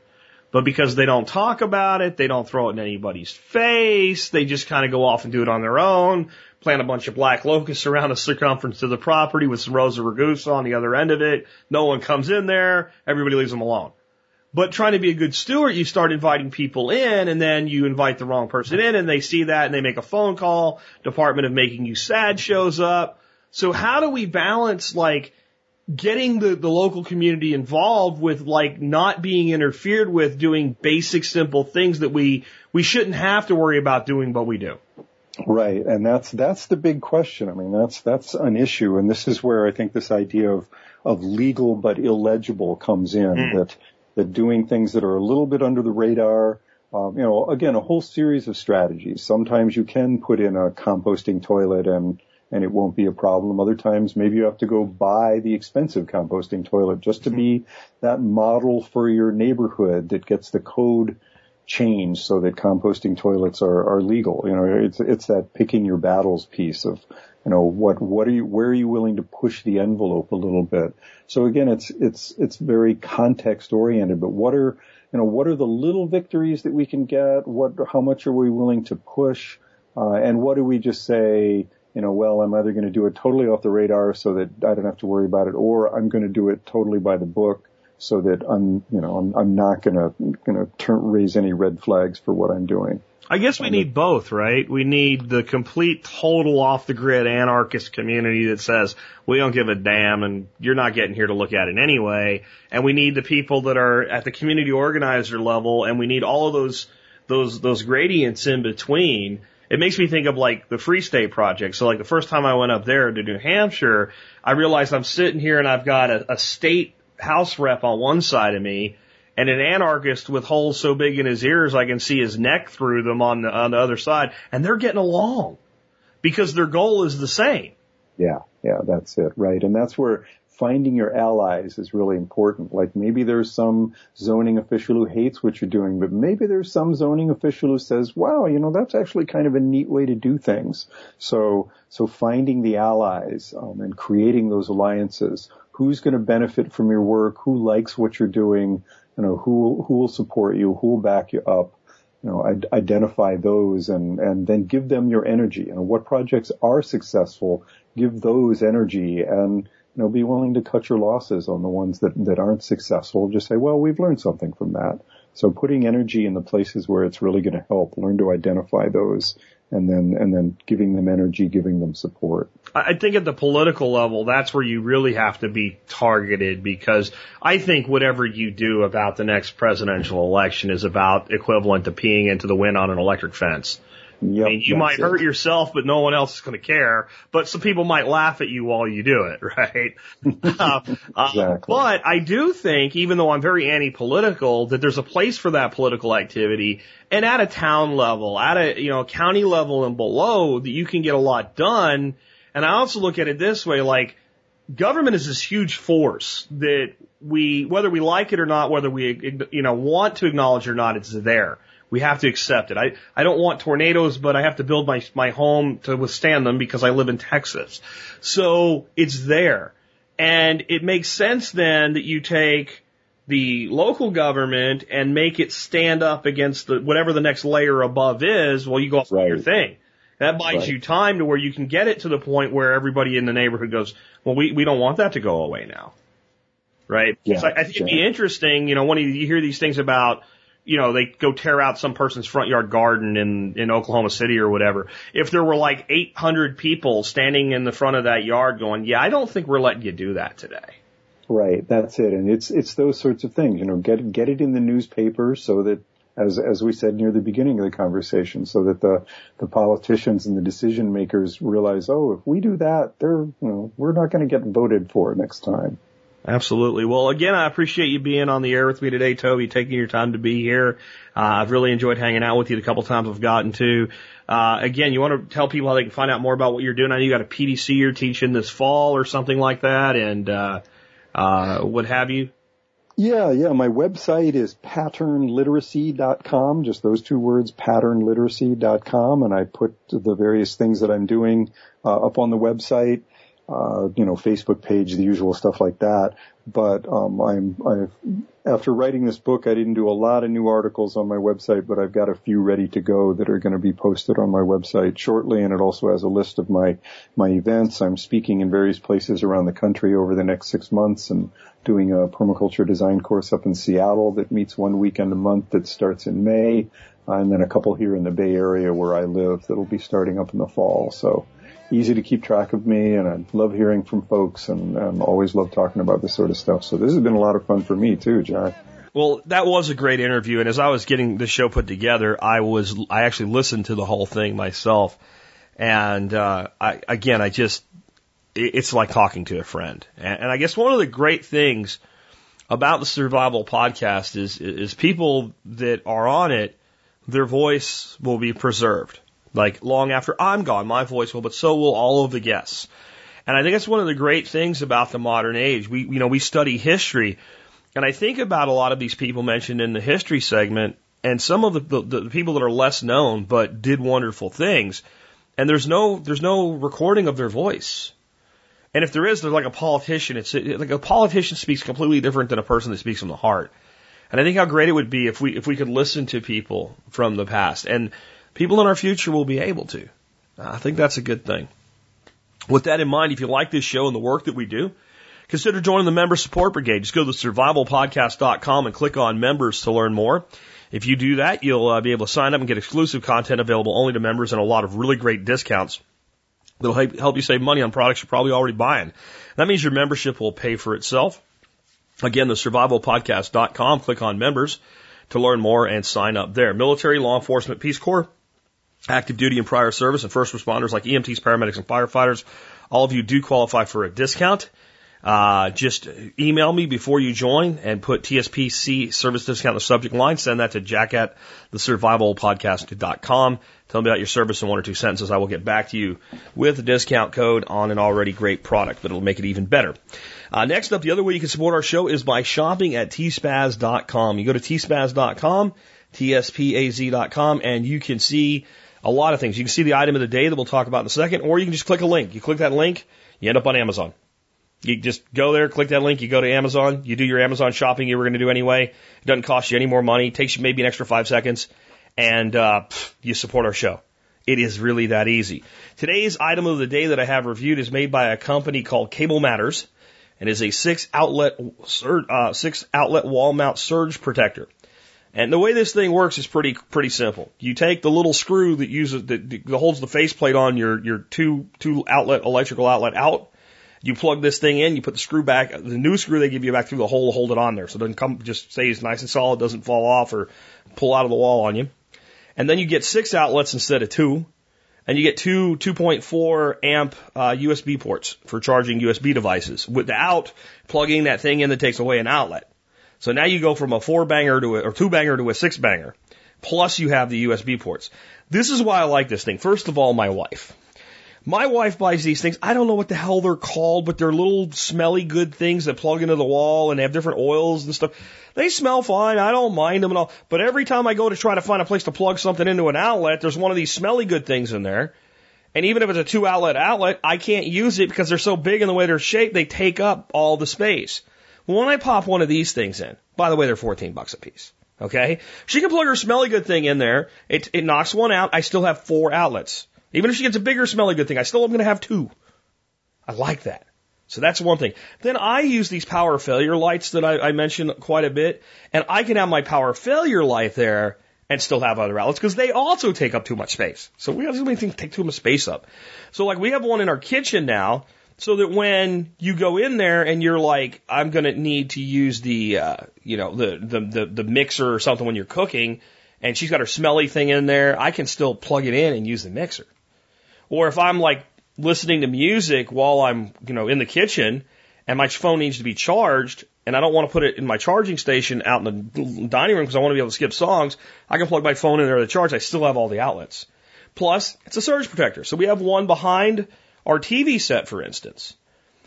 But because they don't talk about it, they don't throw it in anybody's face, they just kind of go off and do it on their own, plant a bunch of black locusts around the circumference of the property with some Rosa rugosa on the other end of it. No one comes in there, everybody leaves them alone. But trying to be a good steward, you start inviting people in and then you invite the wrong person in and they see that and they make a phone call. Department of Making You Sad shows up. So how do we balance like getting the, the local community involved with like not being interfered with doing basic simple things that we we shouldn't have to worry about doing but we do. Right. And that's that's the big question. I mean that's that's an issue. And this is where i think this idea of of legal but illegible comes in mm. that that doing things that are a little bit under the radar um, you know again a whole series of strategies. Sometimes you can put in a composting toilet and and it won't be a problem. Other times, maybe you have to go buy the expensive composting toilet just to be that model for your neighborhood that gets the code changed so that composting toilets are, are legal. You know, it's, it's that picking your battles piece of, you know, what, what are you, where are you willing to push the envelope a little bit? So again, it's, it's, it's very context oriented, but what are, you know, what are the little victories that we can get? What, how much are we willing to push? Uh, and what do we just say, you know, well, I'm either going to do it totally off the radar so that I don't have to worry about it, or I'm going to do it totally by the book so that I'm, you know, I'm, I'm not going to, going to turn, raise any red flags for what I'm doing. I guess we need both, right? We need the complete, total off the grid anarchist community that says, we don't give a damn and you're not getting here to look at it anyway. And we need the people that are at the community organizer level and we need all of those, those, those gradients in between it makes me think of like the Free State Project. So like the first time I went up there to New Hampshire, I realized I'm sitting here and I've got a, a state house rep on one side of me and an anarchist with holes so big in his ears I can see his neck through them on the, on the other side. And they're getting along because their goal is the same. Yeah, yeah, that's it, right. And that's where finding your allies is really important. Like maybe there's some zoning official who hates what you're doing, but maybe there's some zoning official who says, wow, you know, that's actually kind of a neat way to do things. So, so finding the allies um, and creating those alliances. Who's going to benefit from your work? Who likes what you're doing? You know, who, who will support you? Who will back you up? you know, identify those and, and then give them your energy. You know, what projects are successful, give those energy and, you know, be willing to cut your losses on the ones that, that aren't successful. Just say, well, we've learned something from that. So putting energy in the places where it's really going to help, learn to identify those and then, and then giving them energy, giving them support. I think at the political level, that's where you really have to be targeted because I think whatever you do about the next presidential election is about equivalent to peeing into the wind on an electric fence. Yep, I mean, you might it. hurt yourself, but no one else is going to care. But some people might laugh at you while you do it, (laughs) right? uh, exactly. But I do think, even though I'm very anti-political, that there's a place for that political activity, and at a town level, at a you know county level and below, that you can get a lot done. And I also look at it this way, like government is this huge force that we, whether we like it or not, whether we you know want to acknowledge or not, it's there. We have to accept it. I, I don't want tornadoes, but I have to build my, my home to withstand them because I live in Texas. So it's there. And it makes sense then that you take the local government and make it stand up against the, whatever the next layer above is while you go off Right. your thing. That buys Right. you time to where you can get it to the point where everybody in the neighborhood goes, well, we, we don't want that to go away now. Right? Yeah, So I, I think it'd be interesting, you know, when you hear these things about, you know, they go tear out some person's front yard garden in, in Oklahoma City or whatever. If there were like 800 people standing in the front of that yard going, yeah, I don't think we're letting you do that today. Right, that's it. And it's it's those sorts of things, you know, get get it in the newspaper so that as as we said near the beginning of the conversation, so that the the politicians and the decision makers realize, oh, if we do that, they're you know, we're not going to get voted for next time. Absolutely. Well, again, I appreciate you being on the air with me today, Toby, taking your time to be here. Uh, I've really enjoyed hanging out with you the couple times I've gotten to. Uh, again, you want to tell people how they can find out more about what you're doing. I know you got a PDC you're teaching this fall or something like that and, uh, uh, what have you. Yeah, yeah. My website is patternliteracy.com, just those two words, patternliteracy.com, and I put the various things that I'm doing uh, up on the website. Uh, you know, Facebook page, the usual stuff like that. But um, I'm I've after writing this book, I didn't do a lot of new articles on my website, but I've got a few ready to go that are going to be posted on my website shortly, and it also has a list of my my events. I'm speaking in various places around the country over the next six months, and doing a permaculture design course up in Seattle that meets one weekend a month that starts in May, and then a couple here in the Bay Area where I live that'll be starting up in the fall. So easy to keep track of me, and I love hearing from folks, and, and always love talking about this sort of stuff. So this has been a lot of fun for me too, John. Well, that was a great interview, and as I was getting the show put together, I was I actually listened to the whole thing myself, and uh, I again I just it's like talking to a friend, and, and I guess one of the great things about the Survival Podcast is is people that are on it, their voice will be preserved, like long after I'm gone, my voice will, but so will all of the guests. And I think that's one of the great things about the modern age. We, you know, we study history, and I think about a lot of these people mentioned in the history segment, and some of the, the, the people that are less known but did wonderful things. And there's no there's no recording of their voice. And if there is, they're like a politician. It's like a politician speaks completely different than a person that speaks from the heart. And I think how great it would be if we if we could listen to people from the past, and people in our future will be able to. I think that's a good thing. With that in mind, if you like this show and the work that we do, consider joining the member support brigade. Just go to survivalpodcast.com and click on members to learn more. If you do that, you'll uh, be able to sign up and get exclusive content available only to members and a lot of really great discounts that'll help help you save money on products you're probably already buying. That means your membership will pay for itself. Again, the survivalpodcast.com, click on members to learn more and sign up there. Military, law enforcement, Peace Corps, active duty and prior service, and first responders like EMTs, paramedics, and firefighters. All of you do qualify for a discount. Uh, just email me before you join and put TSPC service discount in the subject line. Send that to jack at the survivalpodcast.com. Tell me about your service in one or two sentences. I will get back to you with a discount code on an already great product, but it'll make it even better. Uh, next up, the other way you can support our show is by shopping at tspaz.com. You go to tspaz.com, tspaz.com, and you can see a lot of things. You can see the item of the day that we'll talk about in a second, or you can just click a link. You click that link, you end up on Amazon. You just go there, click that link, you go to Amazon, you do your Amazon shopping you were going to do anyway. It doesn't cost you any more money, it takes you maybe an extra five seconds, and uh, you support our show. It is really that easy. Today's item of the day that I have reviewed is made by a company called Cable Matters and is a six outlet uh, six outlet wall mount surge protector. And the way this thing works is pretty pretty simple. You take the little screw that uses that, that holds the faceplate on your your two two outlet electrical outlet out. You plug this thing in, you put the screw back, the new screw they give you back through the hole to hold it on there, so it doesn't come just stays nice and solid, doesn't fall off or pull out of the wall on you. And then you get six outlets instead of two, and you get two 2.4 amp uh, USB ports for charging USB devices without plugging that thing in that takes away an outlet. So now you go from a four banger to a, or two banger to a six banger. Plus you have the USB ports. This is why I like this thing. First of all, my wife. My wife buys these things. I don't know what the hell they're called, but they're little smelly good things that plug into the wall and have different oils and stuff. They smell fine. I don't mind them at all. But every time I go to try to find a place to plug something into an outlet, there's one of these smelly good things in there. And even if it's a two outlet outlet, I can't use it because they're so big in the way they're shaped, they take up all the space. When I pop one of these things in, by the way, they're 14 bucks a piece. Okay? She can plug her smelly good thing in there. It, it knocks one out. I still have four outlets. Even if she gets a bigger smelly good thing, I still am going to have two. I like that. So that's one thing. Then I use these power failure lights that I, I mentioned quite a bit, and I can have my power failure light there and still have other outlets because they also take up too much space. So we have so many things take too much space up. So like we have one in our kitchen now so that when you go in there and you're like, I'm to need to use the, uh, you know, the, the, the, the mixer or something when you're cooking and she's got her smelly thing in there, I can still plug it in and use the mixer. Or if I'm like listening to music while I'm, you know, in the kitchen and my phone needs to be charged and I don't want to put it in my charging station out in the dining room because I want to be able to skip songs, I can plug my phone in there to charge. I still have all the outlets. Plus, it's a surge protector. So we have one behind our TV set, for instance.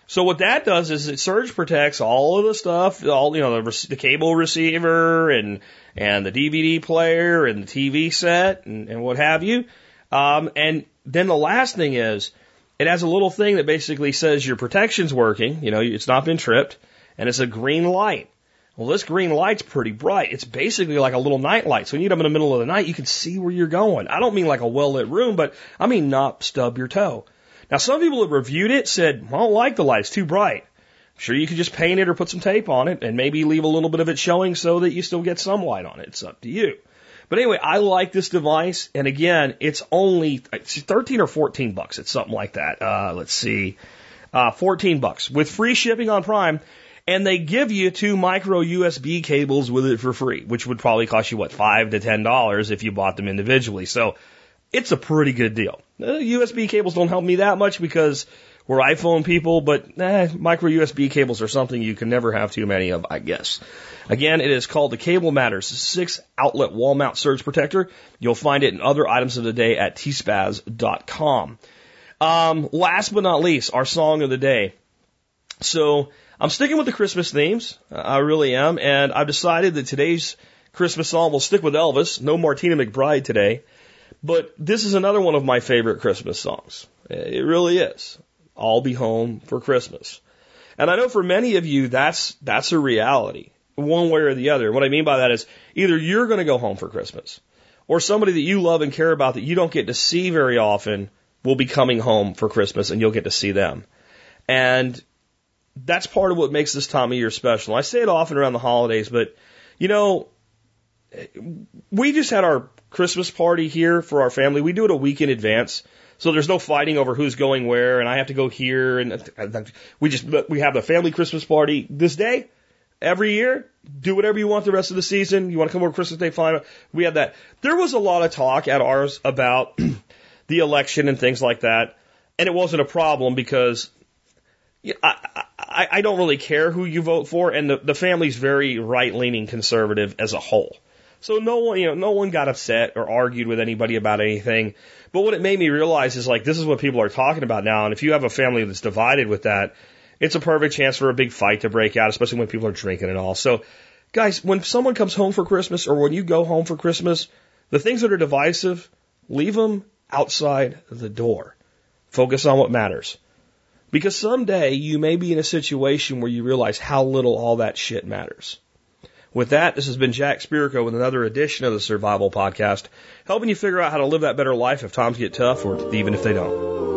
So what that does is it surge protects all of the stuff, all you know, the, the cable receiver and and the DVD player and the TV set and, and what have you. Um, and then the last thing is it has a little thing that basically says your protection's working. You know, it's not been tripped, and it's a green light. Well, this green light's pretty bright. It's basically like a little night light. So when you get up in the middle of the night, you can see where you're going. I don't mean like a well lit room, but I mean not stub your toe. Now, some people that reviewed it said, I don't like the light, it's too bright. Sure, you could just paint it or put some tape on it and maybe leave a little bit of it showing so that you still get some light on it. It's up to you. But anyway, I like this device. And again, it's only it's 13 or 14 bucks. It's something like that. Uh, let's see. Uh, 14 bucks with free shipping on Prime. And they give you two micro USB cables with it for free, which would probably cost you what, five to ten dollars if you bought them individually. So it's a pretty good deal. Uh, USB cables don't help me that much because we're iPhone people, but eh, micro USB cables are something you can never have too many of, I guess. Again, it is called the Cable Matters six outlet wall mount surge protector. You'll find it in other items of the day at tspaz.com. Um, last but not least, our song of the day. So I'm sticking with the Christmas themes. I really am. And I've decided that today's Christmas song will stick with Elvis. No Martina McBride today. But this is another one of my favorite Christmas songs. It really is. I'll be home for Christmas. And I know for many of you, that's, that's a reality, one way or the other. What I mean by that is either you're going to go home for Christmas or somebody that you love and care about that you don't get to see very often will be coming home for Christmas and you'll get to see them. And that's part of what makes this time of year special. I say it often around the holidays, but you know, we just had our Christmas party here for our family. We do it a week in advance. So there's no fighting over who's going where and I have to go here and we just, we have the family Christmas party this day every year. Do whatever you want the rest of the season. You want to come over Christmas Day, fine. We have that. There was a lot of talk at ours about (clears throat) the election and things like that. And it wasn't a problem because I, I, I don't really care who you vote for. And the, the family's very right leaning conservative as a whole. So no one, you know, no one got upset or argued with anybody about anything. But what it made me realize is like, this is what people are talking about now. And if you have a family that's divided with that, it's a perfect chance for a big fight to break out, especially when people are drinking and all. So guys, when someone comes home for Christmas or when you go home for Christmas, the things that are divisive, leave them outside the door. Focus on what matters. Because someday you may be in a situation where you realize how little all that shit matters. With that, this has been Jack Spirko with another edition of the Survival Podcast, helping you figure out how to live that better life if times get tough or even if they don't.